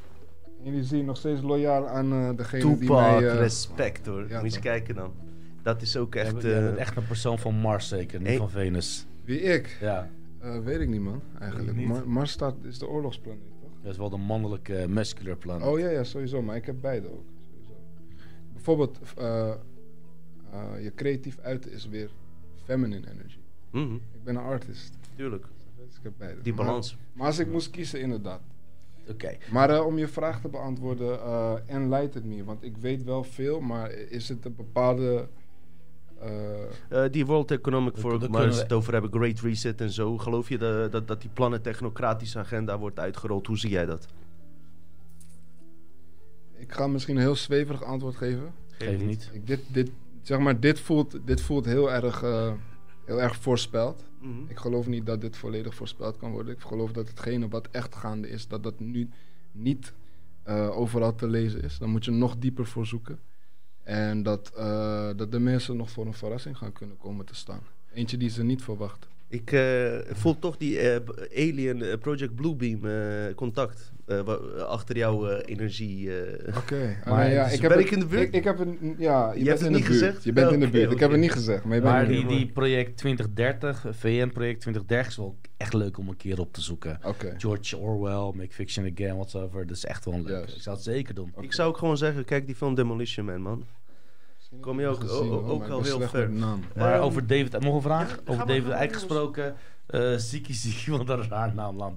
Jullie zien nog steeds loyaal aan eh, degene die Toepak, mij... eh, respect hoor. ja, moet je kijken dan. Dat is ook echt... eh, echt een persoon van Mars zeker, niet Hey. van Venus. Wie ik? Ja, Eh, weet ik niet, man. Eigenlijk. Niet? Ma- Mars staat, is de oorlogsplaneet, toch? dat is wel de mannelijke uh, muscular planet. Oh ja, ja, sowieso. Maar ik heb beide ook. Sowieso. Bijvoorbeeld, eh, eh, je creatief uiten is weer feminine energy. Mhm, Ik ben een artist. tuurlijk. Dus ik heb beide. Die Maar- balans. Maar, als ik moest kiezen, inderdaad. Oké. Maar eh, om je vraag te beantwoorden, eh enlighten me. Want ik weet wel veel, maar is het een bepaalde... eh, Eh, die World Economic Forum, waar ze we- het over hebben, Great Reset en zo. Geloof je de- dat, dat die plannen technocratische agenda wordt uitgerold? Hoe zie jij dat? ik ga misschien een heel zweverig antwoord geven. Geef niet. Ik, dit, dit, zeg maar, dit voelt, dit voelt heel, erg, eh, heel erg voorspeld. Mhm. Ik geloof niet dat dit volledig voorspeld kan worden. Ik geloof dat hetgene wat echt gaande is, dat dat nu niet eh, overal te lezen is. Dan moet je nog dieper voor zoeken. En dat, eh, dat de mensen nog voor een verrassing gaan kunnen komen te staan. Eentje die ze niet verwachten. Ik eh, voel toch die eh, Alien eh, Project Bluebeam eh, contact eh, achter jouw eh, energie. eh. Oké, (laughs) Maar ja, dus ik heb ben het- ik in de buurt? Ik, ik heb het, ja, je, hebt bent het in de niet buurt. gezegd? Je bent in de buurt. Ik heb het niet gezegd, maar je bent Maar in de die, buurt. die project 2030, VN-project 2030 is wel echt leuk om een keer op te zoeken. George Orwell, Make Fiction Again, whatever. Dat is echt wel een leuk. Ik zou het zeker doen. Ik zou ook gewoon zeggen, kijk die film Demolition Man, man. Kom je ook- Gezien, ook- al heel ver. Maar over David, nog een vraag? over David Eijk jongens. gesproken. Eh Ziki Ziki, (laughs) want dat is raar naam. Laat?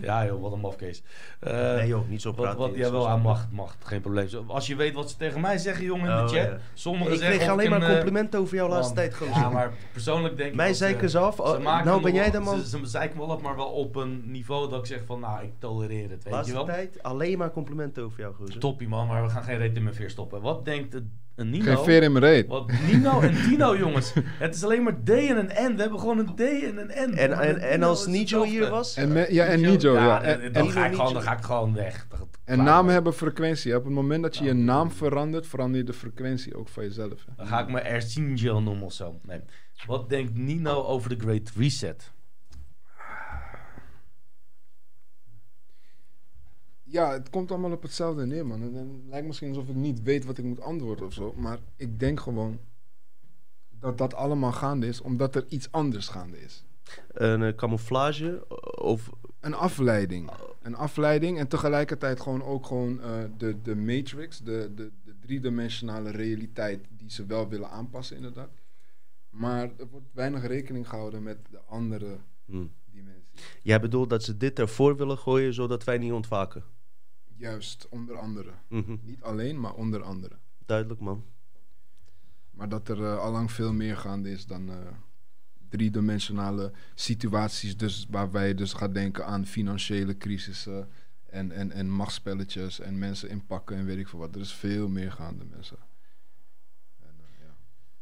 Ja joh, wat een mafkees. Eh, nee joh, niet zo praten. wat, zo wel, hij snel. mag, mag, geen probleem. Als je weet wat ze tegen mij zeggen, jongen, in Oh, de chat. ja. Sommigen Ik kreeg alleen maar eh, complimenten over jou laatste tijd, gozer. Ja, maar persoonlijk denk ik Mij zeiken ze- af. ze Oh, nou ben jij de man. Ze, ze zeiken me op, maar wel op een niveau dat ik zeg van, nou, ik tolereer het, weet Laatste je wel. tijd alleen maar complimenten over jou, gozer. Toppie man, maar we gaan geen reet in mijn veer stoppen. Wat denkt een, een Nino? Geen veer in mijn reet. Wat Nino en Dino, jongens. Het is alleen maar D en een N. We hebben gewoon een D en een N. En, en, en als Nijo hier was? En me- ja, en Nijo, ja. En, En, dan, en- ga ik gewoon, dan ga ik gewoon weg. En namen hebben frequentie. Op het moment dat je je naam verandert, verander je de frequentie ook van jezelf. hè. Dan ga ik me Ersinjo noemen of zo. Nee. Wat denkt Nino over de Great Reset? Ja, het komt allemaal op hetzelfde neer, man. En, het lijkt misschien alsof ik niet weet wat ik moet antwoorden of zo. Maar ik denk gewoon dat dat allemaal gaande is, omdat er iets anders gaande is. Een eh, camouflage? Of, Een afleiding. Een afleiding en tegelijkertijd gewoon ook gewoon eh, de, de matrix, de, de, de driedimensionale realiteit die ze wel willen aanpassen inderdaad. Maar er wordt weinig rekening gehouden met de andere hm. dimensie. Jij bedoelt dat ze dit ervoor willen gooien, zodat wij niet ontwaken? Juist, onder andere. Mhm. Niet alleen, maar onder andere. Duidelijk, man. Maar dat er eh, allang veel meer gaande is dan eh, driedimensionale situaties. Dus waar wij dus gaan denken aan financiële crisissen en, en, en machtsspelletjes en mensen inpakken en weet ik veel wat. Er is veel meer gaande, mensen. En, eh, ja.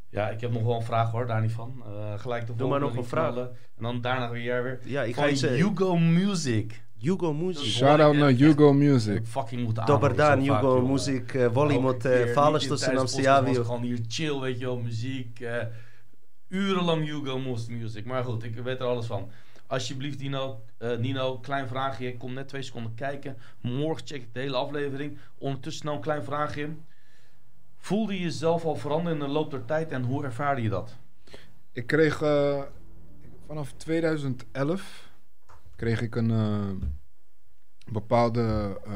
Ja, ik heb nog wel een vraag hoor, daar niet van. Eh, gelijk de Doe maar nog een vraag. En dan daarna weer jij weer. Ja, ik ga Van zeggen. Hugo Music. Hugo Music. Dus- Shout-out naar Hugo Music. fucking moeten Dobar dan, jongen. Music. uh, Wally Elke mot keer, uh, tussen tijdens nam ik gewoon hier chill, weet je wel, muziek. eh, urenlang Hugo Most Music. Maar goed, ik weet er alles van. Alsjeblieft, Dino, eh, Nino, klein vraagje. Ik kom net twee seconden kijken. Morgen check ik de hele aflevering. Ondertussen nou een klein vraagje. Voelde je jezelf al veranderen in de loop der tijd en hoe ervaarde je dat? Ik kreeg eh, vanaf 2011 kreeg ik een eh, bepaalde. eh,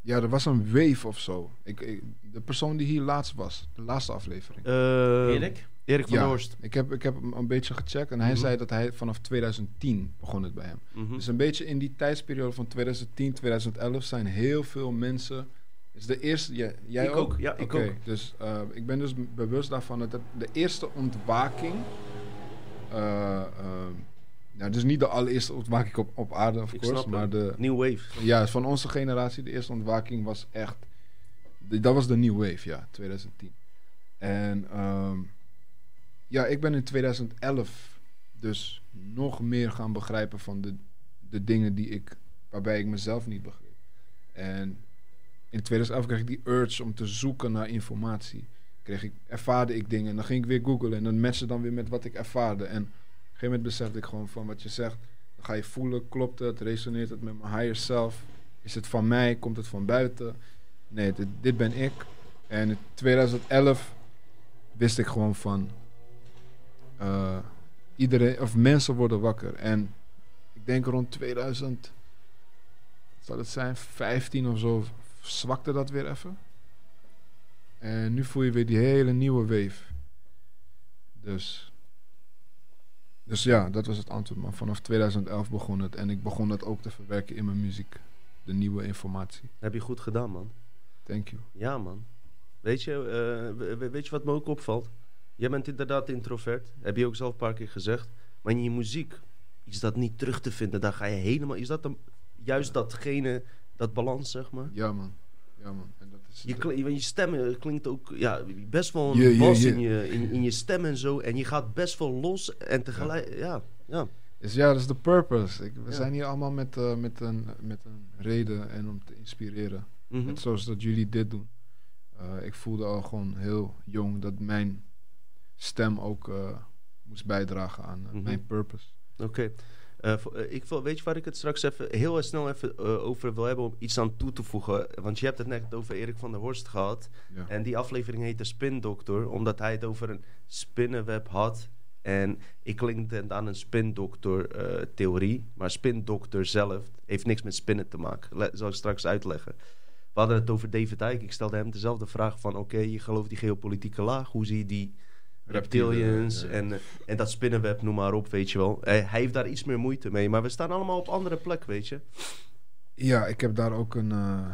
ja, er was een wave of zo. Ik, ik- de persoon die hier laatst was, de laatste aflevering. Uh, Erik? Erik van Ja, ik heb, ik heb hem een beetje gecheckt en hij Mhm. zei dat hij vanaf 2010 begon het bij hem. Mhm. Dus een beetje in die tijdsperiode van 2010, 2011 zijn heel veel mensen. Is de eerste, ja, jij Ik ook, ja, ik ook. Dus eh, ik ben dus bewust daarvan dat de eerste ontwaking. eh, eh, nou, dus niet de allereerste ontwaking op, op aarde, of Ik course, maar de, New Wave. ja, van onze generatie, de eerste ontwaking was echt. de- dat was de New Wave, ja, 2010. En ehm, ja, ik ben in 2011 dus nog meer gaan begrijpen van de, de dingen die ik, waarbij ik mezelf niet begreep. En in 2011 kreeg ik die urge om te zoeken naar informatie. Kreeg ik, ervaarde ik dingen en dan ging ik weer googlen en dan matchte dan weer met wat ik ervaarde. En gegeven moment besefte ik gewoon van wat je zegt. Dan ga je voelen, klopt het, resoneert het met mijn higher self? Is het van mij, komt het van buiten? Nee, dit, dit ben ik. En in 2011 wist ik gewoon van... eh, iedereen, of mensen worden wakker. En ik denk rond 2000... Zal het zijn, 15 of zo, zwakte dat weer even. En nu voel je weer die hele nieuwe wave. Dus. Dus ja, dat was het antwoord. Maar vanaf 2011 begon het. En ik begon dat ook te verwerken in mijn muziek. De nieuwe informatie. Heb je goed gedaan, man. Thank you. Ja, man. Weet je, eh, we- we- weet je wat me ook opvalt? Jij bent inderdaad introvert. Heb je ook zelf een paar keer gezegd. Maar in je muziek is dat niet terug te vinden. Daar ga je helemaal... Is dat dan juist datgene, dat balans, zeg maar? Ja, man. Ja, man. Je, want je stem eh, klinkt ook ja, best wel een bas In, je, in, in je stem en zo. En je gaat best wel los en tegelijk... Ja, ja. Is, ja, dat is de purpose. Ik, we Ja. zijn hier allemaal met, eh, met, een, met een reden en om te inspireren. Mhm. Net zoals dat jullie dit doen. Eh, ik voelde al gewoon heel jong dat mijn stem ook moest bijdragen aan Mhm. mijn purpose. Oké. Voor- eh, ik wil, weet je waar ik het straks even heel snel even eh, over wil hebben om iets aan toe te voegen? Want je hebt het net over Erik van der Horst gehad. Ja. En die aflevering heette Spin Doctor, omdat hij het over een spinnenweb had. En ik klinkte het aan een spindokter eh theorie. Maar spindokter zelf heeft niks met spinnen te maken. Le- zal ik straks uitleggen. We hadden het over David Icke. Ik stelde hem dezelfde vraag van... Oké, je gelooft die geopolitieke laag. Hoe zie je die reptilians ja. en, eh, en dat spinnenweb, noem maar op, weet je wel. Eh, hij heeft daar iets meer moeite mee. Maar we staan allemaal op andere plek, weet je. Ja, ik heb daar ook een. eh,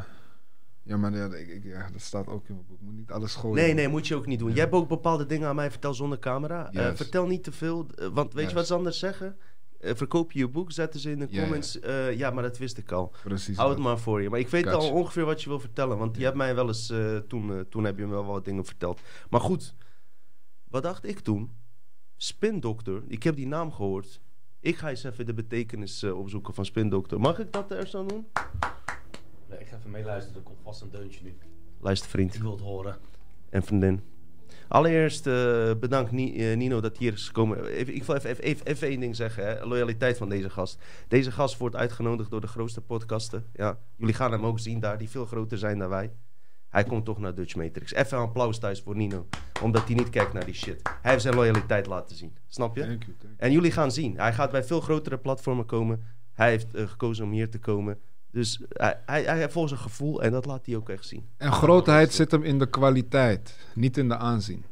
ja, maar ja, ik, ik- ja, dat staat ook in mijn boek. Ik moet niet alles gooien. Nee, nee, moet je ook niet doen. Jij hebt ook bepaalde dingen aan mij verteld zonder camera. Eh, vertel niet te veel, want weet je wat ze anders zeggen? Verkoop je je boek, zetten ze in de Ja, ja. comments. Ja, ja maar dat wist ik al. Precies. Hou het maar voor je. Maar ik weet Gotcha. al ongeveer wat je wil vertellen. Want je Ja. hebt mij wel eens toen, toen heb je me wel wat dingen verteld. Maar goed, wat dacht ik toen? Spindokter, ik heb die naam gehoord. Ik ga eens even de betekenis eh, opzoeken van spindokter. Mag ik dat er zo doen? Nee, ik ga even meeluisteren, er komt vast een deuntje nu. Luister vriend. Ik wil het horen. en vriendin. Allereerst eh, bedankt Ni- eh, Nino dat hier is gekomen. Even, ik wil even, even, even, even één ding zeggen. Hè. Loyaliteit van deze gast. Deze gast wordt uitgenodigd door de grootste podcasten. Ja, jullie gaan hem ook zien daar, die veel groter zijn dan wij. Hij komt toch naar Dutch Matrix. Even een applaus thuis voor Nino. Omdat hij niet kijkt naar die shit. Hij heeft zijn loyaliteit laten zien. Snap je? Thank you, thank you. En jullie gaan zien. Hij gaat bij veel grotere platformen komen. Hij heeft eh, gekozen om hier te komen. Dus hij, hij, hij heeft volgens een gevoel en dat laat hij ook echt zien. En grootheid zit hem in de kwaliteit, niet in de aanzien.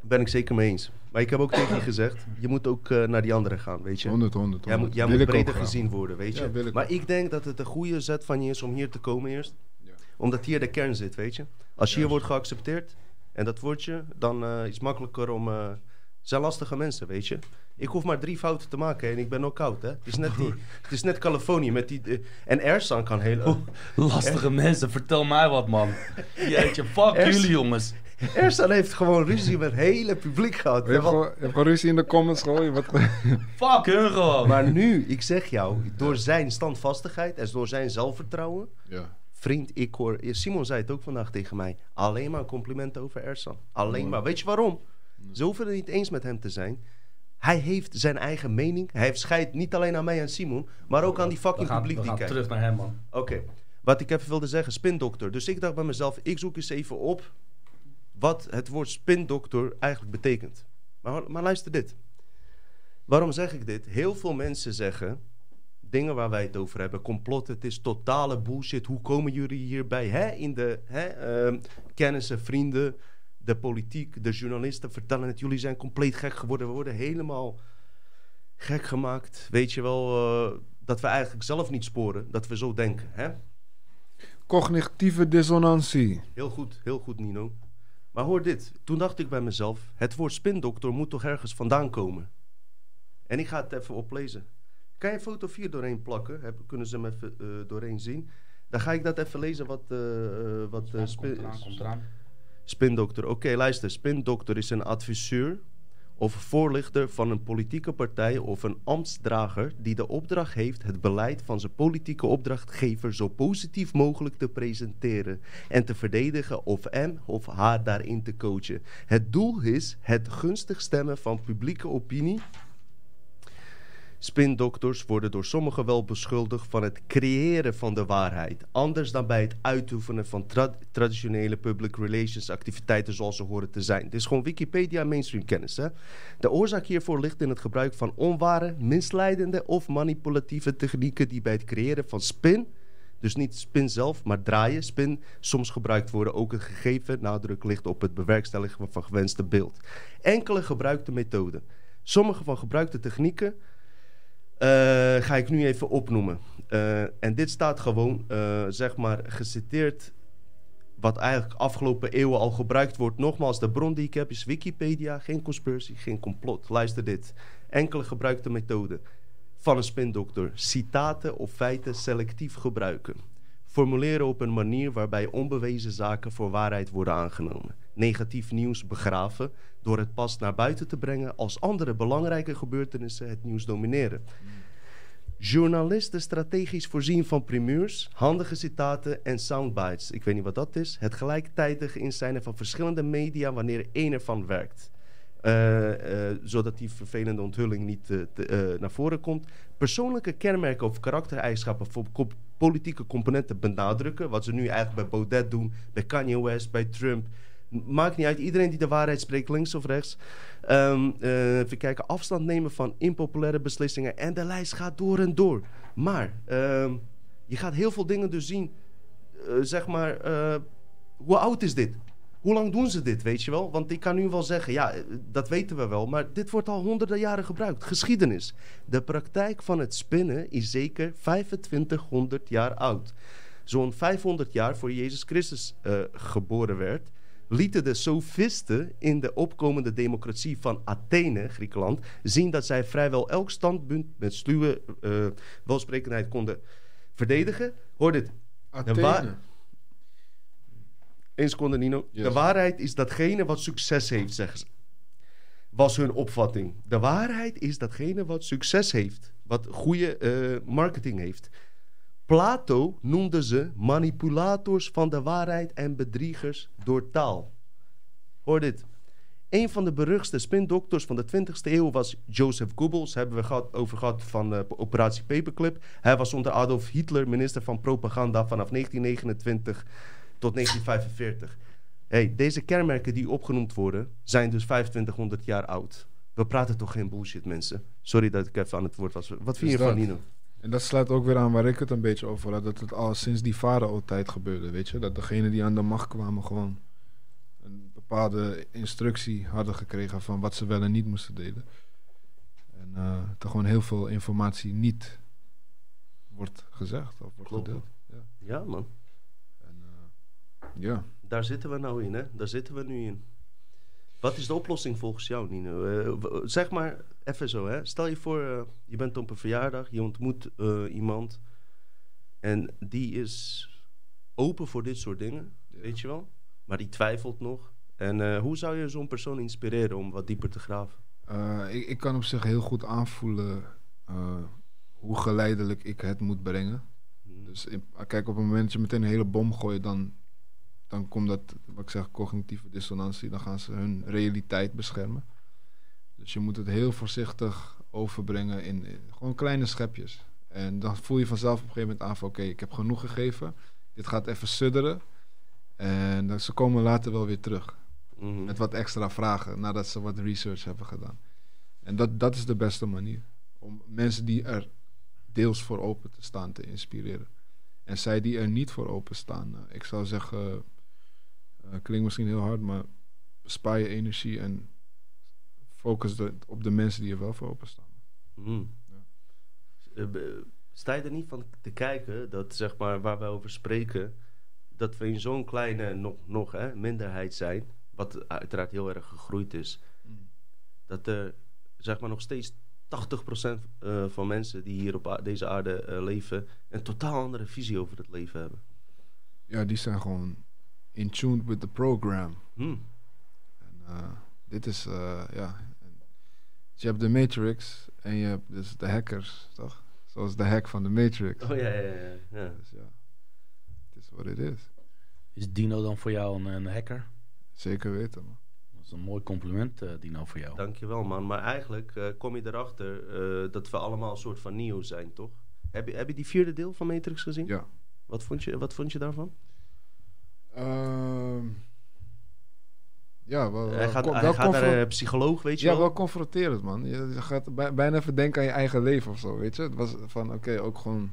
Ben ik zeker mee eens. Maar ik heb ook tegen je gezegd, je moet ook eh, naar die anderen gaan, weet je. 100, 100, 100. Jij moet, jij breder gezien worden, weet je. Ja, wil ik maar ook. ik denk dat het een goede zet van je is om hier te komen eerst. Omdat hier de kern zit, weet je. Als je hier wordt geaccepteerd, en dat wordt je, dan eh, is het makkelijker om... eh zijn lastige mensen, weet je. Ik hoef maar drie fouten te maken en ik ben ook koud, hè. Het is net, die, het is net Californië met die... eh, en Ersan kan heel... Lastige mensen, vertel mij wat, man. Jeetje, fuck Ers- jullie, jongens. Ersan heeft gewoon ruzie met het hele publiek gehad. Je hebt, gewoon, je hebt gewoon ruzie in de comments. Wat... (laughs) Fuck hun gewoon. Maar nu, ik zeg jou, door zijn standvastigheid en door zijn zelfvertrouwen... ja. Vriend, ik hoor... Simon zei het ook vandaag tegen mij. Alleen maar complimenten over Ersan. Alleen maar. Weet je waarom? Ze hoeven het niet eens met hem te zijn. Hij heeft zijn eigen mening. Hij heeft scheid niet alleen aan mij en Simon... maar ook aan die we fucking gaan, publiek we die gaan kijkt. terug naar hem, man. Oké. Wat ik even wilde zeggen, spindokter. Dus ik dacht bij mezelf, ik zoek eens even op... wat het woord spindokter eigenlijk betekent. Maar, maar luister dit. Waarom zeg ik dit? Heel veel mensen zeggen... dingen waar wij het over hebben. Complot, het is totale bullshit. Hoe komen jullie hierbij? Hè? In de hè, ehm, kennissen, vrienden, de politiek, de journalisten vertellen het. Jullie zijn compleet gek geworden. We worden helemaal gek gemaakt. Weet je wel, eh, dat we eigenlijk zelf niet sporen. Dat we zo denken. Hè? Cognitieve dissonantie. Heel goed, heel goed Nino. Maar hoor dit. Toen dacht ik bij mezelf, het woord spindokter moet toch ergens vandaan komen. En ik ga het even oplezen. Kan je foto 4 doorheen plakken? Heb, kunnen ze hem even eh, doorheen zien? Dan ga ik dat even lezen wat, eh, wat Ja, spin- komt eraan, komt eraan. spindokter. Oké, luister. Spindokter is een adviseur of voorlichter van een politieke partij of een ambtsdrager die de opdracht heeft het beleid van zijn politieke opdrachtgever zo positief mogelijk te presenteren en te verdedigen of hem of haar daarin te coachen. Het doel is het gunstig stemmen van publieke opinie. Spindokters worden door sommigen wel beschuldigd van het creëren van de waarheid. Anders dan bij het uitoefenen van tra- traditionele public relations activiteiten zoals ze horen te zijn. Dit is gewoon Wikipedia mainstream kennis. Hè? De oorzaak hiervoor ligt in het gebruik van onware, misleidende of manipulatieve technieken die bij het creëren van spin Dus niet spin zelf, maar draaien. Spin soms gebruikt worden ook een gegeven nadruk ligt op het bewerkstelligen van gewenste beeld. Enkele gebruikte methoden. Sommige van gebruikte technieken ga ik nu even opnoemen. Eh, en dit staat gewoon, eh, zeg maar, geciteerd wat eigenlijk afgelopen eeuwen al gebruikt wordt. Nogmaals, de bron die ik heb is Wikipedia. Geen conspiracy, geen complot. Luister dit. Enkele gebruikte methoden van een spindokter. Citaten of feiten selectief gebruiken. Formuleren op een manier waarbij onbewezen zaken voor waarheid worden aangenomen. Negatief nieuws begraven door het pas naar buiten te brengen als andere belangrijke gebeurtenissen het nieuws domineren. Journalisten strategisch voorzien van primeurs, handige citaten en soundbites. Ik weet niet wat dat is. Het gelijktijdig inzijnen van verschillende media wanneer één ervan werkt. Uh, uh, zodat die vervelende onthulling niet te, naar voren komt. Persoonlijke kenmerken of karaktereigenschappen voor politieke componenten benadrukken. Wat ze nu eigenlijk bij Baudet doen, bij Kanye West, bij Trump. Maakt niet uit. Iedereen die de waarheid spreekt, links of rechts. Um, even kijken. Afstand nemen van impopulaire beslissingen. En de lijst gaat door en door. Maar um, je gaat heel veel dingen dus zien. zeg maar, hoe oud is dit? Hoe lang doen ze dit, weet je wel? Want ik kan nu wel zeggen, ja, dat weten we wel. Maar dit wordt al honderden jaren gebruikt. Geschiedenis. De praktijk van het spinnen is zeker 2500 jaar oud. Zo'n 500 jaar voor Jezus Christus uh, geboren werd... lieten de sofisten in de opkomende democratie van Athene, Griekenland... zien dat zij vrijwel elk standpunt met sluwe uh, welsprekendheid konden verdedigen. Hoor dit. Athene. Eén seconde, Nino. Yes. De waarheid is datgene wat succes heeft, zeggen ze. Was hun opvatting. De waarheid is datgene wat succes heeft. Wat goede uh, marketing heeft. Plato noemde ze manipulators van de waarheid en bedriegers door taal. Hoor dit. Een van de beruchtste spindokters van de 20e eeuw was Joseph Goebbels. Hebben we gehad, over gehad van uh, operatie Paperclip. Hij was onder Adolf Hitler minister van propaganda vanaf 1929 tot 1945. Hey, deze kenmerken die opgenoemd worden, zijn dus 2500 jaar oud. We praten toch geen bullshit, mensen. Sorry dat ik even aan het woord was. Wat vind je van Nino? En dat sluit ook weer aan waar ik het een beetje over had. Dat het al sinds die farao-tijd gebeurde, weet je. Dat degenen die aan de macht kwamen gewoon een bepaalde instructie hadden gekregen van wat ze wel en niet moesten delen. En uh, er gewoon heel veel informatie niet wordt gezegd of wordt Klopt. gedeeld. Ja. ja, man. Ja. Daar zitten we nou in, hè? Daar zitten we nu in. Wat is de oplossing volgens jou, Nino? Uh, zeg maar even zo, hè? Stel je voor, uh, je bent op een verjaardag, je ontmoet uh, iemand en die is open voor dit soort dingen, ja. weet je wel? Maar die twijfelt nog. En hoe zou je zo'n persoon inspireren om wat dieper te graven? Ik, ik, kan op zich heel goed aanvoelen hoe geleidelijk ik het moet brengen. Hmm. Dus in, kijk, op het moment dat je meteen een hele bom gooit, dan dan komt dat, wat ik zeg, cognitieve dissonantie. Dan gaan ze hun realiteit beschermen. Dus je moet het heel voorzichtig overbrengen in, in gewoon kleine schepjes. En dan voel je vanzelf op een gegeven moment aan van... oké, ik heb genoeg gegeven. Dit gaat even sudderen. En dan, ze komen later wel weer terug. Mm -hmm. Met wat extra vragen nadat ze wat research hebben gedaan. En dat, dat is de beste manier. Om mensen die er deels voor open te staan te inspireren. En zij die er niet voor openstaan, uh, ik zou zeggen, uh, klinkt misschien heel hard, maar bespaar je energie en focus de, op de mensen die er wel voor openstaan. Mm. Ja. Sta je er niet van te kijken dat, zeg maar, waar we over spreken, dat we in zo'n kleine nog, nog hè, minderheid zijn, wat uiteraard heel erg gegroeid is, mm. dat er, zeg maar, nog steeds 80% uh, van mensen die hier op deze aarde uh, leven een totaal andere visie over het leven hebben. Ja, die zijn gewoon in tune with the program. Hmm. En, uh, dit is, ja. Dus je hebt de Matrix en je hebt dus de hackers, toch? Zoals de hack van de Matrix. Oh ja, ja, ja. ja. Dus ja, het is wat het is. Is Dino dan voor jou een, een hacker? Zeker weten, man. Dat is een mooi compliment, uh, Dino, voor jou. Dankjewel, man. Maar eigenlijk uh, kom je erachter uh, dat we allemaal een soort van Neo zijn, toch? Heb je, heb je die vierde deel van Matrix gezien? Ja. Wat vond je, wat vond je daarvan? Uh, ja, wel, hij gaat, wel, hij wel gaat naar een psycholoog, weet je ja, wel? wel confronterend, man. Je, gaat bij, bijna even denken aan je eigen leven of zo, weet je? Het was van, oké, okay, ook gewoon...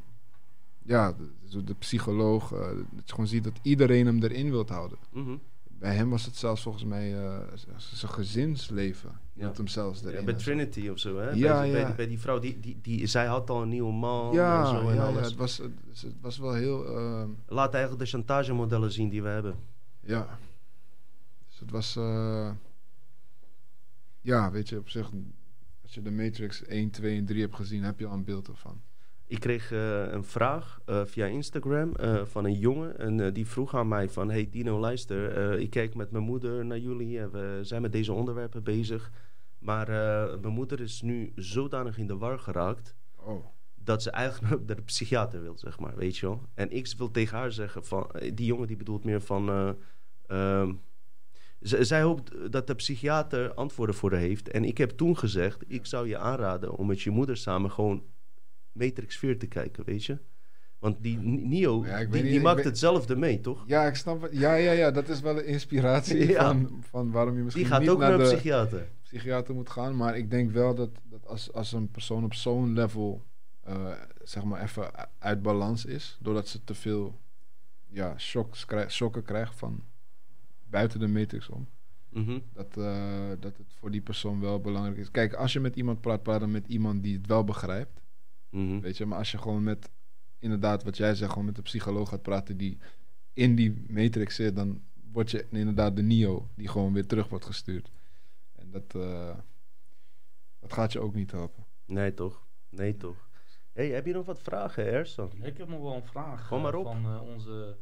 ja, de, de psycholoog, eh, dat je gewoon ziet dat iedereen hem erin wilt houden. Mhm. Bij hem was het zelfs volgens mij eh, zijn gezinsleven. Ja. Dat hem zelfs erin Ja, bij. Trinity of zo, hè? Ja, bij, bij ja. die- bij die vrouw, die, die, die, zij had al een nieuwe man Ja, en zo en ja, ja, alles. het, was, het, het was wel heel... ehm, Laat eigenlijk de chantagemodellen zien die we hebben. Ja. Dus het was. eh, ja, weet je, op zich. Als je de Matrix 1, 2 en 3 hebt gezien, heb je al een beeld ervan. Ik kreeg eh, een vraag eh, via Instagram eh, van een jongen. En die vroeg aan mij van... Hey Dino, luister. ik kijk met mijn moeder naar jullie. En we zijn met deze onderwerpen bezig. Maar mijn moeder is nu zodanig in de war geraakt... Oh. dat ze eigenlijk (laughs) naar de psychiater wil, zeg maar. Weet je wel? En ik wil tegen haar zeggen van... Die jongen die bedoelt meer van... z- zij hoopt dat de psychiater antwoorden voor haar heeft. En ik heb toen gezegd... Ik zou je aanraden om met je moeder samen gewoon... Matrix 4 te kijken, weet je? Want die N- Neo, Ja, ik weet die, niet, die ik maakt hetzelfde mee, toch? Ja, ik snap het. Ja, ja, ja, dat is wel een inspiratie (laughs) Ja. van, van waarom je misschien Die gaat niet ook naar naar een de psychiater. psychiater moet gaan. Maar ik denk wel dat, dat als, als een persoon op zo'n level, eh, zeg maar, even uit balans is, doordat ze te veel ja, shocks shocken krijgt van buiten de matrix om. Mhm. Dat, eh, dat het voor die persoon wel belangrijk is. Kijk, als je met iemand praat, praat dan met iemand die het wel begrijpt. Mhm. Weet je, maar als je gewoon met, inderdaad, wat jij zegt, gewoon met een psycholoog gaat praten die in die matrix zit, dan word je inderdaad de Neo die gewoon weer terug wordt gestuurd. En dat, eh, dat gaat je ook niet helpen. Nee, toch? Nee, toch? hey, heb je nog wat vragen, Ersan? Ik heb nog wel een vraag Kom maar eh, op. van, eh, onze,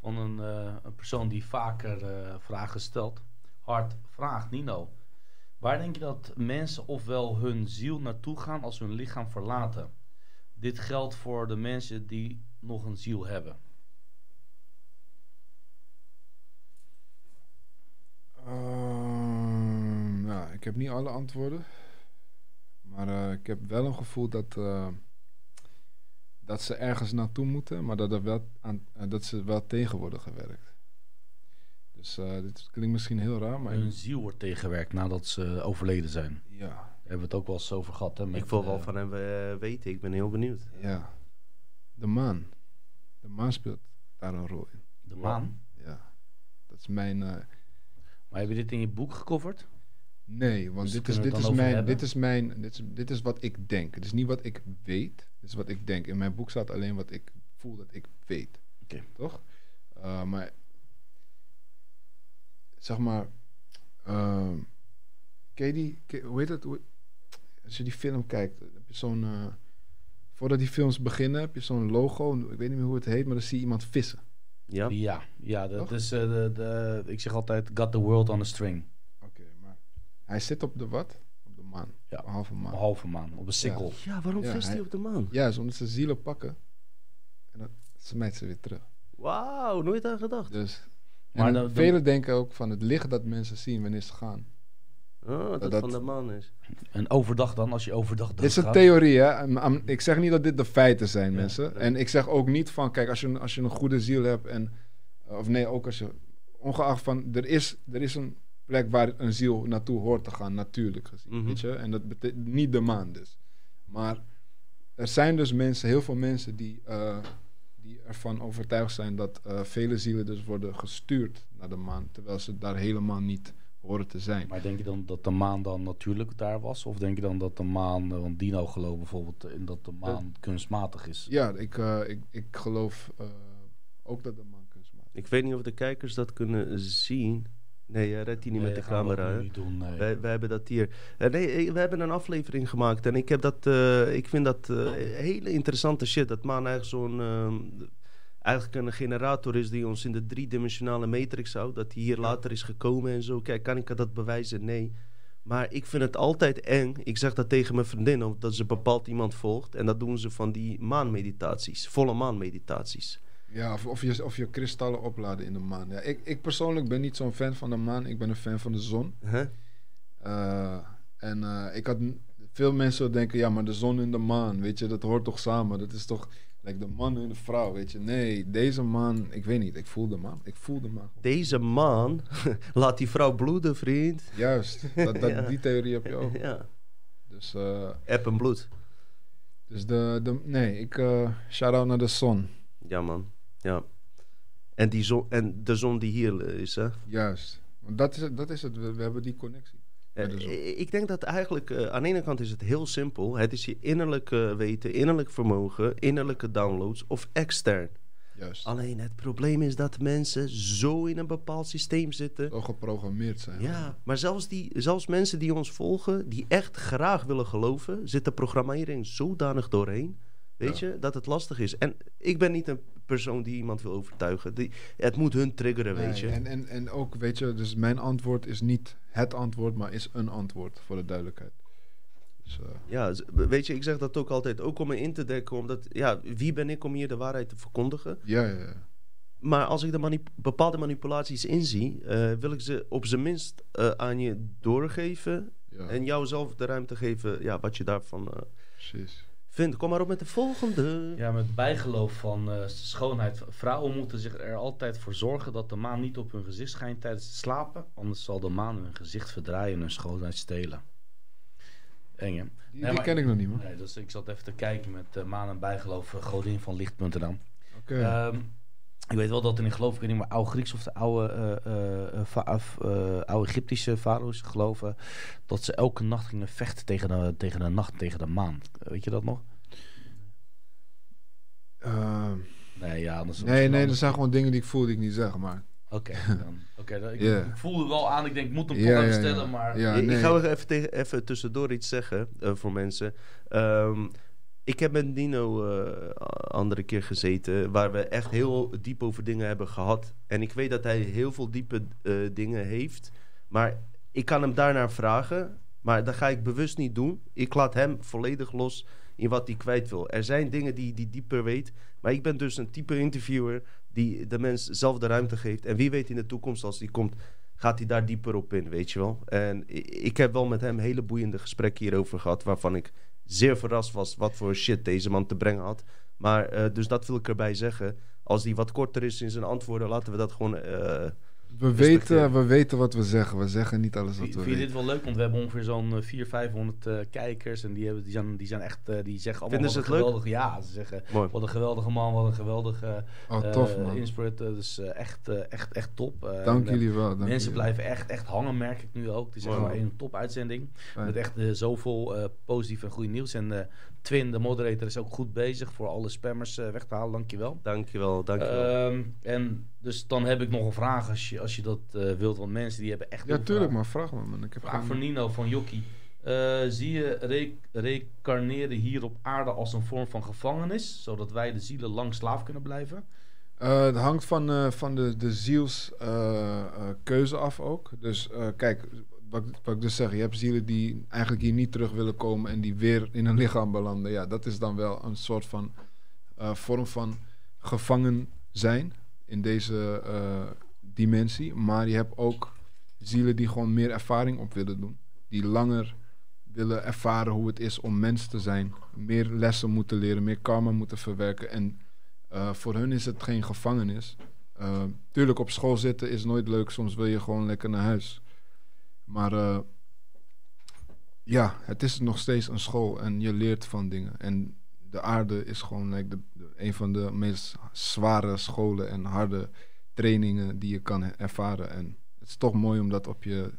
van een, eh, een persoon die vaker eh, vragen stelt. Hart vraagt, Nino. Waar denk je dat mensen ofwel hun ziel naartoe gaan als hun lichaam verlaten? Dit geldt voor de mensen die nog een ziel hebben. Ehm, ja, ik heb niet alle antwoorden. Maar eh, ik heb wel een gevoel dat, eh, dat ze ergens naartoe moeten, maar dat, er wel aan, eh, dat ze wel tegen worden gewerkt. Dus eh, dit klinkt misschien heel raar, maar hun ziel wordt tegengewerkt nadat ze overleden zijn. ja, Daar hebben we het ook wel eens over gehad. Hè, met, Ik wil wel eh, van hem eh, weten. Ik ben heel benieuwd. ja. De maan. De maan speelt daar een rol in. de maan. Ja. Dat is mijn. eh, Maar heb je dit in je boek gecoverd? Nee, want Dus dit, is, dit, is mijn, dit is mijn. Dit is, dit is wat ik denk. Het is niet wat ik weet. Dit is wat ik denk. In mijn boek staat alleen wat ik voel dat ik weet. Oké. Toch? Eh, maar. Zeg maar. ehm ken je die. ken- hoe heet dat? Hoe- als je die film kijkt, heb je zo'n. eh, voordat die films beginnen, heb je zo'n logo. Ik weet niet meer hoe het heet, maar dan zie je iemand vissen. Ja? Ja, ja dat Toch? is, eh, de, de, ik zeg altijd, got the world on a string. Oké, maar. Hij zit op de wat? Op de maan. Ja. Een halve maan. Een halve maan, op een sikkel. Ja, waarom Ja, vist hij hij- op de maan? Ja, omdat ze zielen pakken. En dan smijt ze weer terug. Wauw, nooit aan gedacht. Dus. Maar dan- velen denken ook van het licht dat mensen zien wanneer ze gaan. Oh, dat, dat- van de maan is. En overdag dan, als je overdag Dit is een theorie, hè? Ik zeg niet dat dit de feiten zijn, Ja, mensen. ja. En ik zeg ook niet van, kijk, als je, een- als je een goede ziel hebt en... Of nee, ook als je... Ongeacht van, er is, er is een plek waar een ziel naartoe hoort te gaan, natuurlijk gezien, Mhm. weet je. En dat betekent niet de maan dus. Maar er zijn dus mensen, heel veel mensen die, eh, die ervan overtuigd zijn dat eh, vele zielen dus worden gestuurd naar de maan, terwijl ze daar helemaal niet horen te zijn. Maar denk je dan dat de maan dan natuurlijk daar was? Of denk je dan dat de maan, eh, want Dino gelooft bijvoorbeeld in dat de maan kunstmatig is? Ja, ik, eh, ik, ik geloof eh, ook dat de maan kunstmatig Ik weet niet of de kijkers dat kunnen zien. Nee, redt die niet met de we camera. doen, nee. Wij, wij hebben dat hier. Eh, nee, eh, we hebben een aflevering gemaakt en ik heb dat. eh, ik vind dat eh, hele interessante shit. Dat maan eigenlijk zo'n. ehm, eigenlijk een generator is die ons in de driedimensionale matrix houdt. Dat die hier later is gekomen en zo. Kijk, kan ik dat bewijzen? Nee. Maar ik vind het altijd eng. Ik zeg dat tegen mijn vriendin, omdat ze bepaald iemand volgt. En dat doen ze van die maanmeditaties, volle maanmeditaties. Ja, of, of, je, of je kristallen opladen in de maan. Ja, ik, ik persoonlijk ben niet zo'n fan van de maan. Ik ben een fan van de zon. Huh? Eh, en eh, ik had veel mensen denken, ja, maar de zon en de maan, weet je, dat hoort toch samen. Dat is toch like de man en de vrouw, weet je. Nee, deze maan, ik weet niet, ik voel de maan. Ik voel de maan. Deze man (laughs) laat die vrouw bloeden, vriend. Juist, dat, (laughs) dat, Ja. die theorie heb je ook. Ja. Dus, eh, App en bloed. Dus de, de nee, ik shout-out naar de zon. Ja, man. Ja. En, die zon, en de zon die hier eh, is, hè? Juist. Want dat is het, dat is het. We, we hebben die connectie. Eh, Met de zon. ik ik denk dat eigenlijk, eh, aan de ene kant is het heel simpel. Het is je innerlijke weten, innerlijk vermogen, innerlijke downloads of extern. Juist. Alleen het probleem is dat mensen zo in een bepaald systeem zitten. Zo geprogrammeerd zijn. Ja, maar zelfs, die, zelfs mensen die ons volgen, die echt graag willen geloven, zit de programmering zodanig doorheen. Weet Ja. je, dat het lastig is. En ik ben niet een persoon die iemand wil overtuigen. Die, het moet hun triggeren, weet je. En, en, en ook, weet je, dus mijn antwoord is niet het antwoord, maar is een antwoord, voor de duidelijkheid. Dus, eh, Ja, weet je, ik zeg dat ook altijd, ook om me in te dekken, omdat, ja, wie ben ik om hier de waarheid te verkondigen? ja, ja, ja. Maar als ik de manip- bepaalde manipulaties inzie, eh, wil ik ze op zijn minst eh, aan je doorgeven ja en jou zelf de ruimte geven, ja, wat je daarvan precies. Vindt. Kom maar op met de volgende. Ja, met bijgeloof van eh, schoonheid. Vrouwen moeten zich er altijd voor zorgen dat de maan niet op hun gezicht schijnt tijdens het slapen. Anders zal de maan hun gezicht verdraaien en hun schoonheid stelen. Eng hè? Die, Nee, die maar- ken ik nog niet, man. Nee, dus ik zat even te kijken met eh, maan en bijgeloof. eh, godin van licht.nl. Oké. Ehm, ik weet wel dat in geloof, ik niet meer, oude Grieks of de oude, eh, eh, eh, eh, oude Egyptische farao's geloven dat ze elke nacht gingen vechten tegen de, tegen de nacht, tegen de maan. Weet je dat nog? Ehm, Nee, ja, anders nee, nee, dat zijn gewoon dingen die ik voel die ik niet zeg, maar... Oké, (laughs) dan. Oké, dan- ik, voelde wel aan, ik denk, ik moet hem ja, stellen, maar... Ja, ik, ga even, tegen, even tussendoor iets zeggen voor mensen. Ehm, ik heb met Nino eh andere keer gezeten, waar we echt heel diep over dingen hebben gehad. En ik weet dat hij heel veel diepe eh, dingen heeft. Maar ik kan hem daarnaar vragen, maar dat ga ik bewust niet doen. Ik laat hem volledig los in wat hij kwijt wil. Er zijn dingen die hij dieper weet. Maar ik ben dus een type interviewer die de mens zelf de ruimte geeft. En wie weet in de toekomst, als die komt, gaat hij daar dieper op in, weet je wel. En ik heb wel met hem hele boeiende gesprekken hierover gehad, waarvan ik zeer verrast was wat voor shit deze man te brengen had. Maar eh, dus dat wil ik erbij zeggen. Als die wat korter is in zijn antwoorden, laten we dat gewoon. Eh, We weten, we weten wat we zeggen. We zeggen niet alles wat we vind je weten. dit wel leuk? Want we hebben ongeveer zo'n eh, 400, 500 eh, kijkers. En die, hebben, die, zijn, die zijn echt, eh, die zeggen allemaal Vinden ze het leuk? geweldige... Ja, ze zeggen, mooi. wat een geweldige man, wat een geweldige Oh, eh, tof, man. inspirit. eh, dus eh, echt, eh, echt, echt top. Eh, Dank en, eh, jullie wel. Dank Mensen jullie blijven echt, echt hangen, merk ik nu ook. Het is echt een top uitzending. Met echt eh, zoveel eh, positief en goed nieuws. En eh, Twin, de moderator, is ook goed bezig voor alle spammers eh, weg te halen. Dankjewel. Dankjewel, dankjewel. Ehm en dus dan heb ik nog een vraag als je, als je dat eh, wilt. Want mensen die hebben echt Ja, tuurlijk, vragen. maar vraag me, man. Ik heb Vraag geen... voor Nino van Jokkie. Eh, zie je re recarneren hier op aarde als een vorm van gevangenis, zodat wij de zielen lang slaaf kunnen blijven? Eh, het hangt van, eh, van de, de ziels eh, eh, keuze af ook. Dus eh, kijk, wat, ik- dus zeg, je hebt zielen die eigenlijk hier niet terug willen komen en die weer in een lichaam belanden. Ja, dat is dan wel een soort van eh, vorm van gevangen zijn in deze eh, dimensie. Maar je hebt ook zielen die gewoon meer ervaring op willen doen. Die langer willen ervaren hoe het is om mens te zijn. Meer lessen moeten leren, meer karma moeten verwerken. En eh, voor hun is het geen gevangenis. Tuurlijk, op school zitten is nooit leuk. Soms wil je gewoon lekker naar huis. Maar eh, ja, het is nog steeds een school en je leert van dingen. En de aarde is gewoon like, de, de- een van de meest zware scholen en harde trainingen die je kan ervaren. En het is toch mooi om dat op je,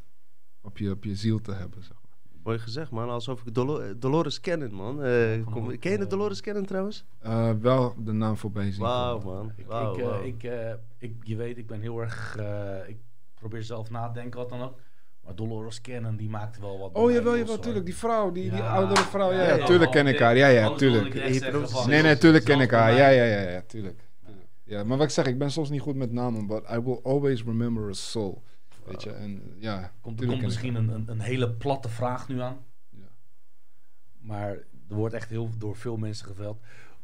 op je, op je ziel te hebben. Zeg maar. Mooi gezegd, man. Alsof ik Dolo- eh, Dolores Cannon, man. Eh, kom- ken je de Dolores Cannon trouwens? Eh, wel de naam voorbij zien. Wauw, man. Ik, Wauw, ik, wauw. ik, ik, je weet, ik ben heel erg. eh, ik probeer zelf na te denken wat dan ook. Maar Dolores Cannon die maakte wel wat. Oh jawel, jawel, tuurlijk. Die vrouw, die, die oudere vrouw. Ja, ja, ja, ja, tuurlijk ken ik haar. Ja, ja, tuurlijk. Nee, nee, tuurlijk ken ik haar. Ja, ja, ja, ja, tuurlijk. Ja, maar wat ik zeg, ik ben soms niet goed met namen, but I will always remember a soul. Weet je, en ja. Komt, er tuurlijk komt misschien een, een, een hele platte vraag nu aan. Ja. Maar er wordt echt heel door veel mensen geveld.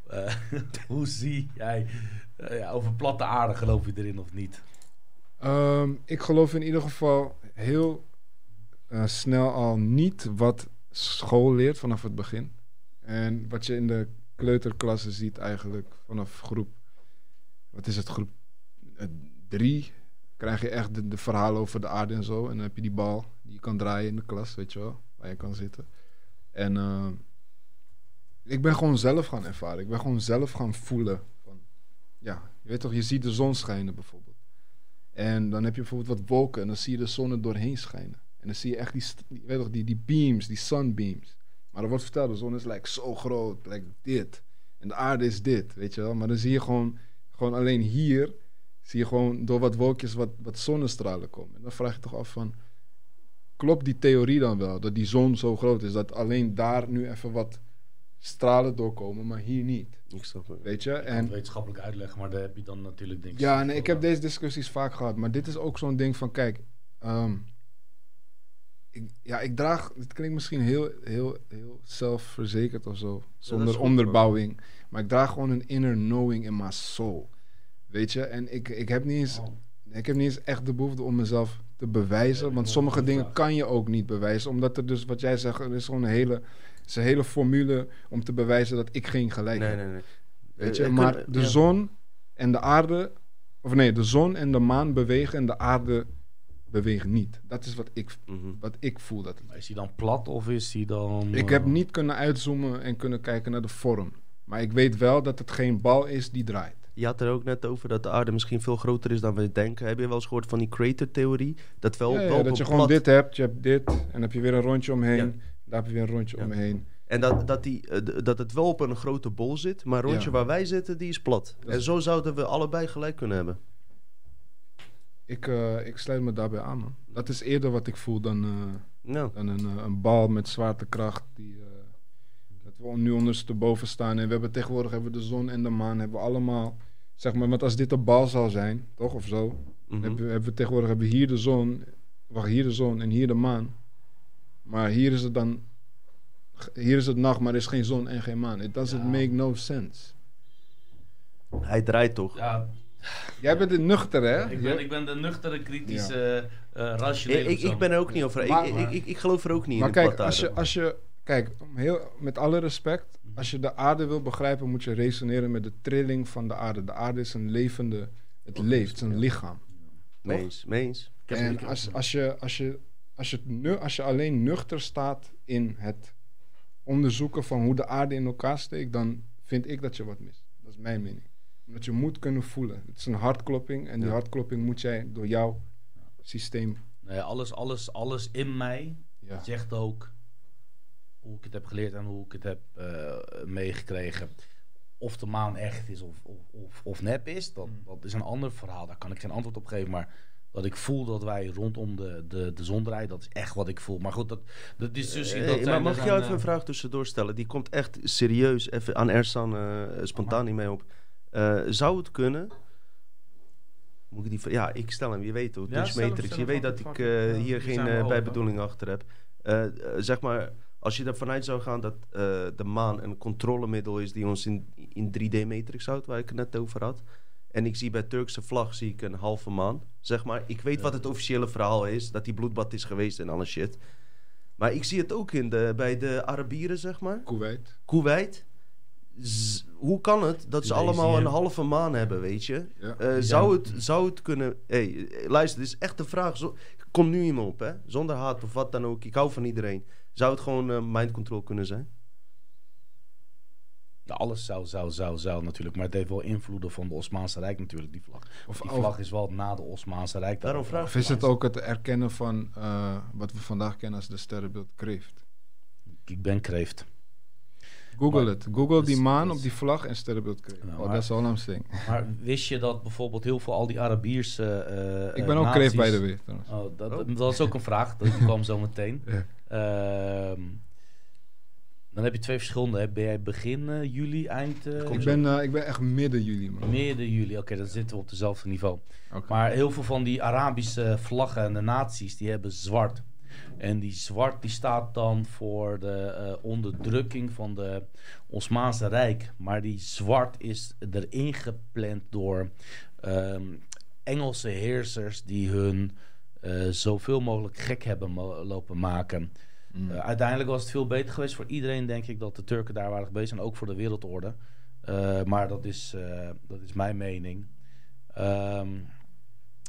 Eh, (laughs) hoe zie jij eh, ja, over platte aarde? Geloof je erin of niet? Ehm, ik geloof in ieder geval heel eh, snel al niet wat school leert vanaf het begin. En wat je in de kleuterklasse ziet eigenlijk vanaf groep, wat is het, groep eh, drie, krijg je echt de, de verhalen over de aarde en zo. En dan heb je die bal die je kan draaien in de klas, weet je wel, waar je kan zitten. En eh, Ik ben gewoon zelf gaan ervaren. Ik ben gewoon zelf gaan voelen. Van, ja, je weet toch, je ziet de zon schijnen bijvoorbeeld. En dan heb je bijvoorbeeld wat wolken en dan zie je de zon er doorheen schijnen. En dan zie je echt die, weet toch, die, die beams, die sunbeams. Maar er wordt verteld, de zon is like, zo groot, like dit. En de aarde is dit, weet je wel. Maar dan zie je gewoon, gewoon alleen hier, zie je gewoon door wat wolkjes wat, wat zonnestralen komen. En dan vraag je toch af van, klopt die theorie dan wel? Dat die zon zo groot is, dat alleen daar nu even wat stralen doorkomen, maar hier niet. Ik snap het. Weet je? Ik kan En het wetenschappelijk uitleggen, maar daar heb je dan natuurlijk denk ja, nee, ik heb deze discussies vaak gehad. Maar dit is ook zo'n ding van, kijk... ehm, ik, ja, ik draag... Het klinkt misschien heel, heel, heel zelfverzekerd of zo. Zonder goed, onderbouwing. Maar ik draag gewoon een inner knowing in my soul. Weet je? En ik, ik, heb niet eens, ik heb niet eens echt de behoefte om mezelf te bewijzen. Ja, Want sommige dingen kan je ook niet bewijzen. Omdat er dus, wat jij zegt, er is gewoon een hele... Is een hele formule om te bewijzen dat ik geen gelijk Nee, heb. nee, nee. Weet Eh, je, maar de zon en de aarde, of nee, de zon en de maan bewegen en de aarde bewegen niet. Dat is wat ik, Mhm. wat ik voel dat het Maar Is hij dan plat of is hij dan... Ik eh, heb niet kunnen uitzoomen en kunnen kijken naar de vorm. Maar ik weet wel dat het geen bal is die draait. Je had er ook net over dat de aarde misschien veel groter is dan we denken. Heb je wel eens gehoord van die crater-theorie? Dat wel, Ja, ja, wel dat je gewoon dit hebt, je hebt dit, en dan heb je weer een rondje omheen. Ja. Daar heb je weer een rondje Ja. omheen. En dat, dat, die, eh, dat het wel op een grote bol zit, maar rondje Ja. waar wij zitten, die is plat. Dat En zo zouden we allebei gelijk kunnen hebben. Ik, eh, ik sluit me daarbij aan, man. Dat is eerder wat ik voel dan, eh, Nou, dan een, eh, een bal met zwaartekracht. Die, eh, dat we nu ondersteboven staan. En we hebben tegenwoordig hebben we de zon en de maan. Hebben we allemaal, zeg maar, want als dit een bal zou zijn, toch? Of zo. mhm. Hebben, we, hebben we tegenwoordig hebben we hier de zon. Wacht, hier de zon en hier de maan. Maar hier is het dan. Hier is het nacht, maar er is geen zon en geen maan. It doesn't Ja. make no sense. hij draait toch? Ja, Jij bent een nuchter, hè? ik ben, ik ben de nuchtere, kritische, eh rationele Ik, ik, ben er ook niet over. Ik, Maar- ik, ik, ik geloof er ook niet Maar in. kijk, platte als je, als je. Kijk, om heel, met alle respect. Als je de aarde wil begrijpen, moet je resoneren met de trilling van de aarde. De aarde is een levende. Het leeft, het is een lichaam. Meens, meens. En als, als, je, als, je, als, je, nu, als je alleen nuchter staat in het onderzoeken van hoe de aarde in elkaar steekt, dan vind ik dat je wat mist. Dat is mijn mening. Omdat je moet kunnen voelen. Het is een hartklopping en die Ja. hartklopping moet jij door jouw systeem. Nee, alles, alles, alles in mij Ja. zegt ook hoe ik het heb geleerd en hoe ik het heb eh, meegekregen. Of de maan echt is of, of, of, of nep is, dat, Mm. dat is een ander verhaal. Daar kan ik geen antwoord op geven. Maar dat ik voel dat wij rondom de, de, de zon draaien, dat is echt wat ik voel. Maar goed, dat, de discussie... Eh, dat maar zijn- mag ik jou even een eh, vraag tussendoor stellen? Die komt echt serieus even aan Ersan eh, spontaan niet mee op. Eh, zou het kunnen? Moet ik die, ja, ik stel hem. Je weet hoe Ja, dus Matrix. Je weet dat ik eh, ja, hier geen eh, bijbedoeling achter heb. Zeg maar, als je ervan uit zou gaan dat eh, de maan een controlemiddel is die ons in, in 3D-matrix houdt, waar ik het net over had. En ik zie bij Turkse vlag zie ik een halve maan. Zeg maar, ik weet Ja. wat het officiële verhaal is, dat die bloedbad is geweest en alle shit. Maar ik zie het ook in de, bij de Arabieren, zeg maar. Kuwait. Kuwait. Hoe kan het dat ze allemaal een halve maan hebben, weet je? Ja. Eh, zou, het, zou het kunnen... Hey, luister, dit is echt een vraag. Zo, kom nu me op, hè? Zonder haat of wat dan ook. Ik hou van iedereen. Zou het gewoon eh, mind control kunnen zijn? Ja, alles zou, zou, zou, zou natuurlijk. Maar het heeft wel invloeden van de Osmaanse Rijk natuurlijk, die vlag. Of, Die of, vlag is wel na de Osmaanse Rijk. Daarom vraag of is het ook het erkennen van eh, wat we vandaag kennen als de sterrenbeeld kreeft? Ik ben kreeft. Google Maar- het. Google die dus- maan dus- op die vlag en sterrenbeeld kreeft. Ja, oh, dat is all I'm saying. Maar wist je dat bijvoorbeeld heel veel al die Arabiers... eh, Ik ben ook kreeft bij de weer. Oh, dat, Oh. dat is ook een vraag. Dat (laughs) kwam zo meteen. Ja. Ehm, dan heb je twee verschillende. hè. Ben jij begin eh, juli, eind... eh, Ik ben, eh, ik ben echt midden juli, man. Midden juli. Oké, dan zitten we op dezelfde niveau. Maar heel veel van die Arabische vlaggen en de naties, die hebben zwart. En die zwart die staat dan voor de eh, onderdrukking van de Osmaanse Rijk. Maar die zwart is erin gepland door ehm, Engelse heersers die hun eh, zoveel mogelijk gek hebben mo- lopen maken. Mm. Eh, uiteindelijk was het veel beter geweest voor iedereen, denk ik, dat de Turken daar waren geweest. En ook voor de wereldorde. Maar dat is, dat is mijn mening. Ehm,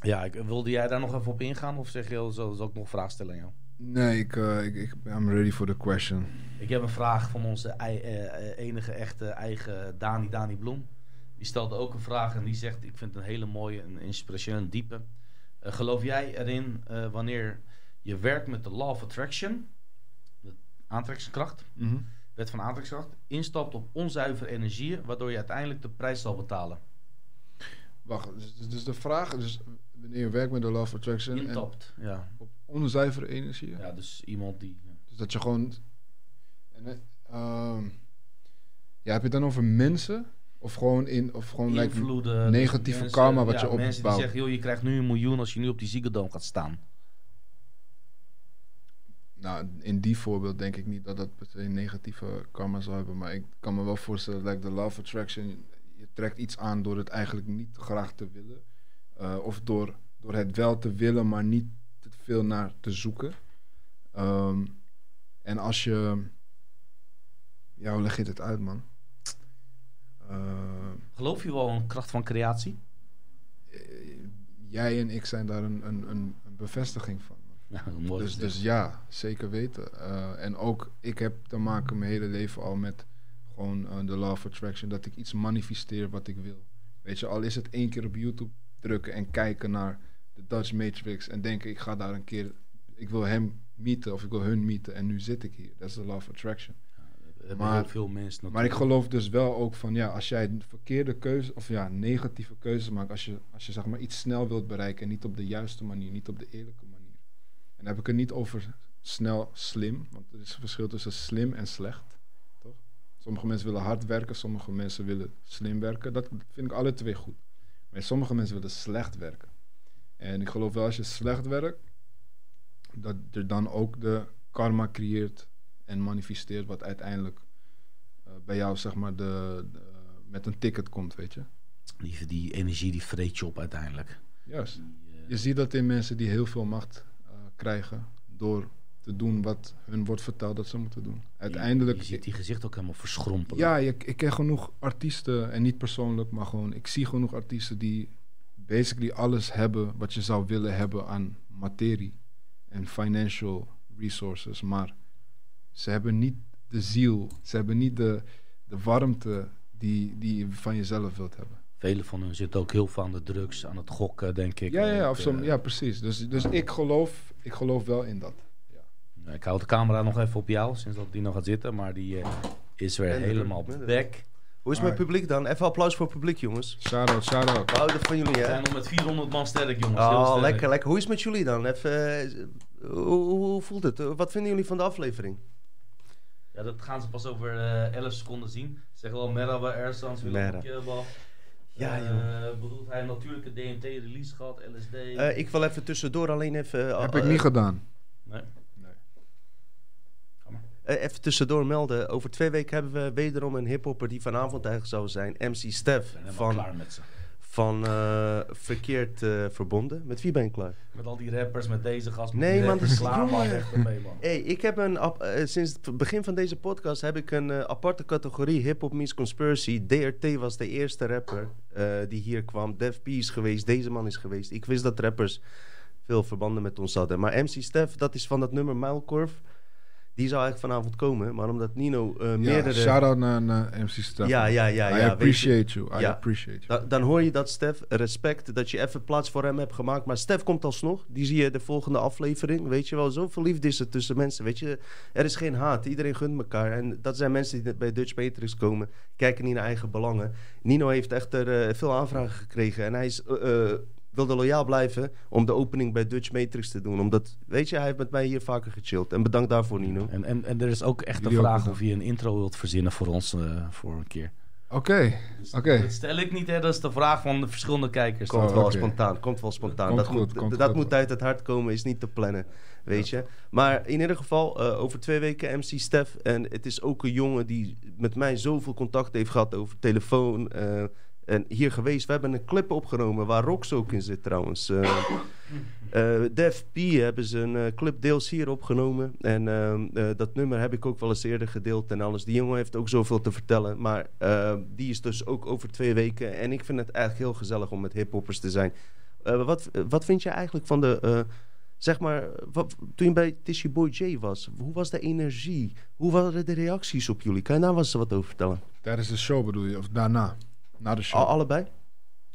ja, ik, wilde jij daar nog even op ingaan? Of zeg je, zal, zal ik nog een vraag stellen aan jou? Nee, ik, eh, ik, ik I'm ready for the question. Ik heb een vraag van onze ei- eh, eh, enige echte eigen Dani, Dani Bloem. Die stelde ook een vraag en die zegt: Ik vind het een hele mooie en inspirationele diepe. Eh, geloof jij erin wanneer je werkt met de Law of Attraction, de aantrekkingskracht, wet van aantrekkingskracht, instapt op onzuivere energieën, waardoor je uiteindelijk de prijs zal betalen? Wacht, dus, dus de vraag is wanneer je werkt met de Law of Attraction en Intapt, ja. op onzuivere energie. ja. Dus iemand die. Dus dat je gewoon. En, eh, ehm, ja, heb je het dan over mensen? Of gewoon in. Of gewoon like, invloeden, negatieve mensen- karma wat ja, je Mensen die opbouwt. zeggen, joh, je krijgt nu een miljoen als je nu op die Dome gaat staan. Nou, in die voorbeeld denk ik niet dat dat per se negatieve karma zou hebben. Maar ik kan me wel voorstellen dat like, de law of attraction, trekt iets aan door het eigenlijk niet graag te willen. Eh, of door, door het wel te willen, maar niet te veel naar te zoeken. Ehm, en als je... Ja, hoe leg je dit uit, man? Eh, Geloof je wel in kracht van creatie? eh, jij en ik zijn daar een, een, een, een bevestiging van. (laughs) Ja, mooi Dus, dus ja, zeker weten. Eh, en ook, ik heb te maken mijn hele leven al met gewoon eh, de law of attraction. Dat ik iets manifesteer wat ik wil. Weet je, al is het één keer op YouTube drukken en kijken naar de Dutch Matrix. En denken, ik ga daar een keer, ik wil hem meeten of ik wil hun meeten. En nu zit ik hier. Dat is de law of attraction. Maar- veel mensen Maar ik geloof dus wel ook van, ja, als jij een verkeerde keuze, of ja, negatieve keuzes maakt. Als je, als je zeg maar iets snel wilt bereiken en niet op de juiste manier, niet op de eerlijke manier. En dan heb ik het niet over snel slim, want er is een verschil tussen slim en slecht. Sommige mensen willen hard werken, sommige mensen willen slim werken. Dat vind ik alle twee goed. Maar sommige mensen willen slecht werken. En ik geloof wel als je slecht werkt, dat er dan ook de karma creëert en manifesteert wat uiteindelijk eh, bij jou zeg maar de, de- met een ticket komt, weet je. Die, die energie die vreet je op uiteindelijk. Juist. Die, eh, Je ziet dat in mensen die heel veel macht eh, krijgen door te doen wat hun wordt verteld dat ze moeten doen. Uiteindelijk, Je, je ziet die gezicht ook helemaal verschrompelen. ja, je, ik ken genoeg artiesten, en niet persoonlijk, maar gewoon, ik zie genoeg artiesten die basically alles hebben wat je zou willen hebben aan materie en financial resources, maar ze hebben niet de ziel, ze hebben niet de, de warmte die, die je van jezelf wilt hebben. Velen van hun zitten ook heel veel aan de drugs, aan het gokken, denk ik. Ja, ja, of zo, eh, ja precies. Dus, dus ik, geloof, ik geloof wel in dat. Nou, Ik hou de camera nog even op jou, sinds dat die nog gaat zitten. Maar die eh, is weer er, helemaal back. Hoe is het publiek dan? Even applaus voor het publiek, jongens. Shout-out, shout-out. We houden van jullie, We hè? zijn nog met 400 man sterk, jongens. Heel Oh, sterk. lekker, lekker. Hoe is het met jullie dan? Even, eh, hoe, voelt het? Wat vinden jullie van de aflevering? Ja, dat gaan ze pas over eh 11 seconden zien. Zeg wel Merhaba Ersans, Merhaba. Willem. Ja, Eh, joh. bedoelt hij een natuurlijke DMT-release gehad, LSD? Eh, ik wil even tussendoor alleen even... eh, Heb ik eh, niet gedaan. nee? Nee. Ga maar. Eh, even tussendoor melden. Over twee weken hebben we wederom een hiphopper die vanavond eigenlijk zou zijn. MC Stef van, klaar met ze. van eh, Verkeerd eh, Verbonden. Met wie ben je klaar? Met al die rappers, met deze gast. met Nee, man, dat is- klaar, man. ermee, man. Hey, ik heb een, eh, sinds het begin van deze podcast heb ik een eh, aparte categorie Hip-Hop Meets Conspiracy. DRT was de eerste rapper eh, die hier kwam. Def P is geweest, deze man is geweest. Ik wist dat rappers veel verbanden met ons hadden. Maar MC Stef, dat is van dat nummer Muilkorf. Die zou eigenlijk vanavond komen. Maar omdat Nino eh, Ja, meerdere... shout-out naar, naar MC Stef. Ja, ja, ja, I ja, weet je- appreciate you. I Ja. appreciate you. Da- dan hoor je dat, Stef. Respect dat je even plaats voor hem hebt gemaakt. Maar Stef komt alsnog. Die zie je de volgende aflevering. Weet je wel, zoveel liefde is er tussen mensen. Weet je, er is geen haat. Iedereen gunt elkaar. En dat zijn mensen die bij Dutch Matrix komen. Kijken niet naar eigen belangen. Nino heeft echter eh, veel aanvragen gekregen. En hij is, eh, wilde loyaal blijven om de opening bij Dutch Matrix te doen. Omdat, weet je, hij heeft met mij hier vaker gechilled. En bedankt daarvoor, Nino. En, en, en er is ook echt de vraag of je een intro wilt verzinnen voor ons eh, voor een keer. Oké, Dus Oké. Dat stel ik niet, hè. Dat is de vraag van de verschillende kijkers. Komt Oh, wel spontaan, komt wel spontaan. Komt dat goed, moet, komt dat goed. moet uit het hart komen, is niet te plannen, weet je. Maar in ieder geval, eh, over twee weken MC Stef. En het is ook een jongen die met mij zoveel contact heeft gehad over telefoon. eh, en hier geweest, we hebben een clip opgenomen waar Rox ook in zit trouwens. Eh, Def P hebben ze een eh, clip deels hier opgenomen. En ehm, eh, dat nummer heb ik ook wel eens eerder gedeeld en alles. Die jongen heeft ook zoveel te vertellen. Maar die is dus ook over twee weken. En ik vind het eigenlijk heel gezellig om met hiphoppers te zijn. Wat, wat vind je eigenlijk van de, Zeg maar, toen je bij Tishy Boy J was, hoe was de energie? Hoe waren de reacties op jullie? Kan je daar wat over vertellen? Tijdens de show bedoel je? Of daarna? Na de show? Al, allebei?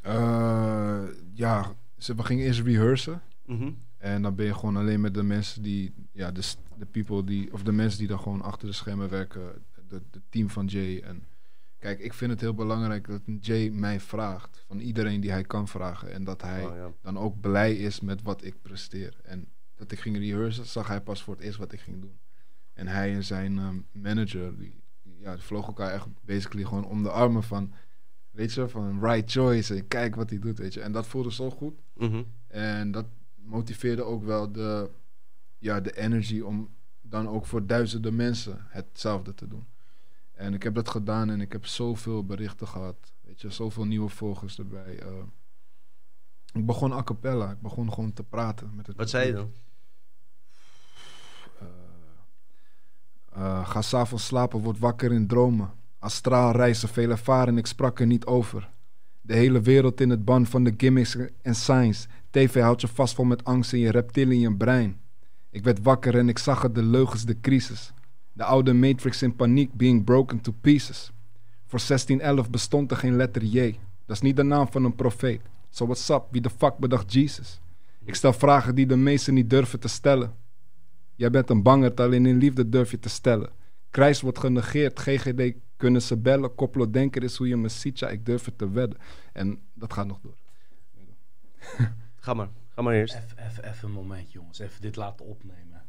Eh, ja, ze, we gingen eerst rehearsen. Mhm. En dan ben je gewoon alleen met de mensen die, ja, de, de people die, of de mensen die dan gewoon achter de schermen werken, de, de team van Jay. En kijk, ik vind het heel belangrijk dat Jay mij vraagt, van iedereen die hij kan vragen. En dat hij Oh, ja. dan ook blij is met wat ik presteer. En dat ik ging rehearsen, zag hij pas voor het eerst wat ik ging doen. En hij en zijn ehm, manager, die, die- ja, die vlogen elkaar echt basically gewoon om de armen van, weet je, van right choice. En kijk wat hij doet, weet je. En dat voelde zo goed. Mhm. En dat motiveerde ook wel de, ja, de energy om dan ook voor duizenden mensen hetzelfde te doen. En ik heb dat gedaan en ik heb zoveel berichten gehad. Weet je, zoveel nieuwe volgers erbij. eh. ik begon a cappella. Ik begon gewoon te praten met het Wat zei je dan? Eh, eh, ga s'avonds slapen, word wakker in dromen. Astraal reizen, veel ervaren, ik sprak er niet over. De hele wereld in het ban van de gimmicks en signs. TV houdt je vast vol met angst in je reptilian brein. Ik werd wakker en ik zag het, de leugens, de crisis. De oude Matrix in paniek, being broken to pieces. Voor 1611 bestond er geen letter J. Dat is niet de naam van een profeet. So what's up, wie de fuck bedacht Jesus? Ik stel vragen die de meesten niet durven te stellen. Jij bent een bangert, alleen in liefde durf je te stellen. Krijs wordt genegeerd, GGD kunnen ze bellen. Koplo denker is hoe je me ziet, ja, ik durf het te wedden. En dat gaat nog door. (laughs) Ga maar, ga maar eerst. Even, even, even een momentje, jongens. Even dit laten opnemen.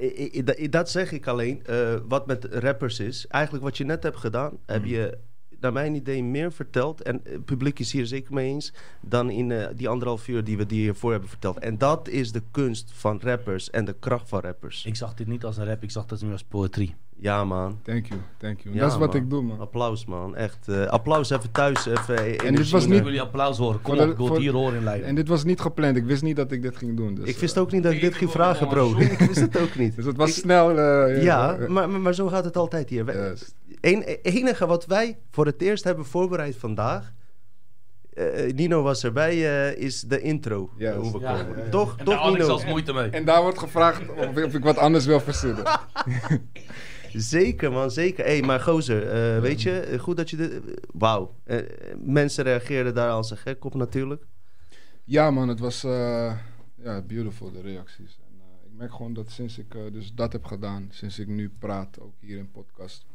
I- I- I- dat zeg ik alleen. eh, wat met rappers is. Eigenlijk wat je net hebt gedaan, heb je naar mijn idee meer verteld. En het publiek is hier zeker mee eens. Dan in eh, die anderhalf uur die we die hiervoor hebben verteld. En dat is de kunst van rappers en de kracht van rappers. Ik zag dit niet als een rap, ik zag dat meer als poëtrie. Ja, man. Thank you, thank you. Ja, dat is wat man. ik doe, man. Applaus, man. Echt. eh, applaus even thuis. Even En dit was Ik niet- wil je applaus horen. Kom op, ik voor- het hier horen in Leiden. En dit was niet gepland. Ik wist niet dat ik dit ging doen. Dus, Ik wist eh, ook niet dat ik ik- dit ik ging vragen, bro. (laughs) ik wist het ook niet. Dus het was Ik- snel. eh, Ja, maar, maar, maar zo gaat het altijd hier. Een, enige wat wij voor het eerst hebben voorbereid vandaag. eh, Nino was erbij, eh, is de intro. Juist. hoe we Ja, komen. ja, ja. Toch, en toch daar had ik Nino? zelfs moeite mee. En daar wordt gevraagd of, of ik wat anders wil verzinnen. (laughs) Zeker, man, zeker. Hé, maar gozer, eh, weet je, eh, goed dat je dit... Wauw. Eh, mensen reageerden daar als een gek op natuurlijk. Ja, man, het was ja, beautiful, de reacties. En, ik merk gewoon dat sinds ik dus dat heb gedaan, sinds ik nu praat, ook hier in podcast,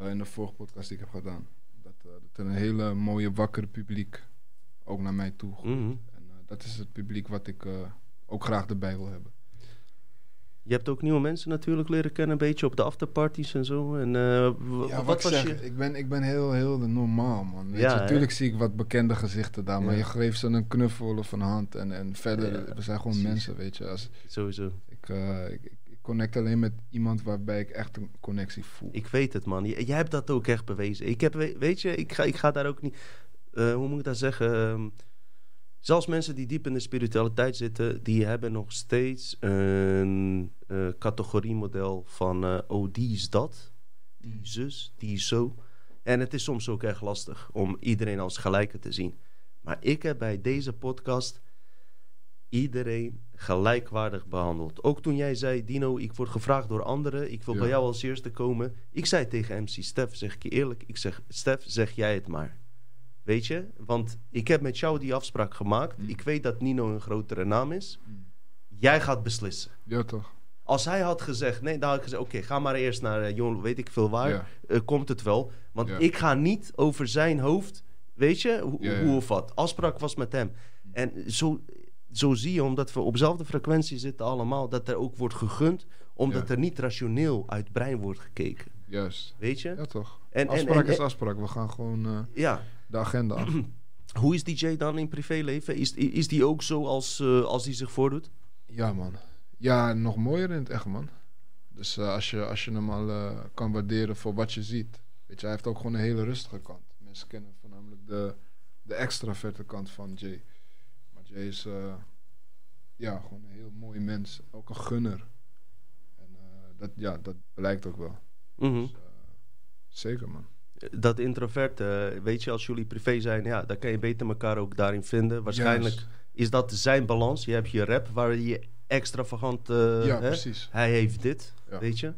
in de vorige podcast die ik heb gedaan, dat, dat er een hele mooie, wakkere publiek ook naar mij toe groeit. Mhm. En dat is het publiek wat ik ook graag erbij wil hebben. Je hebt ook nieuwe mensen natuurlijk leren kennen, een beetje op de afterparties en zo. En eh, Ja, wat ik zeg, je... ik ben, ik ben heel, heel normaal, man. Weet Ja, je, natuurlijk zie ik wat bekende gezichten daar, maar Ja. je geeft ze een knuffel of een hand en, en verder, Ja, we zijn gewoon precies. mensen, weet je. Als, Sowieso. ik, eh, ik, ik connect alleen met iemand waarbij ik echt een connectie voel. Ik weet het, man. J- jij hebt dat ook echt bewezen. Ik heb, we- weet je, ik ga, ik ga daar ook niet... eh, hoe moet ik dat zeggen? Zelfs mensen die diep in de spiritualiteit zitten... die hebben nog steeds een eh, categoriemodel van... eh, oh, die is dat. Die zus, die is zo. En het is soms ook echt lastig om iedereen als gelijke te zien. Maar ik heb bij deze podcast iedereen gelijkwaardig behandeld. Ook toen jij zei, Dino, ik word gevraagd door anderen, ik wil Ja. bij jou als eerste komen. Ik zei tegen MC Stef, zeg ik je eerlijk, ik zeg, Stef, zeg jij het maar. Weet je? Want ik heb met jou die afspraak gemaakt. Mm. Ik weet dat Nino een grotere naam is. Mm. Jij gaat beslissen. Ja, toch? Als hij had gezegd, nee, dan had ik gezegd, oké, ga maar eerst naar, eh, Jon, weet ik veel waar, Ja. eh, komt het wel. Want Ja. ik ga niet over zijn hoofd, weet je, ho- Ja, ja. hoe of wat. Afspraak was met hem. En zo, zo zie je, omdat we op dezelfde frequentie zitten allemaal, dat er ook wordt gegund, omdat er niet rationeel uit brein wordt gekeken. Juist. Weet je? Ja, toch? En, afspraak en- is afspraak. We gaan gewoon eh, ja. De agenda af. (clears throat) Hoe is DJ dan in privéleven? Is, is die ook zo als, eh, als die zich voordoet? Ja, man. Ja, nog mooier in het echt, man. Dus eh, als, je, als je hem al eh, kan waarderen voor wat je ziet. Weet je, hij heeft ook gewoon een hele rustige kant. Mensen kennen voornamelijk de, de extraverte kant van Jay. Maar Jay is ja, gewoon een heel mooi mens. Ook een gunner. En dat, ja, dat blijkt ook wel. Mhm. Dus, zeker, man. Dat introvert, eh, weet je, als jullie privé zijn, ja, dan kan je beter elkaar ook daarin vinden. Waarschijnlijk is dat zijn balans. Je hebt je rap waar je extravagant. eh, ja, hè? precies. Hij heeft dit, Ja. weet je.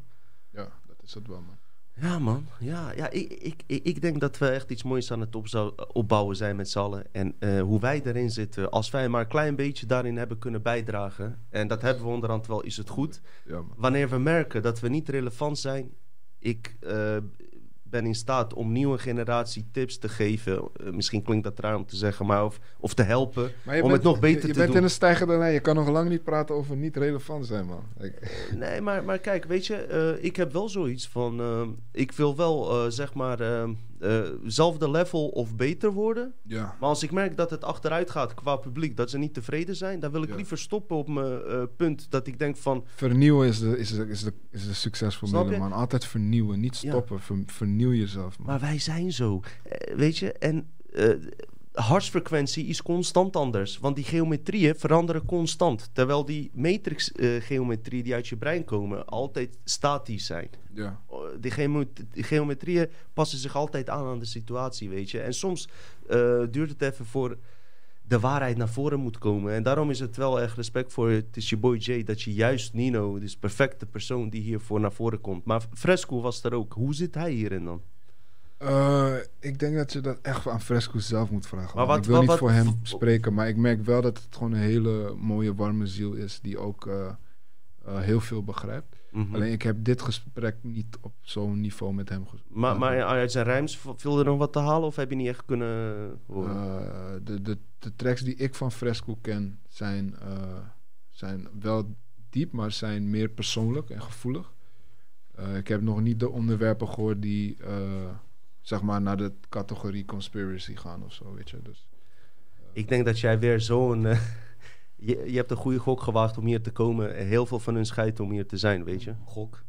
Ja, dat is het wel, man. Ja, man. Ja, ja ik, ik, ik, denk dat we echt iets moois aan het opbouwen zijn met z'n allen. En eh, hoe wij erin zitten, als wij maar een klein beetje daarin hebben kunnen bijdragen. En dat hebben we onderhand wel, is het goed. Ja, man. Wanneer we merken dat we niet relevant zijn, ik eh, ben in staat om nieuwe generatie tips te geven. Eh, misschien klinkt dat raar om te zeggen, maar of, of te helpen. Je Om bent, het nog beter je, je te bent doen. in een stijgende lijn. Je kan nog lang niet praten over niet relevant zijn, man. Ik- Nee, maar, maar kijk, weet je, eh, ik heb wel zoiets van... eh, ik wil wel, eh, zeg maar, eh, eh, level of beter worden. ja. Maar als ik merk dat het achteruit gaat qua publiek, dat ze niet tevreden zijn... dan wil ik Ja. liever stoppen op mijn eh, punt dat ik denk van... Vernieuwen is de, is de, is de, is de je? man. Altijd vernieuwen, niet Ja. stoppen. Ver- vernieuw jezelf, man. Maar wij zijn zo, Eh, weet je, en... hartsfrequentie is constant anders. Want die geometrieën veranderen constant. Terwijl die matrix-geometrieën die uit je brein komen... altijd statisch zijn. ja. Die, gemo- die geometrieën passen zich altijd aan aan de situatie, weet je. En soms eh, duurt het even voor de waarheid naar voren moet komen. En daarom is het wel echt respect voor het is je boy Jay dat je juist Nino, dus perfecte persoon die hiervoor naar voren komt. Maar Fresco was er ook. Hoe zit hij hierin dan? Eh, ik denk dat je dat echt aan Fresco zelf moet vragen. Maar wat- ik wil wat- niet wat- voor hem spreken, maar ik merk wel dat het gewoon een hele mooie, warme ziel is die ook eh, eh, heel veel begrijpt. Mhm. Alleen ik heb dit gesprek niet op zo'n niveau met hem gesproken. maar, maar uit zijn rijms viel er nog wat te halen of heb je niet echt kunnen horen? De, de, de tracks die ik van Fresco ken zijn, zijn wel diep, maar zijn meer persoonlijk en gevoelig. Ik heb nog niet de onderwerpen gehoord die zeg maar naar de categorie conspiracy gaan of zo, weet je. Dus, Ik denk dat jij weer zo'n. eh, (laughs) je, je hebt een goede gok gewaagd om hier te komen. En Heel veel van hun scheiden om hier te zijn, weet je. Gok.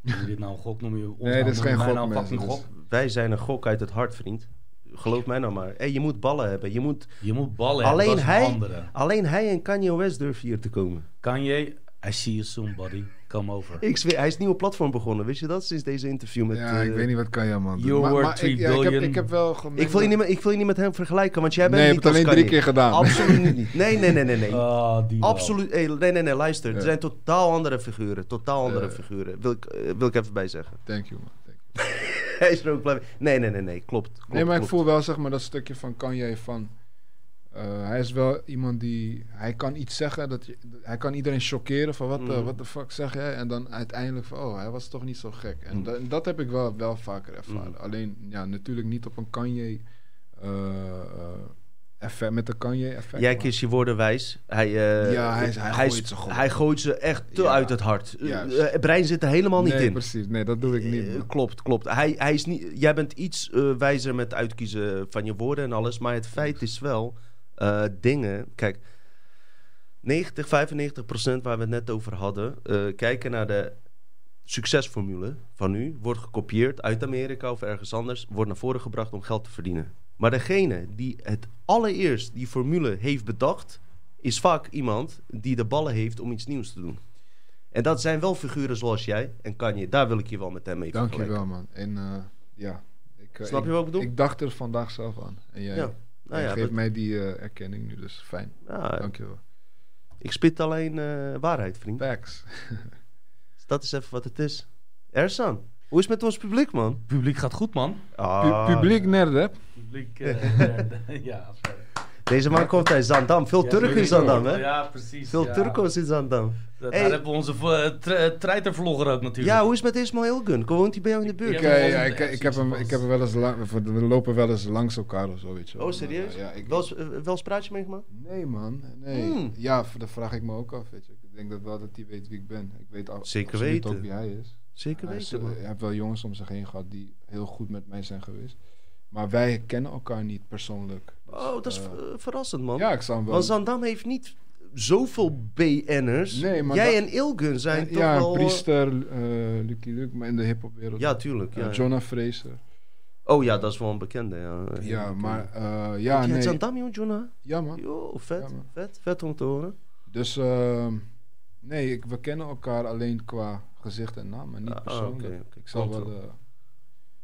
Noem je dit nou een gok? Noem je ons Nee, nou, dit is geen gok, nou mensen, dus- gok? Wij zijn een gok uit het hart, vriend. Geloof mij nou maar. Hey, je moet ballen hebben. Je moet... Je moet ballen Alleen hebben, dat hij-. Alleen hij en Kanye West durven hier te komen. Kanye, I see you soon, buddy. Come over. Ik zweer, hij is een nieuwe platform begonnen. Wist je dat? Sinds deze interview met... ja, ik eh, weet niet wat kan je man. You're Maar- worth maar three ik, ja, ik, heb, billion. ik heb wel. Ik wil, je niet met, ik wil je niet met hem vergelijken, want jij bent Nee, je niet hebt het alleen drie keer gedaan. Absoluut niet. Nee, nee, nee, nee. nee. Ah. Absoluut. Hey, nee, nee, nee. Luister. Er Ja. zijn totaal andere figuren. Totaal andere figuren. Wil ik, eh, wil ik even bij zeggen. Thank you, man. Thank you. (laughs) hij is er ook blij mee. Nee, nee, nee, nee. Klopt. klopt nee, maar ik voel wel zeg maar dat stukje van Kanye van... eh, hij is wel iemand die... Hij kan iets zeggen, dat je, hij kan iedereen chockeren van wat de Mhm. what the fuck zeg jij? En dan uiteindelijk van, oh, hij was toch niet zo gek. En da- dat heb ik wel, wel vaker ervaren. Mhm. Alleen, ja, natuurlijk niet op een Kanye... eh, effect, met de Kanye effect. Jij kiest je woorden wijs. Hij, Ja, hij- hij gooit ze gewoon. Hij gooit ze echt te Ja, uit het hart. Eh, brein zit er helemaal niet nee, in. precies. Nee, dat doe ik niet. Klopt, klopt. Hij, hij is niet, jij bent iets wijzer met uitkiezen van je woorden en alles. Maar het feit is wel, eh, dingen... Kijk, 90, 95 procent waar we het net over hadden... eh, kijken naar de succesformule van nu... wordt gekopieerd uit Amerika of ergens anders... wordt naar voren gebracht om geld te verdienen. Maar degene die het allereerst die formule heeft bedacht... is vaak iemand die de ballen heeft om iets nieuws te doen. En dat zijn wel figuren zoals jij en Kanye. Daar wil ik je wel met hem mee Dank je vergelijken. wel, man. En eh, ja... Ik, Snap je wat ik bedoel? Ik dacht er vandaag zelf aan. En jij, Ja. Nou ja, geeft dat- mij die eh, erkenning nu, dus fijn. ja, Dank je wel. ik spit alleen eh, waarheid, vriend. Facts. Dus dat is even wat het is. Ersan, hoe is het met ons publiek, man? Publiek gaat goed, man. Ah, Pu- publiek nerdep. Publiek, eh, (laughs) (laughs) ja. sorry. Deze man komt uit Zandam. Veel Ja, Turken in Zandam, hè? Ja, precies. Veel ja. Turkos in Zandam. Hey. Daar hebben we onze uh, treitervlogger ook natuurlijk. Ja, hoe is het met Ismail Gun? Woont hij bij jou in de buurt? Ik, Ja, eh, ja, ik, ik, heb hem, ik heb hem wel eens we lopen wel eens langs elkaar of zo, weet je wel. Oh, serieus? Ja, ik, Wel eens, eh, wel eens praatje meegemaakt? nee man, nee. Hmm. Ja, dat vraag ik me ook af, weet je. Ik denk dat wel dat hij weet wie ik ben. Ik weet al, Zeker weten. ook wie hij is. Zeker Hij, is, weten, eh, man. hij heeft wel jongens om zich heen gehad die heel goed met mij zijn geweest. Maar wij kennen elkaar niet persoonlijk. Oh, dat is eh, verrassend, man. ja, ik zou hem wel... Want Zandam heeft niet zoveel BN'ers. Nee, maar Jij dat- en Ilgun zijn toch ja, wel... eh, Priester, eh Lucky Luke, maar in de hip-hopwereld. Ja, tuurlijk. Ja, Ja. Jonah Fraser. Oh ja, dat is wel een bekende. Ja, Ja, maar eh, Ja, ja, nee. Zandam, joh, Jonah? Ja, man. Yo, vet, Ja, man. vet, vet om te horen. Dus ehm, nee, ik, we kennen elkaar alleen qua gezicht en naam, maar niet Ah, persoonlijk. oké, oké. Ik zal wel...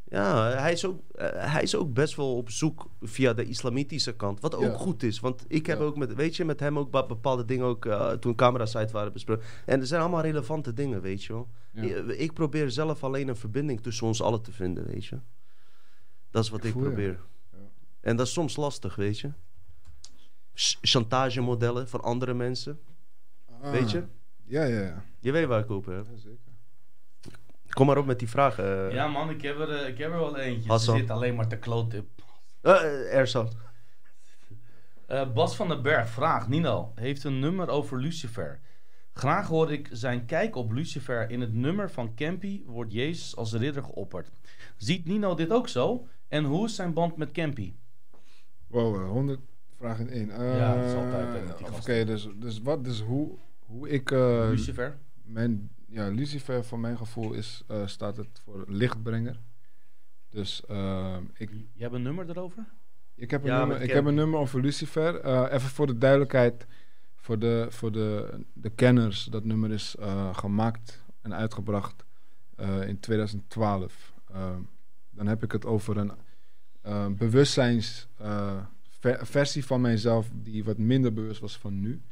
eh, Ja, hij is, ook, eh, hij is ook best wel op zoek via de islamitische kant. Wat ook Ja. goed is. Want ik heb Ja. ook met, weet je, met hem ook bepaalde dingen ook eh, toen camera-site waren besproken. En er zijn allemaal relevante dingen, weet je wel. Ja. Ik, probeer zelf alleen een verbinding tussen ons allen te vinden, weet je. Dat is wat Ik probeer. Ja. En dat is soms lastig, weet je. Ch- chantagemodellen van andere mensen, Ah, weet je. Ja, ja, ja. Je weet waar ik over heb. Ja, zeker. Kom maar op met die vragen. eh. Ja man, ik heb er, eh, ik heb er wel eentje. Hassan. Ze zit alleen maar te kloten. Eh, eh, Ersan. Eh, Bas van den Berg vraagt, Nino, heeft een nummer over Lucifer. Graag hoor ik zijn kijk op Lucifer. In het nummer van Campy wordt Jezus als ridder geopperd. Ziet Nino dit ook zo? En hoe is zijn band met Campy? Wow, eh, 100 vragen in één. Ja, dat is altijd, Oké, dus, dus wat, dus hoe, hoe ik... eh, Lucifer? mijn, ja, Lucifer voor mijn gevoel is, eh, staat het voor lichtbrenger. Dus eh, ik, Je hebt een nummer erover? ik, heb een Ja, nummer, ik heb een nummer over Lucifer. Eh, even voor de duidelijkheid, voor de, voor de, de kenners. Dat nummer is eh, gemaakt en uitgebracht eh, in 2012. Eh, dan heb ik het over een bewustzijns eh, ver- versie van mijzelf die wat minder bewust was van nu.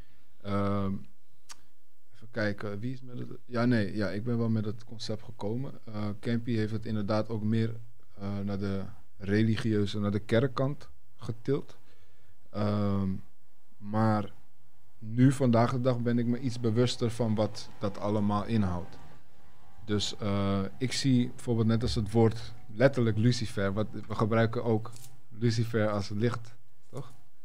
Kijken, wie is met het... Ja, nee, ja, ik ben wel met het concept gekomen. Eh Campy heeft het inderdaad ook meer eh, naar de religieuze, naar de kerkkant getild. Ehm, maar nu, vandaag de dag, ben ik me iets bewuster van wat dat allemaal inhoudt. Dus eh, ik zie bijvoorbeeld net als het woord letterlijk Lucifer, we gebruiken ook Lucifer als licht.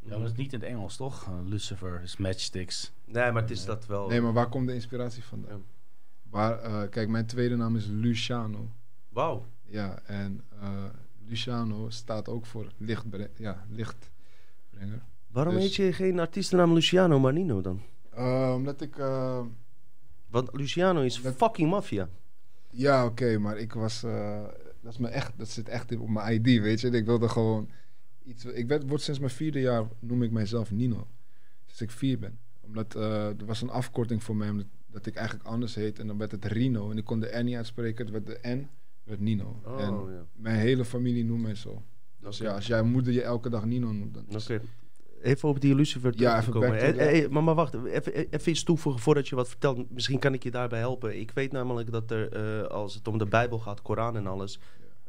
Ja, maar dat is niet in het Engels, toch? Eh, Lucifer is matchsticks. Nee, maar het is dat wel. Nee, maar waar komt de inspiratie vandaan? Ja. Waar, eh, kijk, mijn tweede naam is Luciano. Wauw. Ja, en eh, Luciano staat ook voor lichtbre ja, lichtbrenger. Waarom Dus- heet je geen artiestennaam Luciano maar Nino dan? Eh, omdat ik... eh, Want Luciano is Omdat- fucking maffia. ja, oké, maar ik was... eh, dat, is me echt, dat zit echt op mijn ID, weet je. Ik wilde gewoon iets... Ik werd, word sinds mijn vierde jaar noem ik mijzelf Nino. Sinds ik vier ben. Omdat eh, er was een afkorting voor mij, omdat dat ik eigenlijk anders heet. En dan werd het Rino. En ik kon de N niet uitspreken. Het werd de N, werd Nino. Oh, en ja. mijn hele familie noemt mij zo. Dus ja, als jij moeder je elke dag Nino noemt, dan is. Even op die Lucifer Ja, even to Eh, eh, maar, maar wacht, even, even iets toevoegen voordat je wat vertelt. Misschien kan ik je daarbij helpen. Ik weet namelijk dat er, eh, als het om de Bijbel gaat, Koran en alles,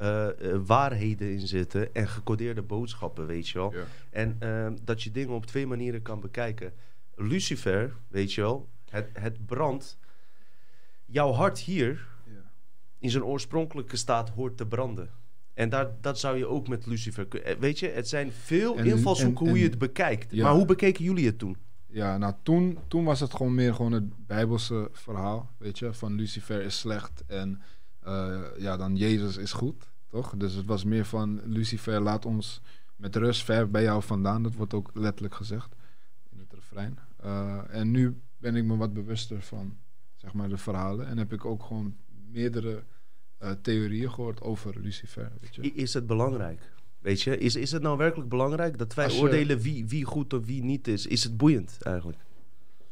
eh, eh, waarheden in zitten en gecodeerde boodschappen, weet je wel. Ja. En eh, dat je dingen op twee manieren kan bekijken. Lucifer, weet je wel, het, het brandt. Jouw hart hier Ja. in zijn oorspronkelijke staat hoort te branden. En daar, dat zou je ook met Lucifer kunnen. Weet je, het zijn veel En- invalshoeken en- hoe je het bekijkt. Ja. Maar hoe bekeken jullie het toen? Ja, nou toen, toen was het gewoon meer gewoon het bijbelse verhaal, weet je, van Lucifer is slecht en eh, ja, dan Jezus is goed, toch? Dus het was meer van Lucifer laat ons met rust ver bij jou vandaan, dat wordt ook letterlijk gezegd in het refrein. Eh, en nu ben ik me wat bewuster van, zeg maar, de verhalen en heb ik ook gewoon meerdere eh, theorieën gehoord over Lucifer, weet je. Is het belangrijk? Weet je, is, is het nou werkelijk belangrijk dat wij je- oordelen wie, wie goed of wie niet is? Is het boeiend eigenlijk?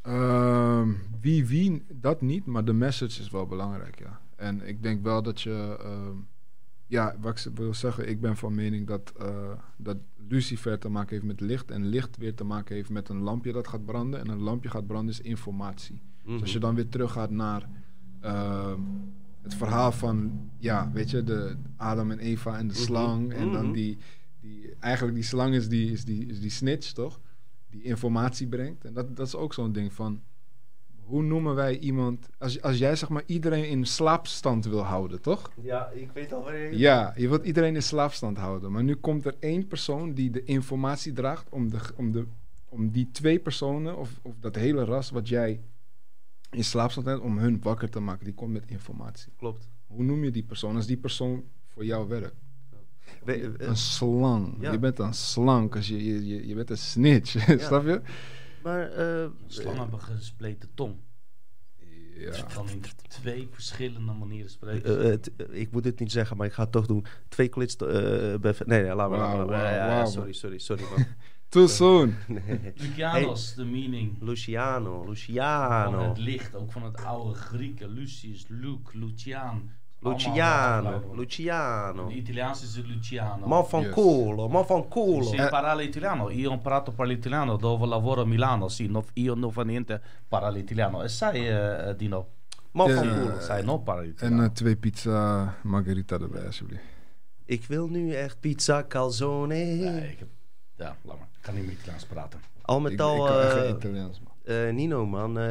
Ehm, wie, wie, dat niet, maar de message is wel belangrijk, ja. En ik denk wel dat je, ehm, ja, wat ik wil zeggen, ik ben van mening dat, eh, dat Lucifer te maken heeft met licht en licht weer te maken heeft met een lampje dat gaat branden. En een lampje gaat branden is informatie. Dus als je dan weer teruggaat naar ehm, het verhaal van, ja, weet je, de Adam en Eva en de Mhm. slang. En dan Mhm. die, die, eigenlijk die slang is die, is die, is die snitch, toch? Die informatie brengt. En dat, dat is ook zo'n ding van, hoe noemen wij iemand, als, als jij zeg maar iedereen in slaapstand wil houden, toch? Ja, ik weet al waar je... Ja, je wilt iedereen in slaapstand houden. Maar nu komt er één persoon die de informatie draagt om, de, om, de, om die twee personen, of, of dat hele ras wat jij in slaapstand hebt, om hun wakker te maken. Die komt met informatie. Klopt. Hoe noem je die persoon als die persoon voor jou werkt? We- Een slang. Ja. Je bent een slang, als je, je, je, je bent een snitch. (laughs) Snap je? Maar... eh, Slangen hebben gespleten tong. Ja. Dus je kan in twee verschillende manieren spreken. eh, eh, ik moet dit niet zeggen, maar ik ga het toch doen. Twee klits... eh, bij- nee, nee, laat maar. laat maar. Wauw, Ja, ja, ja, wauw, sorry, sorry, sorry man. (laughs) Too soon. (laughs) Nee. Lucianos, de meaning. Luciano, Van Luciano. het licht, ook van het oude Grieken. Lucius, Luke, Luciaan. Luciano, Allemaal Luciano. In Italiaans is het Luciano. Man van Yes. culo, man van culo. Sì, parla italiano. Io ho imparato a parlare italiano dove lavoro a Milano. Sì, no, io non fa niente parla italiano. E sai, eh, Dino? Man Ja, van ja. culo. Sai, non parla En italiano. eh, twee pizza margarita erbij, alsjeblieft. Ik wil nu echt pizza calzone. Nee, ik heb... Ja, laat maar. Ik kan niet meer Italiaans praten. Al Ik, met ik al, kan echt eh, geen Italiaans, eh, Nino man, eh,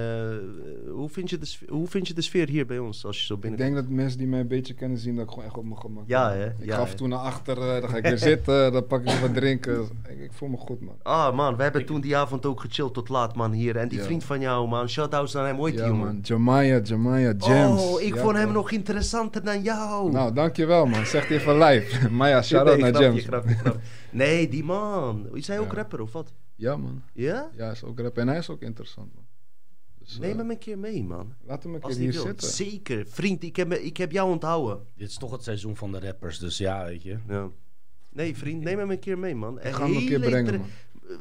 hoe, vind je de sfeer, hoe vind je de sfeer hier bij ons als je zo Ik binnenkomt? denk dat mensen die mij een beetje kennen zien dat ik gewoon echt op mijn gemak Ja, hè? Ik Ja, ga af hè? en toe naar achter, eh, dan ga ik (laughs) weer zitten, dan pak ik even wat drinken. Ik, ik voel me goed, man. Ah man, we hebben Ik- toen die avond ook gechilled tot laat man hier. En die Ja. vriend van jou man, shout-outs naar hem, die Ja, jongen? man. Jamaya, Jamaya, James. Oh, ik Ja, vond hem nog interessanter dan jou. Nou, dankjewel, man. Zegt hij even live. (laughs) Maya, shout-out Nee, naar grapje, James. grapje, grapje. (laughs) Nee, die man. Is hij ook rapper of wat? Ja, man. Ja? Ja, hij is ook rap. En hij is ook interessant, man. Dus, eh, Neem hem een keer mee man. Laat hem een Als keer hier wil. zitten. Zeker. Vriend, ik heb, ik heb jou onthouden. Dit is toch het seizoen van de rappers. Dus ja, weet je. Ja. Nee, vriend, neem hem een keer mee, man. Ik ga hem een keer brengen, man.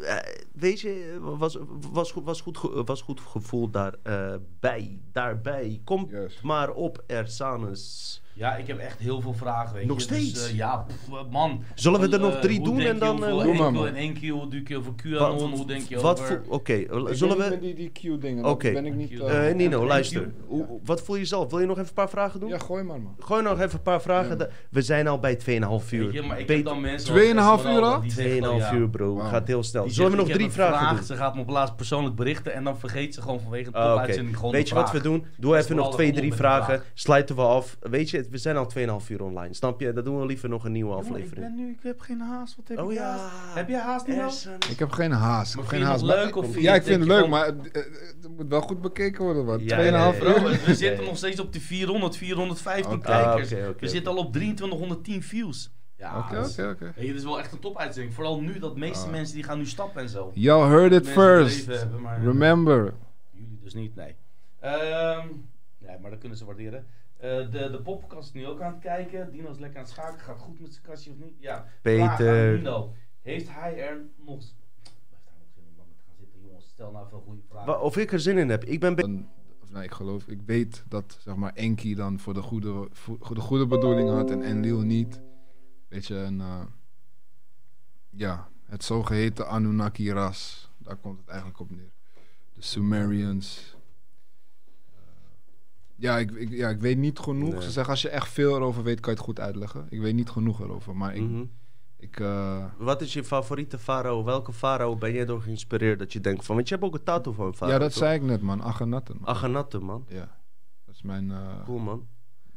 Eh, weet je, was, was, goed, was, goed, ge- was goed gevoel daarbij. bij daarbij. Kom Juist. maar op, Ersanus. Ja, ik heb echt heel veel vragen, weet Nog je. steeds? Dus, eh, ja, pff, man. Zullen we er Eh, nog drie hoe doen en je dan, eh, doe enkel maar, man. en één keer, hoe denk je over QAnon? Hoe denk je wat over... Oké, eh, Ik zullen we... met die, die Q-dingen. Oké. ben ik niet... Eh, eh, Nino, luister. Hoe- wat voel je zelf? Wil je nog even een paar vragen doen? ja, gooi maar, man. Gooi nog even een paar vragen. Ja. We zijn al bij 2,5 uur. Je, maar ik heb dan mensen... Tweeënhalf zoals uur Esmeralda, al? die zeggen van, 2,5 ja, uur, bro. Gaat heel snel. die Zullen we nog ik drie vragen doen? Ze gaat me op laatst persoonlijk berichten en dan vergeet ze gewoon vanwege de Ah, oké. topuitzending gewoon Weet je wat we doen? Doe even nog twee, drie vragen. Sluiten we af. Weet je, we zijn al 2,5 uur online. Snap je? Dan doen we liever nog een nieuwe Jongen, ik aflevering. ben nu, ik heb geen haast. Wat heb Oh ik ja. haast? Heb jij haast niet. Ik heb geen haast. Ik heb vind geen je het haast. leuk of ja, je- ik vind het leuk, je maar het, eh, het moet wel goed bekeken worden. Wat? Ja, 2,5 ja, ja, ja. uur? Bro, we zitten nog steeds op de 400, 415 Oké. kijkers. Ah, we zitten al op 2310 views. Ja, Oké, dat oké, oké. Dit is wel echt een topuitzending. Vooral nu dat de meeste Ah. mensen die gaan nu stappen en zo. Y'all heard it first. leven hebben, maar- Remember. Jullie dus niet, nee. Ehm ja, maar dat kunnen ze waarderen. Eh, de, de podcast is nu ook aan het kijken. Dino is lekker aan het schaken. Gaat goed met zijn kastje of niet? Ja. Peter. Dino. Heeft hij er nog... Heeft hij nog zin om dan te gaan zitten? Jongens, stel nou even een goede vraag. Wa- Of ik er zin in heb. Ik ben... of nee, ik geloof, ik weet dat zeg maar Enki dan voor de goede, voor de goede bedoeling had en Enlil niet. Weet je, en eh, ja, het zogeheten Anunnaki-ras, daar komt het eigenlijk op neer. De Sumerians. Ja, ik, ik, ja, ik weet niet genoeg. Nee. Ze zeggen als je echt veel erover weet, kan je het goed uitleggen. Ik weet niet genoeg erover, maar ik, Mhm. ik eh, Wat is je favoriete farao? Welke farao ben jij door geïnspireerd dat je denkt van... Want je hebt ook een tattoo van een farao, ja, dat toch? zei ik net, man. Akhenaten. man. Aganatte, man. Ja, dat is mijn. eh, Cool, man.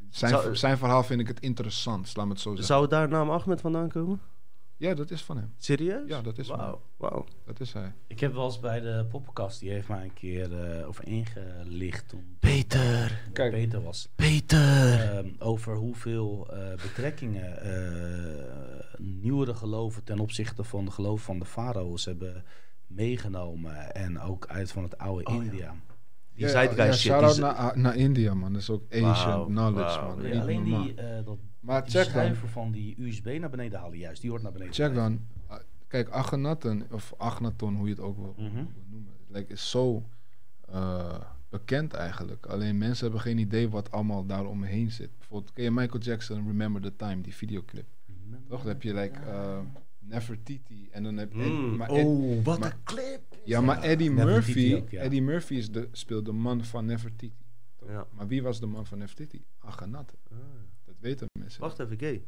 zijn, Zou- zijn verhaal vind ik het interessant, laat me het zo zeggen. Zou daar naam Ahmed vandaan komen? Ja, dat is van hem. Serieus? Ja, dat is van Wauw, wauw. Dat is hij. Ik heb wel eens bij de poppenkast, die heeft mij een keer eh, over ingelicht toen Peter, Kijk. Peter was. Peter. Ehm, over hoeveel eh, betrekkingen eh, nieuwere geloven ten opzichte van de geloof van de farao's hebben meegenomen. En ook uit van het oude Oh, ja. India. Die ja, ja, shit. shout-out naar, naar India, man. Dat is ook ancient knowledge, man. Niet alleen die, eh, dat, Maar die check dan. van die USB naar beneden halen juist. Die hoort naar beneden. Check dan. Ah, Kijk, Akhenaten, of Agnaton, hoe je het ook wil, Mhm. noemen. Lijkt- is zo eh, bekend eigenlijk. Alleen mensen hebben geen idee wat allemaal daaromheen zit. Bijvoorbeeld, ken je Michael Jackson, Remember the Time, die videoclip? Toch? Dan heb je like, eh, Nefertiti en dan heb je... Mm, maar Ed- oh, wat maar- een clip. Ja, maar Eddie Murphy, ook, ja. Eddie Murphy is de, speelt de man van Nefertiti. Ja. Maar wie was de man van Nefertiti? Akhenaten. Ah. Weten mensen. Wacht even, gay.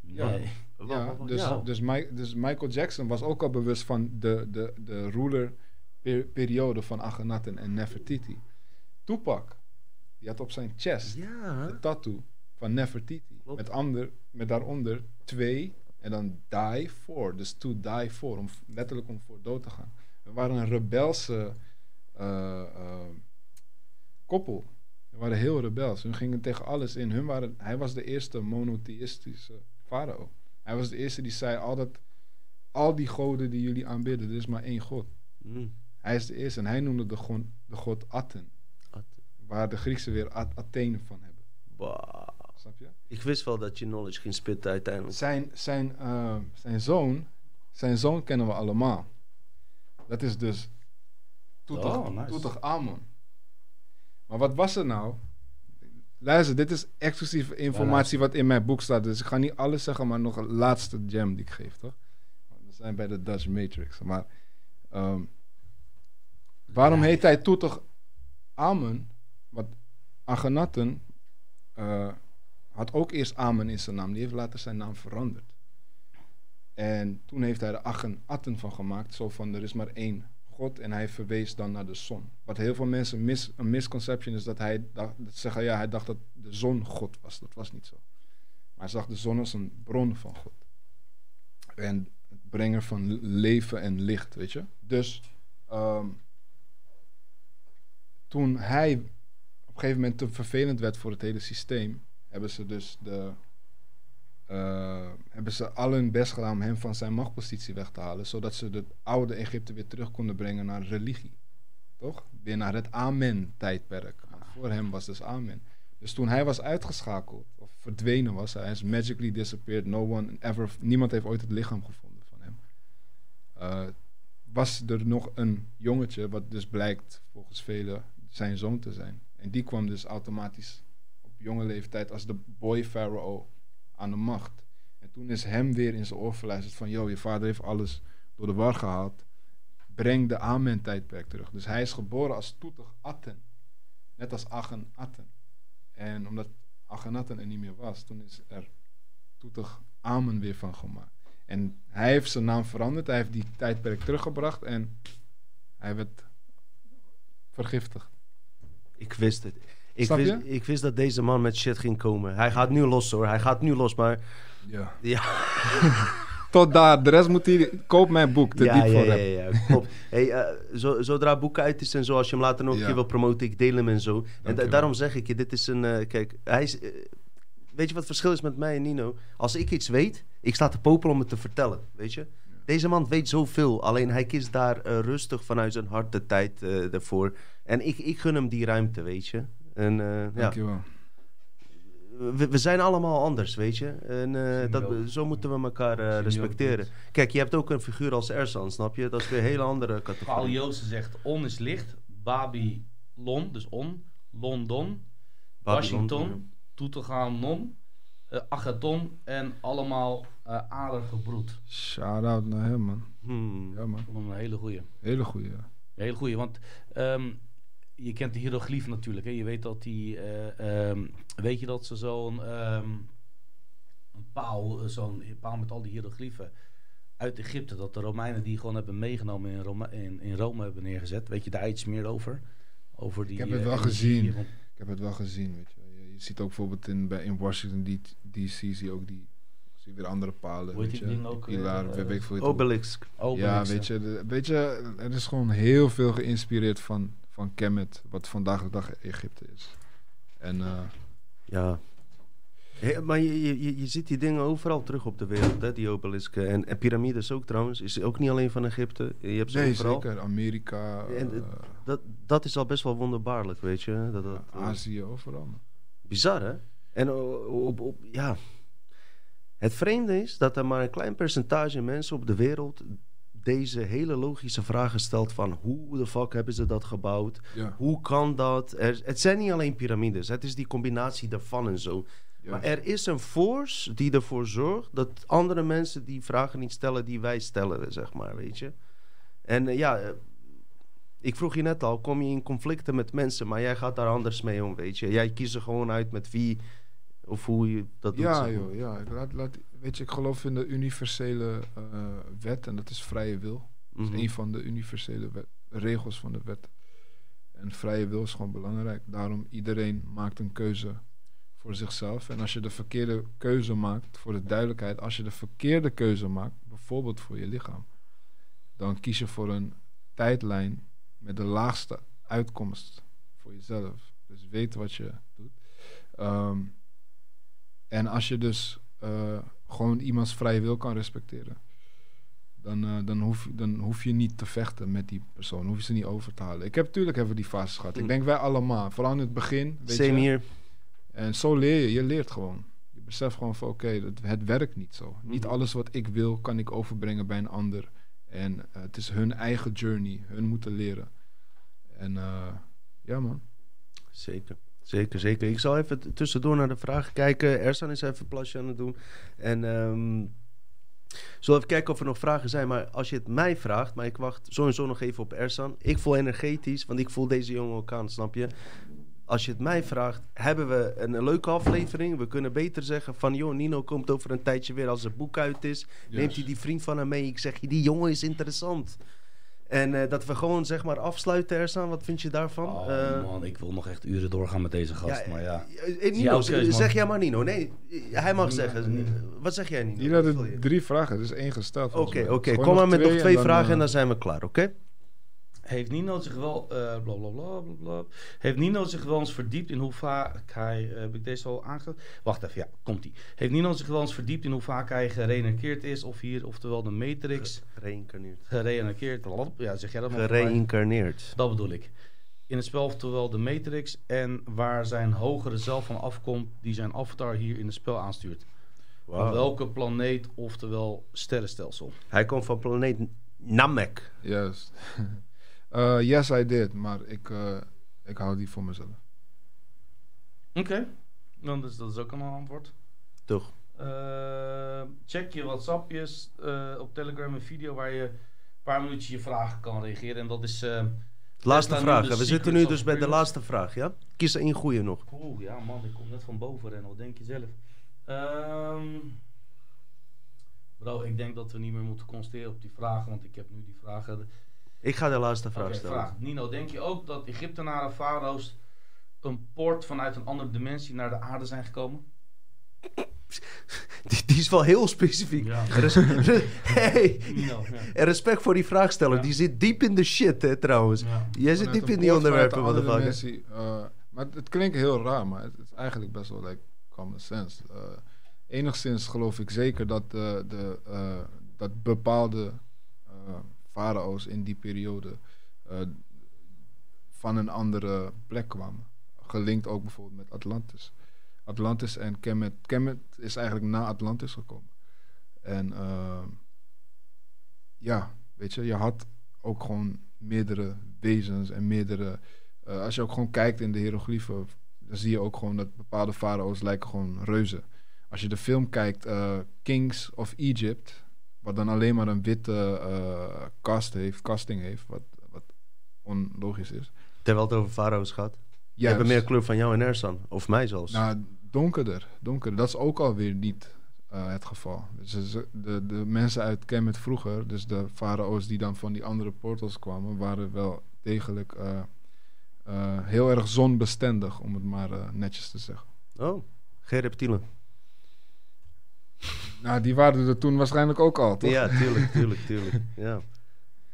Ja. Nee. Dus, ja. Dus, dus Michael Jackson was ook al bewust van de, de, de ruler per- periode van Akhenaten en Nefertiti. Tupac, die had op zijn chest Ja. een tattoo van Nefertiti. Klopt. Met, ander, met daaronder twee en dan die for. Dus to die for, om, letterlijk om voor dood te gaan. We waren een rebelse eh, eh, koppel. We waren heel rebels. Hun gingen tegen alles in. Hun waren, hij was de eerste monotheïstische farao. Hij was de eerste die zei, al, dat, al die goden die jullie aanbidden, er is maar één god. Mm. Hij is de eerste en hij noemde de god, de god Aten. At- Waar de Griekse weer A- Athene van hebben. Wauw. Snap je? Ik wist wel dat je knowledge ging spitten uiteindelijk. Zijn, zijn, eh, zijn zoon, zijn zoon kennen we allemaal. Dat is dus Toetig, Oh, nice. Toetig Amon. Maar wat was er nou? luister, dit is exclusieve informatie wat in mijn boek staat. Dus ik ga niet alles zeggen, maar nog een laatste gem die ik geef, toch? We zijn bij de Dutch Matrix. Maar ehm, waarom heet hij toen toch Amen? Want Akhenaten eh, had ook eerst Amen in zijn naam. Die heeft later zijn naam veranderd. En toen heeft hij er Akhenaten van gemaakt. Zo van, er is maar één God en hij verwees dan naar de zon. Wat heel veel mensen mis, een misconception is dat hij dacht, dat zeggen, ja, hij dacht dat de zon God was. Dat was niet zo. Maar hij zag de zon als een bron van God. En het brenger van leven en licht, weet je. Dus ehm, toen hij op een gegeven moment te vervelend werd voor het hele systeem, hebben ze dus de uh, hebben ze al hun best gedaan om hem van zijn machtpositie weg te halen, zodat ze het oude Egypte weer terug konden brengen naar religie. Toch? Weer naar het Amen-tijdperk. Voor hem was dus Amen. Dus toen hij was uitgeschakeld, of verdwenen was, hij is magically disappeared, no one ever, niemand heeft ooit het lichaam gevonden van hem. Uh, was er nog een jongetje, wat dus blijkt volgens velen zijn zoon te zijn. En die kwam dus automatisch op jonge leeftijd als de boy pharaoh aan de macht. En toen is hem weer in zijn oor verluisterd van... ...joh, je vader heeft alles door de war gehaald. Breng de Amen-tijdperk terug. Dus hij is geboren als Toetig Atten. Net als Achen Atten. En omdat Atten er niet meer was... ...toen is er Toetig Amen weer van gemaakt. En hij heeft zijn naam veranderd. Hij heeft die tijdperk teruggebracht. En hij werd vergiftigd. Ik wist het. Ik wist, ik wist dat deze man met shit ging komen. Hij gaat nu los hoor. Hij gaat nu los, maar... Ja. ja. (laughs) Tot daar. De rest moet hij... Koop mijn boek. Te ja, diep ja, voor ja, hem. ja, ja. Klopt. (laughs) hey, uh, zo, zodra boek uit is en zo, als je hem later nog een keer wil promoten, ik deel hem en zo. En da- daarom zeg ik je, dit is een... eh, kijk, hij is... eh, weet je wat het verschil is met mij en Nino? Als ik iets weet, ik sta te popelen om het te vertellen, weet je? Deze man weet zoveel, alleen hij kiest daar eh, rustig vanuit zijn hart de tijd eh, ervoor. En ik, ik gun hem die ruimte, weet je? En eh, ja, Dankjewel. we, we zijn allemaal anders, weet je? En eh, dat, zo moeten we elkaar eh, respecteren. Kijk, je hebt ook een figuur als Ersan, snap je? Dat is weer een hele andere Paul categorie. Joosten zegt on is licht, Babylon, dus on, London, Babylon, Washington, Toeteganon, eh Agaton en allemaal eh adergebroed. Shout-out naar hem, man. Hmm. Ja, man. Een hele goeie. Hele goeie. ja. Hele goeie, want ehm, je kent de hieroglyf natuurlijk. Hè? Je weet dat die, eh, ehm, weet je dat ze zo'n ehm, een paal, eh, zo'n paal met al die hieroglyphen uit Egypte, dat de Romeinen die gewoon hebben meegenomen in Rome, in, in Rome hebben neergezet. Weet je daar iets meer over? Over die, Ik heb het eh, wel gezien. Ik heb het wel gezien, weet je. wel. Je, je ziet ook bijvoorbeeld in, bij, in Washington DC zie je ook die, zie je weer andere palen, weet je. ding ook, eh, weet, weet ik het- Obelix. Ja, weet je, de- weet je, er is gewoon heel veel geïnspireerd van, van Kemet, wat vandaag de dag Egypte is. En eh, Ja. Hé, maar je, je, je- ziet die dingen overal terug op de wereld, hè? die obelisken. En, en piramides ook trouwens. Is ook niet alleen van Egypte. Je hebt ze nee, overal. zeker. Amerika, En, eh, Dat, dat is al best wel wonderbaarlijk, weet je. Dat, dat, eh, Azië, overal. Bizar, hè? En o- op, op, ja. Het vreemde is dat er maar een klein percentage mensen op de wereld deze hele logische vragen stelt van hoe de fuck hebben ze dat gebouwd? Ja, Hoe kan dat? Er, het zijn niet alleen piramides, het is die combinatie daarvan en zo. ja. Maar er is een force die ervoor zorgt dat andere mensen die vragen niet stellen die wij stellen, zeg maar, weet je. En eh, ja, eh, ik vroeg je net al, kom je in conflicten met mensen, maar jij gaat daar anders mee om, weet je. Jij kiest er gewoon uit met wie of hoe je dat doet. Ja, joh, ja. Laat, laat, weet je, ik geloof in de universele eh, wet en dat is vrije wil. Dat Mhm. is een van de universele wet- regels van de wet. En vrije wil is gewoon belangrijk. Daarom iedereen maakt een keuze voor zichzelf. En als je de verkeerde keuze maakt, voor de duidelijkheid, als je de verkeerde keuze maakt, bijvoorbeeld voor je lichaam, dan kies je voor een tijdlijn met de laagste uitkomst voor jezelf. Dus weet wat je doet. Ehm, en als je dus eh, gewoon iemands vrije wil kan respecteren, dan, eh, dan, hoef, je- dan hoef je niet te vechten met die persoon. Hoef je ze niet over te halen. Ik heb natuurlijk we die fases gehad. Ik Mm. denk wij allemaal. Vooral in het begin. Weet Same je, hier. en zo leer je. Je leert gewoon. Je beseft gewoon van oké, het, het werkt niet zo. Niet Mhm. alles wat ik wil kan ik overbrengen bij een ander. En eh, het is hun eigen journey. Hun moeten leren. En eh, ja man. Zeker, Zeker, zeker. Ik zal even tussendoor naar de vragen kijken. Ersan is even een plasje aan het doen. En ehm zullen even kijken of er nog vragen zijn. Maar als je het mij vraagt, maar ik wacht sowieso nog even op Ersan. Ik voel energetisch, want ik voel deze jongen ook aan, snap je? Als je het mij vraagt, hebben we een, een leuke aflevering. We kunnen beter zeggen van, joh, Nino komt over een tijdje weer als het boek uit is. Neemt hij die vriend van hem mee. Ik zeg je, die jongen is interessant. En eh, dat we gewoon zeg maar afsluiten, Ersan. Wat vind je daarvan? Oh Eh, man, ik wil nog echt uren doorgaan met deze gast, maar ja. eh, Nino, keus, zeg jij maar Nino. Nee, hij mag zeggen. Wat zeg jij Nino? Hier hadden drie vragen, dus één gesteld. Oké, oké. Kom maar met nog en twee dan, vragen en dan zijn we klaar, oké? Heeft Nino zich wel, eh bla bla bla bla bla. Heeft Nino zich wel eens verdiept in hoe vaak hij, eh, heb ik deze al aangezet? Wacht even, ja, komt ie. Heeft Nino zich wel eens verdiept in hoe vaak hij gereïncarneerd is, of hier, oftewel de Matrix, Gereïncarneerd. gereïncarneerd, ja, zeg jij dat maar? Gereïncarneerd. Dat bedoel ik. In het spel, oftewel de Matrix, en waar zijn hogere zelf van afkomt, die zijn avatar hier in het spel aanstuurt. Van welke planeet, oftewel sterrenstelsel? Hij komt van planeet Namek. Juist. (laughs) Eh, yes, I did, maar ik, eh, ik hou die voor mezelf. Oké, dan is dat is ook een antwoord. Toch? Eh, check je WhatsAppjes eh, op Telegram een video waar je een paar minuutjes je vragen kan reageren. En dat is. Laatste vraag. We zitten nu dus bij de laatste vraag, ja? Kies er één goeie nog. Oeh, ja man, ik kom net van boven rennen. Wat denk je zelf? Ehm, bro, ik denk dat we niet meer moeten concentreren op die vragen, want ik heb nu die vragen. Ik ga de laatste vraag stellen. vraag. Nino, denk je ook dat Egyptenaren, farao's, een poort vanuit een andere dimensie naar de aarde zijn gekomen? (laughs) Die, die is wel heel specifiek. Ja. (laughs) Res- hey, Nino, ja. en respect voor die vraagsteller. Ja. Die zit diep in de shit, hè, trouwens. ja. Jij zit diep in die onderwerpen, motherfucker. dimensie, eh, maar het, klinkt heel raar, maar het is eigenlijk best wel like common sense. Eh, enigszins geloof ik zeker dat, de, de, eh, dat bepaalde eh, farao's in die periode eh, van een andere plek kwamen. Gelinkt ook bijvoorbeeld met Atlantis. Atlantis en Kemet. Kemet is eigenlijk na Atlantis gekomen. En eh, ja, weet je, je had ook gewoon meerdere wezens en meerdere. eh, als je ook gewoon kijkt in de hieroglyphen, dan zie je ook gewoon dat bepaalde farao's lijken gewoon reuzen. Als je de film kijkt, eh, Kings of Egypt, wat dan alleen maar een witte eh, cast heeft, casting heeft, wat, wat onlogisch is. Terwijl het over farao's gaat. Juist. hebt meer kleur van jou en Ersan. Of mij zelfs. Nou, donkerder, donkerder. Dat is ook alweer niet eh, het geval. Dus de, de mensen uit Kemet vroeger, dus de farao's die dan van die andere portals kwamen, waren wel degelijk eh, heel erg zonbestendig, om het maar netjes te zeggen. Oh, geen reptielen. Nou, die waren er toen waarschijnlijk ook al, toch? Ja, tuurlijk, tuurlijk, tuurlijk. Ja,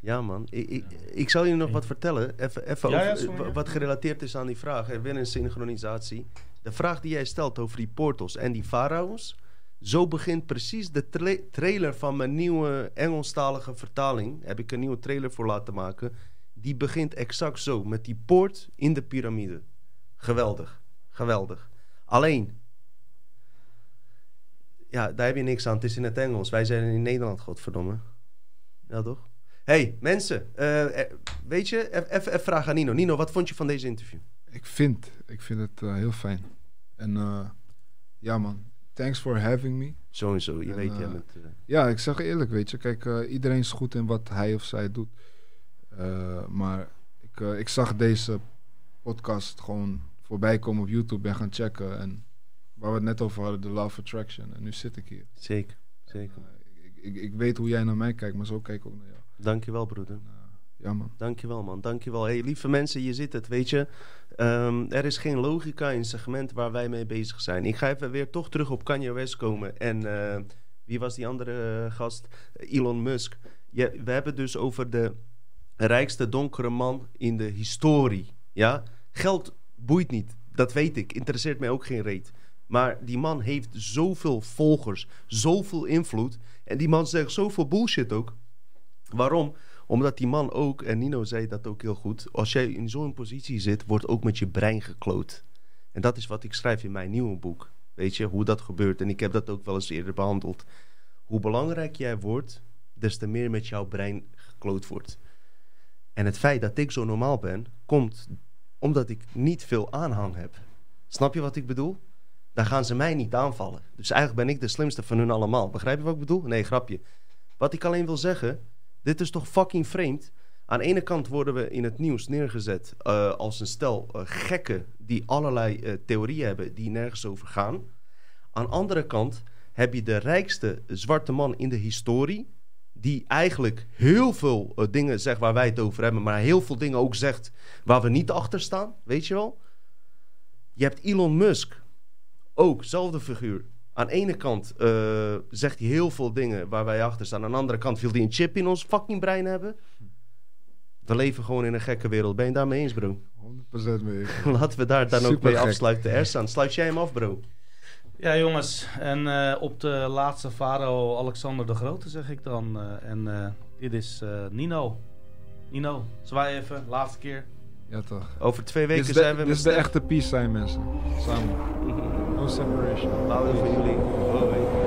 ja man. Ik, ik, ik zal je nog wat vertellen. Even, even Ja, ja, over, sorry, eh, wat gerelateerd is aan die vraag. Er weer een synchronisatie. De vraag die jij stelt over die portals en die farao's. Zo begint precies de tra- trailer van mijn nieuwe Engelstalige vertaling. Heb ik een nieuwe trailer voor laten maken. Die begint exact zo. Met die poort in de piramide. Geweldig. Geweldig. Alleen. Ja, daar heb je niks aan. Het is in het Engels. Wij zijn in Nederland, godverdomme. Ja, toch? hey, mensen. eh, eh, weet je, e- even vraag aan Nino. Nino, wat vond je van deze interview? Ik vind, ik vind het eh, heel fijn. En ja man, thanks for having me. Sowieso, je En, weet, jij Ja, ik zeg eerlijk, weet je. Kijk, iedereen is goed in wat hij of zij doet. Maar ik, ik zag deze podcast gewoon voorbij komen op YouTube. Ben gaan checken. En waar we het net over hadden, de Love Attraction. En nu zit ik hier. zeker, zeker. Eh, ik, ik, ik weet hoe jij naar mij kijkt, maar zo kijk ik ook naar jou. Dankjewel, broeder. Eh, ja man. Dankjewel, man. Dankjewel. Hey, lieve mensen, je zit het, weet je. Ehm, er is geen logica in het segment waar wij mee bezig zijn. Ik ga even weer toch terug op Kanye West komen. En eh, wie was die andere gast? Elon Musk. Ja, we hebben het dus over de rijkste donkere man in de historie. Ja? Geld boeit niet. Dat weet ik. Interesseert mij ook geen reet. Maar die man heeft zoveel volgers, zoveel invloed. En die man zegt zoveel bullshit ook. Waarom? Omdat die man ook, en Nino zei dat ook heel goed, als jij in zo'n positie zit, wordt ook met je brein gekloot. En dat is wat ik schrijf in mijn nieuwe boek. Weet je, hoe dat gebeurt. En ik heb dat ook wel eens eerder behandeld. Hoe belangrijk jij wordt, des te meer met jouw brein gekloot wordt. En het feit dat ik zo normaal ben, komt omdat ik niet veel aanhang heb. Snap je wat ik bedoel? Dan gaan ze mij niet aanvallen. Dus eigenlijk ben ik de slimste van hun allemaal. Begrijp je wat ik bedoel? Nee, grapje. Wat ik alleen wil zeggen, dit is toch fucking vreemd. Aan de ene kant worden we in het nieuws neergezet eh, als een stel eh, gekken die allerlei eh, theorieën hebben die nergens over gaan. Aan de andere kant heb je de rijkste zwarte man in de historie, die eigenlijk heel veel dingen zegt waar wij het over hebben, maar heel veel dingen ook zegt waar we niet achter staan, weet je wel? Je hebt Elon Musk, ook zelfde figuur. Aan de ene kant eh, zegt hij heel veel dingen waar wij achter staan. Aan de andere kant wil hij een chip in ons fucking brein hebben. We leven gewoon in een gekke wereld. Ben je daarmee eens, bro? 100% mee. (laughs) Laten we daar dan ook mee gek. afsluiten. Ersan, sluit jij hem af, bro? Ja, jongens. En eh, op de laatste Faro Alexander de Grote zeg ik dan. eh, en eh, dit is eh, Nino. Nino, zwaai even. Laatste keer. Ja, toch. Over twee weken de, zijn we dit met is de echte peace zijn, mensen. Samen. No separation. Houden van jullie. Hoi.